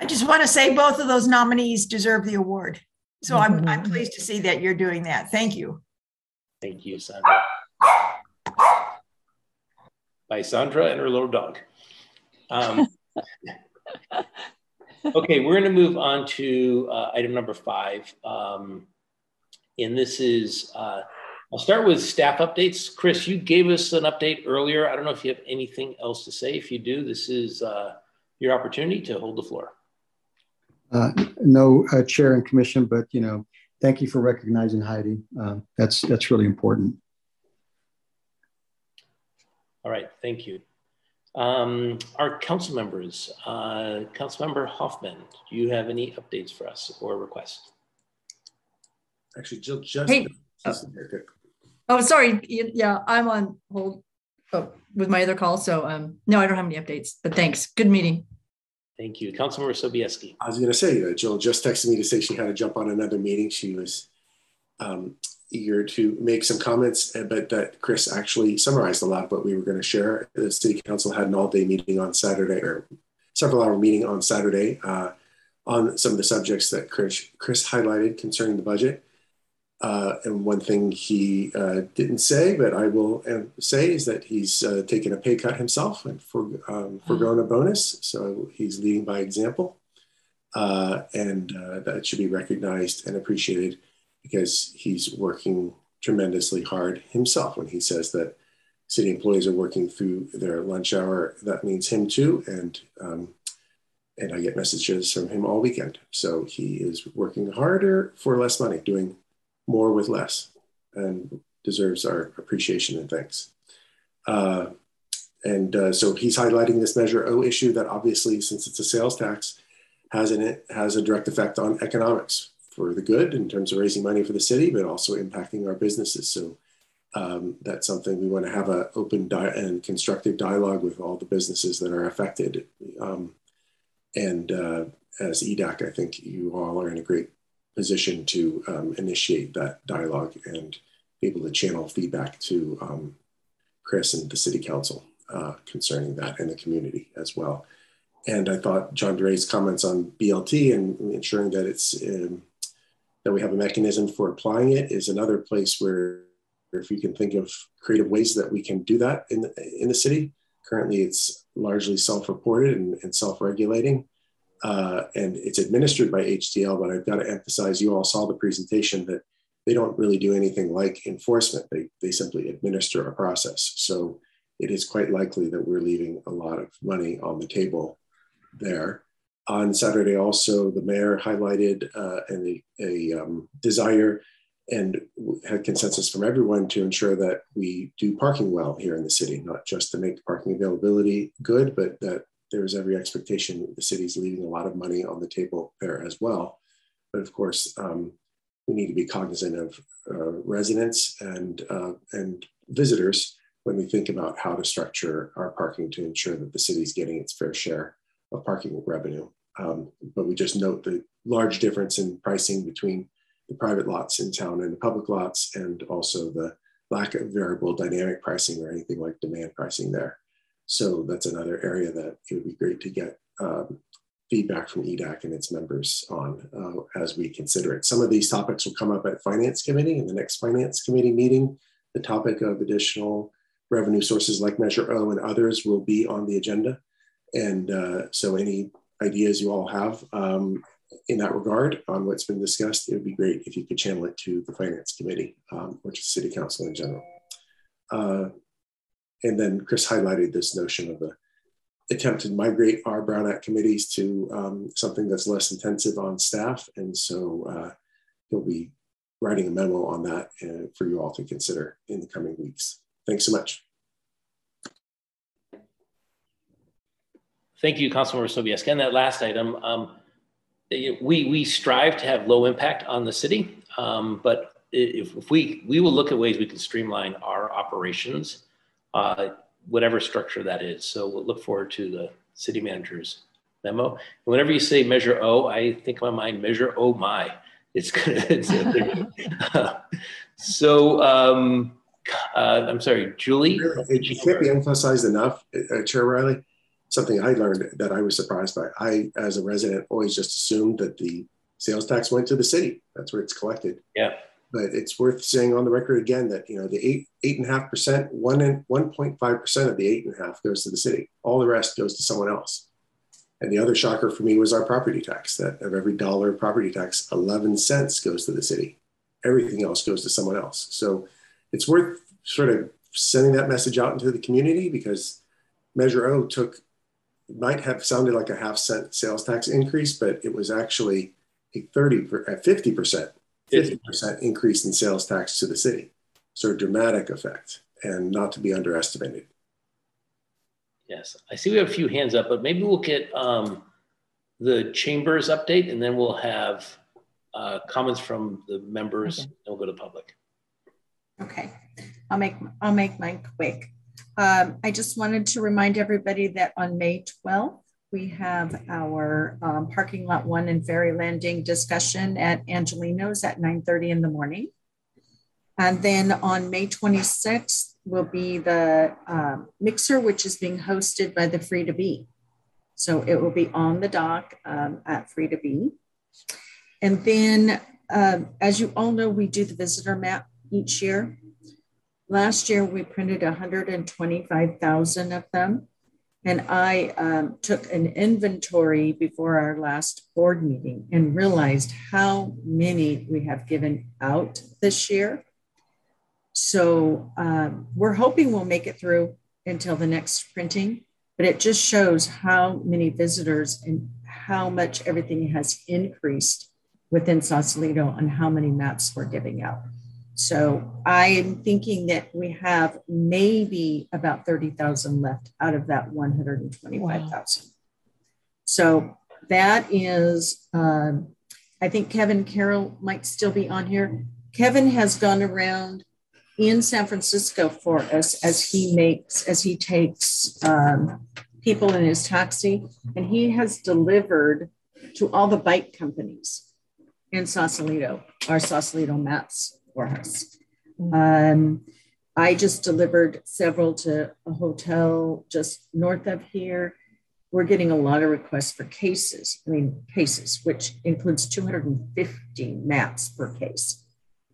I just want to say both of those nominees deserve the award. So I'm, I'm pleased to see that you're doing that. Thank you. Thank you, Sandra. By Sandra and her little dog. Um, okay, we're going to move on to uh, item number five. Um, and this is, uh, I'll start with staff updates. Chris, you gave us an update earlier. I don't know if you have anything else to say. If you do, this is uh, your opportunity to hold the floor. Uh, no uh, chair and commission, but you know, thank you for recognizing Heidi. Uh, that's that's really important. All right, thank you. Um, our council members, uh, Councilmember Hoffman, do you have any updates for us or requests? Actually, Jill just. Hey. just- okay. Oh, sorry. Yeah, I'm on hold oh, with my other call. So um, no, I don't have any updates, but thanks. Good meeting. Thank you. Councilmember Sobieski. I was going to say, uh, Jill just texted me to say she had to jump on another meeting. She was um, eager to make some comments, uh, but that Chris actually summarized a lot of what we were going to share. The city council had an all-day meeting on Saturday, or several-hour meeting on Saturday, uh, on some of the subjects that Chris, Chris highlighted concerning the budget. Uh, and one thing he uh, didn't say, but I will uh, say, is that he's uh, taken a pay cut himself and for um, forgone a bonus. So he's leading by example, uh, and uh, that should be recognized and appreciated because he's working tremendously hard himself. When he says that city employees are working through their lunch hour, that means him too, and um, and I get messages from him all weekend. So he is working harder for less money, doing more with less and deserves our appreciation and thanks. Uh, and uh, so he's highlighting this Measure O issue that obviously, since it's a sales tax, has it has a direct effect on economics for the good in terms of raising money for the city, but also impacting our businesses. So um, that's something we want to have an open di- and constructive dialogue with all the businesses that are affected. Um, and uh, as EDAC, I think you all are in a great position to um, initiate that dialogue and be able to channel feedback to um, Chris and the City Council uh, concerning that in the community as well. And I thought John DeRay's comments on BLT and ensuring that it's um, that we have a mechanism for applying it is another place where if you can think of creative ways that we can do that in the, in the city. Currently, it's largely self-reported and, and self-regulating, uh, and it's administered by HDL. But I've got to emphasize, you all saw the presentation that they don't really do anything like enforcement. They they simply administer a process. So it is quite likely that we're leaving a lot of money on the table there. On Saturday, also, the mayor highlighted uh, a, a um, desire and had consensus from everyone to ensure that we do parking well here in the city, not just to make parking availability good, but that there's every expectation the city's leaving a lot of money on the table there as well. But of course, um, we need to be cognizant of uh, residents and uh, and visitors when we think about how to structure our parking to ensure that the city's getting its fair share of parking revenue. Um, but we just note the large difference in pricing between the private lots in town and the public lots, and also the lack of variable dynamic pricing or anything like demand pricing there. So that's another area that it would be great to get um, feedback from EDAC and its members on uh, as we consider it. Some of these topics will come up at Finance Committee in the next Finance Committee meeting. The topic of additional revenue sources like Measure O and others will be on the agenda. And uh, so any ideas you all have um, in that regard on what's been discussed, it would be great if you could channel it to the Finance Committee, um, which is City Council in general. Uh, and then Chris highlighted this notion of the attempt to migrate our Brown Act committees to um, something that's less intensive on staff. And so uh, he'll be writing a memo on that uh, for you all to consider in the coming weeks. Thanks so much. Thank you, Councilmember Sobieski. And that last item, um, we, we strive to have low impact on the city, um, but if, if, we, we will look at ways we can streamline our operations, uh, whatever structure that is. So we'll look forward to the city manager's memo. Whenever you say measure O, I think my mind, measure O my. It's good. It's so, um, uh, I'm sorry, Julie. It can't be emphasized enough, uh, Chair Riley something I learned that I was surprised by. I, as a resident, always just assumed that the sales tax went to the city. That's where it's collected. Yeah. But it's worth saying on the record again that you know the eight eight and a half percent, one and one point five percent of the eight and a half goes to the city. All the rest goes to someone else. And the other shocker for me was our property tax. That of every dollar of property tax, eleven cents goes to the city. Everything else goes to someone else. So it's worth sort of sending that message out into the community because Measure O took might have sounded like a half cent sales tax increase, but it was actually a 30, a 50%, 50% increase in sales tax to the city. So a dramatic effect and not to be underestimated. Yes, I see we have a few hands up, but maybe we'll get um, the chambers update and then we'll have uh, comments from the members okay. and we'll go to public. Okay, I'll make, I'll make mine quick. Um, I just wanted to remind everybody that on May 12th, we have our um, parking lot one and ferry landing discussion at Angelino's at 9.30 in the morning. And then on May 26th will be the um, mixer, which is being hosted by the Freda B. So it will be on the dock um, at Freda B. And then, um, as you all know, we do the visitor map each year. Last year, we printed 125,000 of them. And I um, took an inventory before our last board meeting and realized how many we have given out this year. So um, we're hoping we'll make it through until the next printing, but it just shows how many visitors and how much everything has increased within Sausalito and how many maps we're giving out. So I'm thinking that we have maybe about 30,000 left out of that 125,000. Wow. So that is, um, I think Kevin Carroll might still be on here. Kevin has gone around in San Francisco for us as he makes, as he takes um, people in his taxi, and he has delivered to all the bike companies in Sausalito, our Sausalito maps for us. Um, I just delivered several to a hotel just north of here. We're getting a lot of requests for cases. I mean, cases, which includes 250 maps per case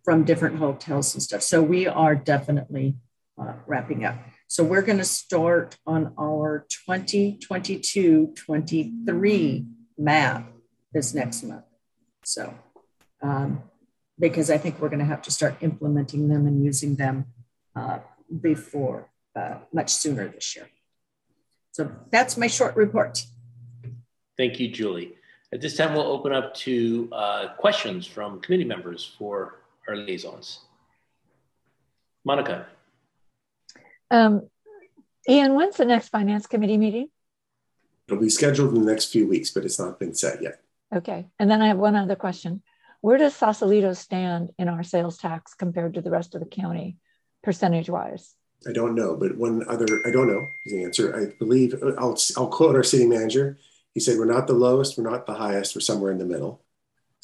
from different hotels and stuff. So we are definitely uh, wrapping up. So we're going to start on our 2022 23 map this next month. So, um, because I think we're going to have to start implementing them and using them uh, before uh, much sooner this year. So that's my short report. Thank you, Julie. At this time, we'll open up to uh, questions from committee members for our liaisons. Monica. Um, Ian, when's the next finance committee meeting? It'll be scheduled in the next few weeks, but it's not been set yet. Okay. And then I have one other question. Where does Sausalito stand in our sales tax compared to the rest of the county, percentage wise? I don't know, but one other, I don't know is the answer. I believe, I'll, I'll quote our city manager. He said, we're not the lowest, we're not the highest, we're somewhere in the middle.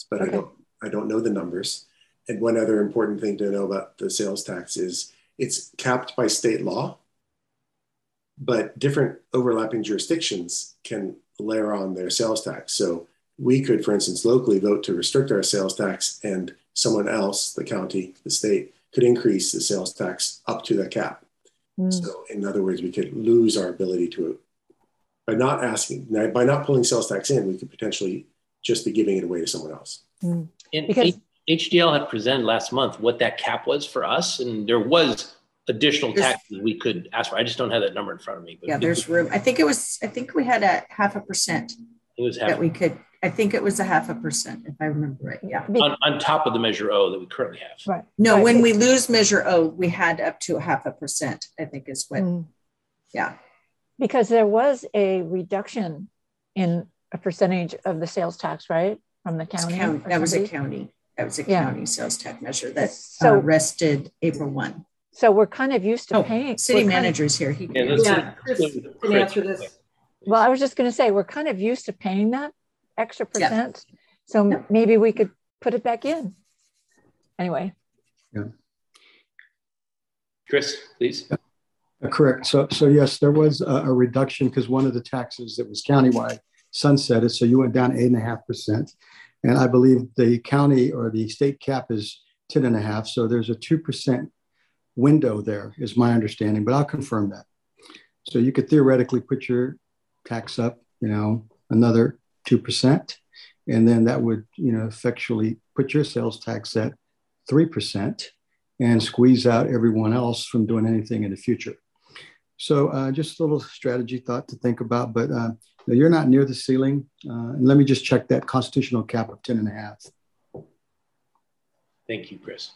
But okay. I don't, I don't know the numbers. And one other important thing to know about the sales tax is it's capped by state law, but different overlapping jurisdictions can layer on their sales tax. So we could, for instance, locally vote to restrict our sales tax, and someone else, the county, the state, could increase the sales tax up to the cap. Mm. So, in other words, we could lose our ability to, by not asking, by not pulling sales tax in, we could potentially just be giving it away to someone else. Mm. And because HDL had presented last month what that cap was for us, and there was additional taxes we could ask for. I just don't have that number in front of me. But yeah, there's room. I think it was. I think we had a half a percent. It was half that we could I think it was a half a percent, if I remember right. Yeah. On, on top of the measure O that we currently have. Right. No, right. when we lose measure O, we had up to a half a percent, I think is what, mm. yeah. Because there was a reduction in a percentage of the sales tax, right? From the county. county that was a county. That was a county sales tax measure that so, uh, rested April 1. So we're kind of used to oh, paying. City manager's here. He yeah, yeah, Chris can answer this. Well, I was just going to say, we're kind of used to paying that extra percent. Yeah. So yeah. maybe we could put it back in. Anyway. Yeah. Chris, please. Yeah. Uh, correct. So, so yes, there was a, a reduction because one of the taxes that was countywide sunsetted. So you went down eight and a half percent, and I believe the county or the state cap is ten and a half. So there's a two percent window there, is my understanding. But I'll confirm that. So you could theoretically put your tax up, you know, another 2%. And then that would, you know, effectually put your sales tax at 3% and squeeze out everyone else from doing anything in the future. So uh, just a little strategy thought to think about, but uh, you're not near the ceiling. Uh, and let me just check that constitutional cap of 10 and a half. Thank you, Chris.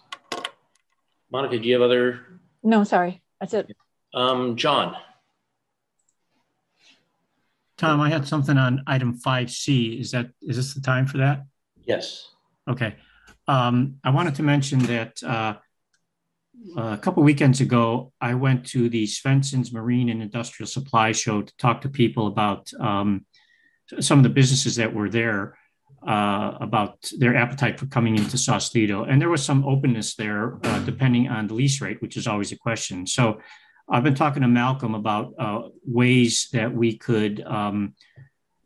Monica, do you have other? No, sorry. That's it. Um, John. Tom, I had something on item 5C. Is that is this the time for that? Yes. Okay. Um, I wanted to mention that uh, a couple weekends ago, I went to the Svendsen's Marine and Industrial Supply Show to talk to people about um, some of the businesses that were there, uh, about their appetite for coming into Sausalito. And there was some openness there, uh, depending on the lease rate, which is always a question. So I've been talking to Malcolm about uh, ways that we could, um,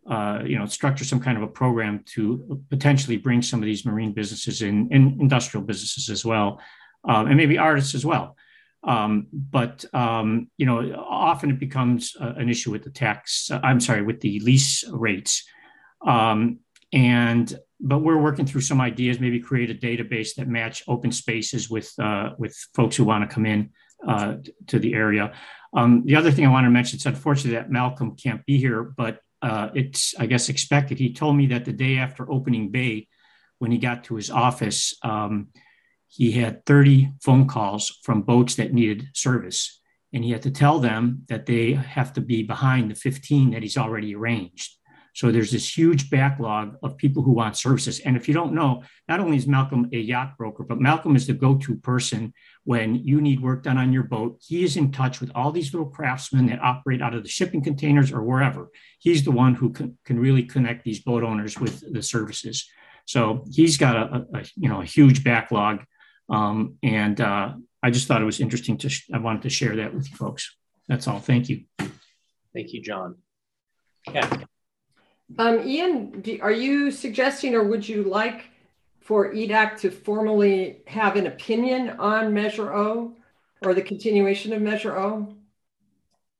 uh, you know, structure some kind of a program to potentially bring some of these marine businesses in, in industrial businesses as well, um, and maybe artists as well. Um, but um, you know, often it becomes uh, an issue with the tax. Uh, I'm sorry, with the lease rates, um, and but we're working through some ideas. Maybe create a database that match open spaces with uh, with folks who want to come in uh, to the area. Um, the other thing I want to mention, it's unfortunate that Malcolm can't be here, but uh, it's, I guess, expected. He told me that the day after opening bay, when he got to his office, um, he had 30 phone calls from boats that needed service. And he had to tell them that they have to be behind the 15 that he's already arranged. So there's this huge backlog of people who want services. And if you don't know, not only is Malcolm a yacht broker, but Malcolm is the go to person when you need work done on your boat. He is in touch with all these little craftsmen that operate out of the shipping containers or wherever. He's the one who can, can really connect these boat owners with the services. So he's got a, a you know a huge backlog, um, and uh, I just thought it was interesting to. I wanted to share that with you folks. That's all. Thank you. Thank you, John. Yeah. Um, Ian, do, are you suggesting or would you like for EDAC to formally have an opinion on Measure O or the continuation of Measure O?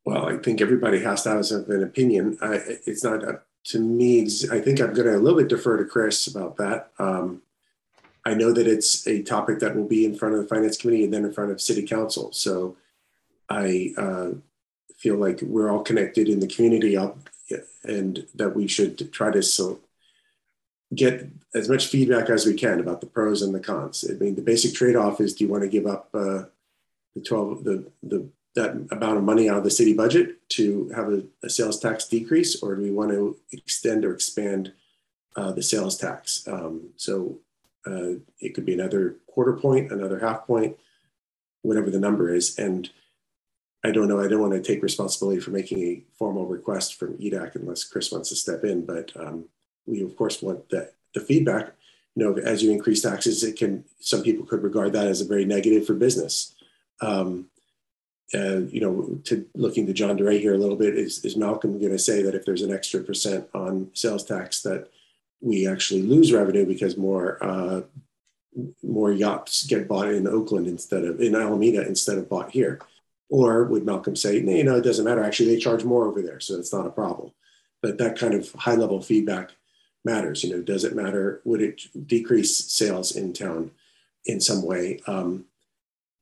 Well, I think everybody has to have an opinion. I, it's not up to me. I think I'm going to a little bit defer to Chris about that. Um, I know that it's a topic that will be in front of the Finance Committee and then in front of City Council. So I uh, feel like we're all connected in the community and that we should try to so get as much feedback as we can about the pros and the cons. I mean, the basic trade-off is: do you want to give up uh, the twelve the the that amount of money out of the city budget to have a, a sales tax decrease, or do we want to extend or expand uh, the sales tax? Um, so uh, it could be another quarter point, another half point, whatever the number is, and I don't know. I don't want to take responsibility for making a formal request from EDAC unless Chris wants to step in. But um, we, of course, want the, the feedback. You know, as you increase taxes, it can. Some people could regard that as a very negative for business. Um, and you know, to looking to John DeRay here a little bit, is, is Malcolm going to say that if there's an extra percent on sales tax, that we actually lose revenue because more uh, more yachts get bought in Oakland instead of in Alameda instead of bought here? Or would Malcolm say, no, you know, it doesn't matter. Actually, they charge more over there, so it's not a problem. But that kind of high level feedback matters. You know, does it matter? Would it decrease sales in town in some way? Um,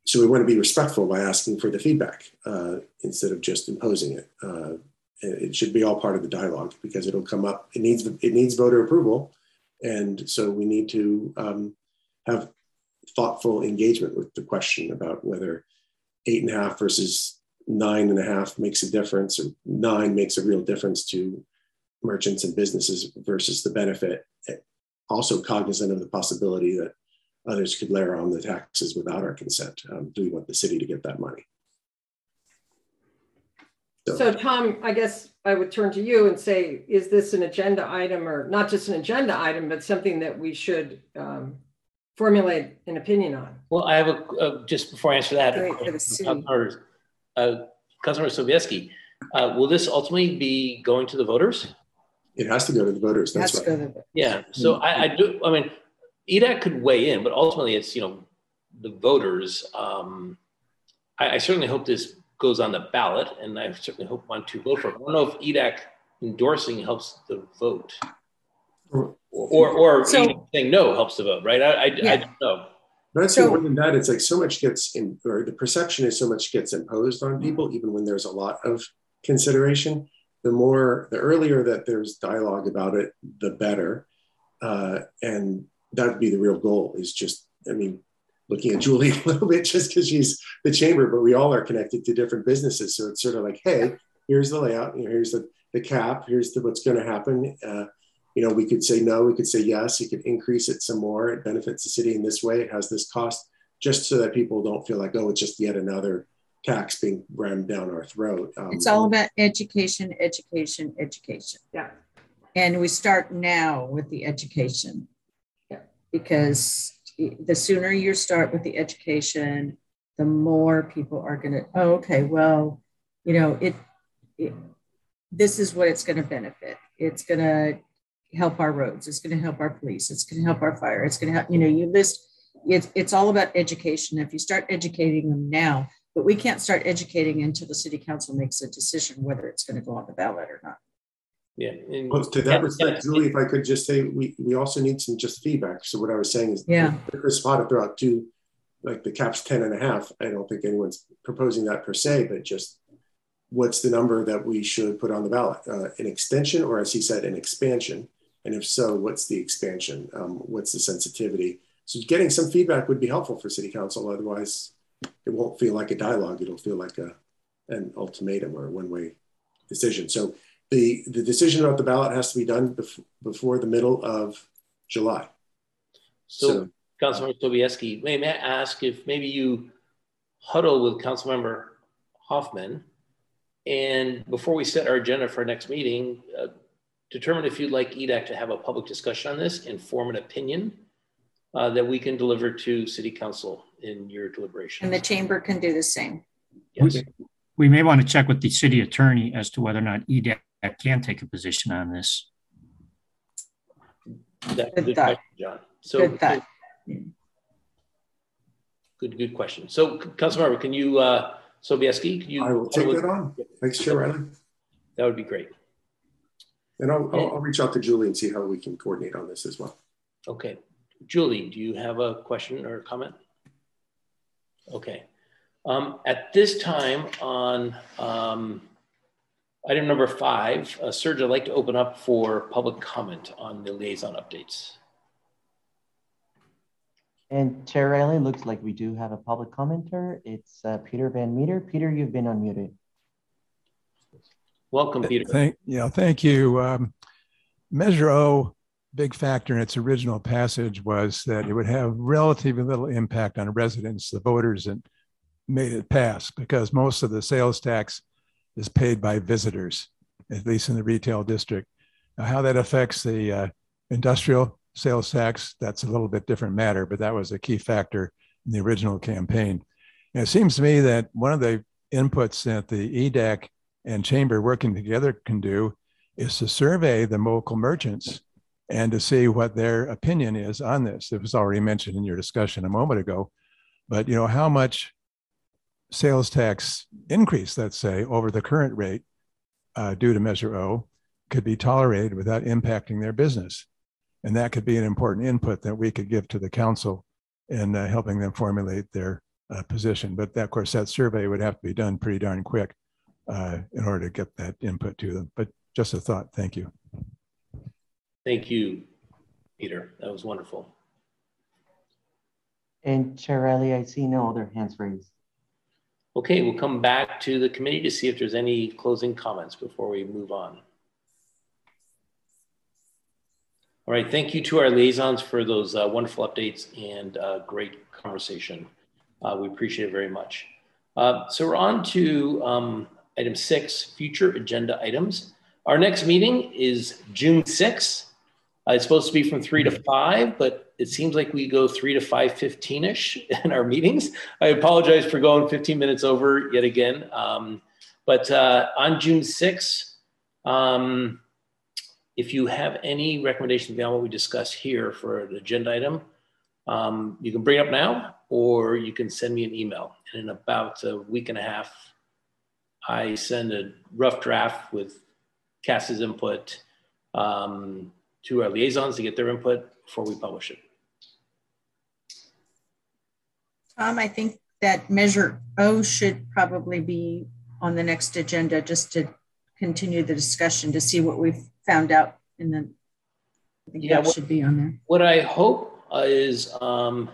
so we want to be respectful by asking for the feedback uh, instead of just imposing it. Uh, it should be all part of the dialogue because it'll come up. It needs it needs voter approval, and so we need to um, have thoughtful engagement with the question about whether eight and a half versus nine and a half makes a difference, or nine makes a real difference to merchants and businesses versus the benefit. Also cognizant of the possibility that others could layer on the taxes without our consent. Um, do we want the city to get that money? So. so, Tom, I guess I would turn to you and say, is this an agenda item or not just an agenda item, but something that we should um, formulate an opinion on? Well, I have a, uh, just before I answer that, Great, Councilor, uh, Councilor Sobieszczyk, uh, will this ultimately be going to the voters? It has to go to the voters. That's right. The, yeah. So I, I, do. I mean, EDAC could weigh in, but ultimately it's you know the voters. Um, I, I, certainly hope this goes on the ballot, and I certainly hope want to vote for it. I don't know if EDAC endorsing helps the vote or or so, saying no helps the vote, right? I, I, yeah. I don't know. But I'd say so, more than that, it's like so much gets in, or the perception is so much gets imposed on people, even when there's a lot of consideration. The more, the earlier that there's dialogue about it, the better. Uh, and that'd be the real goal is just, I mean, looking at Julie a little bit just because she's the chamber, but we all are connected to different businesses. So it's sort of like, hey, here's the layout, you know, here's the, the cap, here's the, what's going to happen. Uh, you know, we could say no, we could say yes, you could increase it some more. It benefits the city in this way. It has this cost just so that people don't feel like, oh, it's just yet another tax being rammed down our throat. Um, it's all about education, education, education. Yeah. And we start now with the education. Yeah. Because the sooner you start with the education, the more people are going to, oh, okay, well, you know, it, it this is what it's going to benefit. It's going to help our roads. It's going to help our police. It's going to help our fire. It's going to help, you know, you list, it's, it's all about education. If you start educating them now, but we can't start educating until the city council makes a decision whether it's going to go on the ballot or not. Yeah. And, well, to that yeah, respect, yeah, Julie, if I could just say, we, we also need some just feedback. So what I was saying is, yeah, Chris spotted throughout two, like the cap's 10 and a half. I don't think anyone's proposing that per se, but just what's the number that we should put on the ballot? Uh, an extension, or as he said, an expansion. And if so, what's the expansion? Um, what's the sensitivity? So getting some feedback would be helpful for city council. Otherwise, it won't feel like a dialogue. It'll feel like a, an ultimatum or a one-way decision. So the, the decision about the ballot has to be done bef- before the middle of July. So, So- Councilmember Sobieszczyk, may, may I ask if maybe you huddle with Councilmember Hoffman and before we set our agenda for our next meeting, uh, determine if you'd like EDAC to have a public discussion on this and form an opinion uh, that we can deliver to City Council in your deliberations. And the chamber can do the same. Yes. We may want to check with the city attorney as to whether or not EDAC can take a position on this. That- Good good thought. question, John. So Good thought. Good, good question. So Councilmember, can you, uh, Sobieszczyk, can you? I will take that on. Thanks, Chair Riley. That would be great. And I'll, I'll, I'll reach out to Julie and see how we can coordinate on this as well. Okay. Julie, do you have a question or a comment? Okay. Um, at this time on um, item number five, uh, Serge, I'd like to open up for public comment on the liaison updates. And Chair Riley, looks like we do have a public commenter. It's uh, Peter Van Meter. Peter, you've been unmuted. Welcome, Peter. Thank, yeah, thank you. Um, Measure O, big factor in its original passage was that it would have relatively little impact on residents, the voters, and made it pass because most of the sales tax is paid by visitors, at least in the retail district. Now, how that affects the uh, industrial sales tax, that's a little bit different matter, but that was a key factor in the original campaign. And it seems to me that one of the inputs that the EDAC and chamber working together can do is to survey the local merchants and to see what their opinion is on this. It was already mentioned in your discussion a moment ago, but you know how much sales tax increase, let's say, over the current rate uh, due to Measure O could be tolerated without impacting their business, and that could be an important input that we could give to the council in uh, helping them formulate their uh, position. But that, of course, that survey would have to be done pretty darn quick uh, in order to get that input to them. But just a thought. Thank you. Thank you, Peter. That was wonderful. And Chair Riley, I see no other hands raised. Okay, we'll come back to the committee to see if there's any closing comments before we move on. All right, thank you to our liaisons for those uh, wonderful updates and uh, great conversation. Uh, we appreciate it very much. Uh, so we're on to um, item six, future agenda items. Our next meeting is June 6th. Uh, it's supposed to be from three to five, but it seems like we go three to 5.15ish in our meetings. I apologize for going 15 minutes over yet again. Um, but uh, on June 6th, um, if you have any recommendations beyond what we discussed here for an agenda item, um, you can bring it up now or you can send me an email. And in about a week and a half, I send a rough draft with Cass's input um, to our liaisons to get their input before we publish it. Tom, I think that measure O should probably be on the next agenda just to continue the discussion to see what we've found out in the, I think Yeah, that what- should be on there. What I hope uh, is um,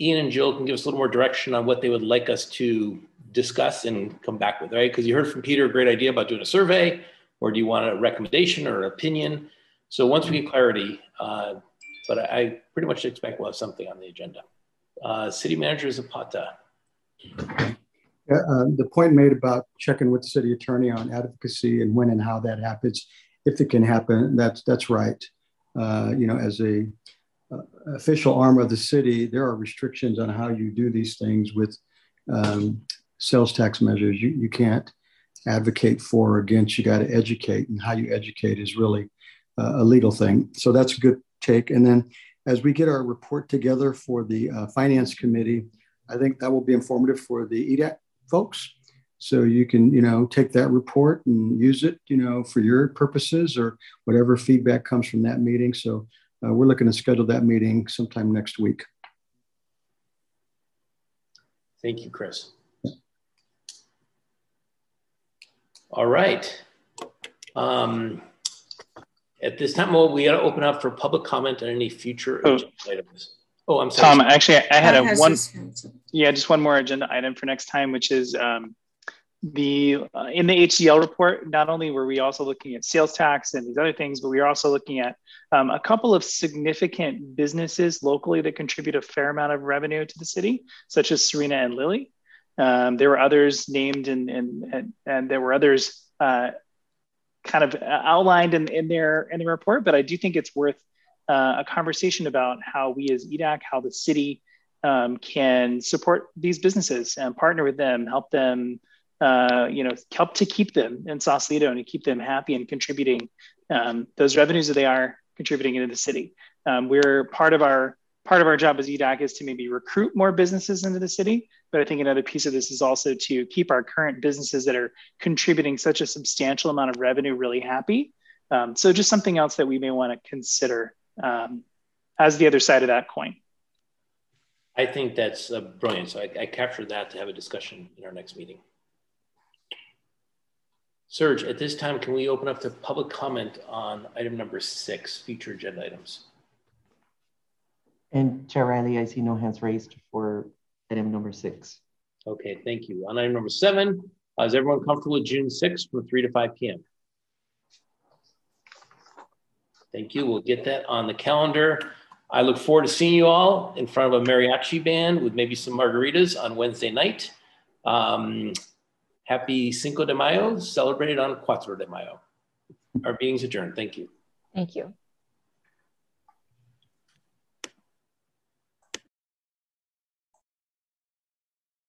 Ian and Jill can give us a little more direction on what they would like us to discuss and come back with, right? Because you heard from Peter a great idea about doing a survey, or do you want a recommendation or an opinion? So once we get clarity, uh, but I, pretty much expect we'll have something on the agenda. Uh, City Manager Zapata. Yeah, uh, the point made about checking with the city attorney on advocacy and when and how that happens, if it can happen, that's that's right. Uh, you know, as a uh, official arm of the city, there are restrictions on how you do these things with um, sales tax measures. You you can't advocate for or against. You got to educate, and how you educate is really uh, a legal thing. So that's a good take. And then as we get our report together for the uh, finance committee, I think that will be informative for the EDAC folks. So you can, you know, take that report and use it, you know, for your purposes or whatever feedback comes from that meeting. So uh, we're looking to schedule that meeting sometime next week. Thank you, Chris. All right. Um, at this time, well, we got to open up for public comment on any future Oh. agenda items. Oh, I'm sorry. Tom, actually, I had Tom a one. his hands up. Yeah, just one more agenda item for next time, which is um, the uh, in the HDL report, not only were we also looking at sales tax and these other things, but we are also looking at um, a couple of significant businesses locally that contribute a fair amount of revenue to the city, such as Serena and Lily. Um, there were others named and and and, there were others uh, kind of outlined in, in their in the report, but I do think it's worth uh, a conversation about how we as EDAC, how the city um, can support these businesses and partner with them, help them uh, you know, help to keep them in Sausalito and to keep them happy and contributing um, those revenues that they are contributing into the city. Um, we're part of our part of our job as EDAC is to maybe recruit more businesses into the city. But I think another piece of this is also to keep our current businesses that are contributing such a substantial amount of revenue really happy. Um, so just something else that we may want to consider um, as the other side of that coin. I think that's uh, brilliant. So I, I captured that to have a discussion in our next meeting. Serge, at this time, can we open up to public comment on item number six, future agenda items? And Chair Riley, I see no hands raised for item number six. Okay, thank you. On item number seven, uh, is everyone comfortable with June 6th from 3 to 5 p.m.? Thank you. We'll get that on the calendar. I look forward to seeing you all in front of a mariachi band with maybe some margaritas on Wednesday night. Um, Happy Cinco de Mayo, celebrated on Cuatro de Mayo. Our meeting's adjourned. Thank you. Thank you.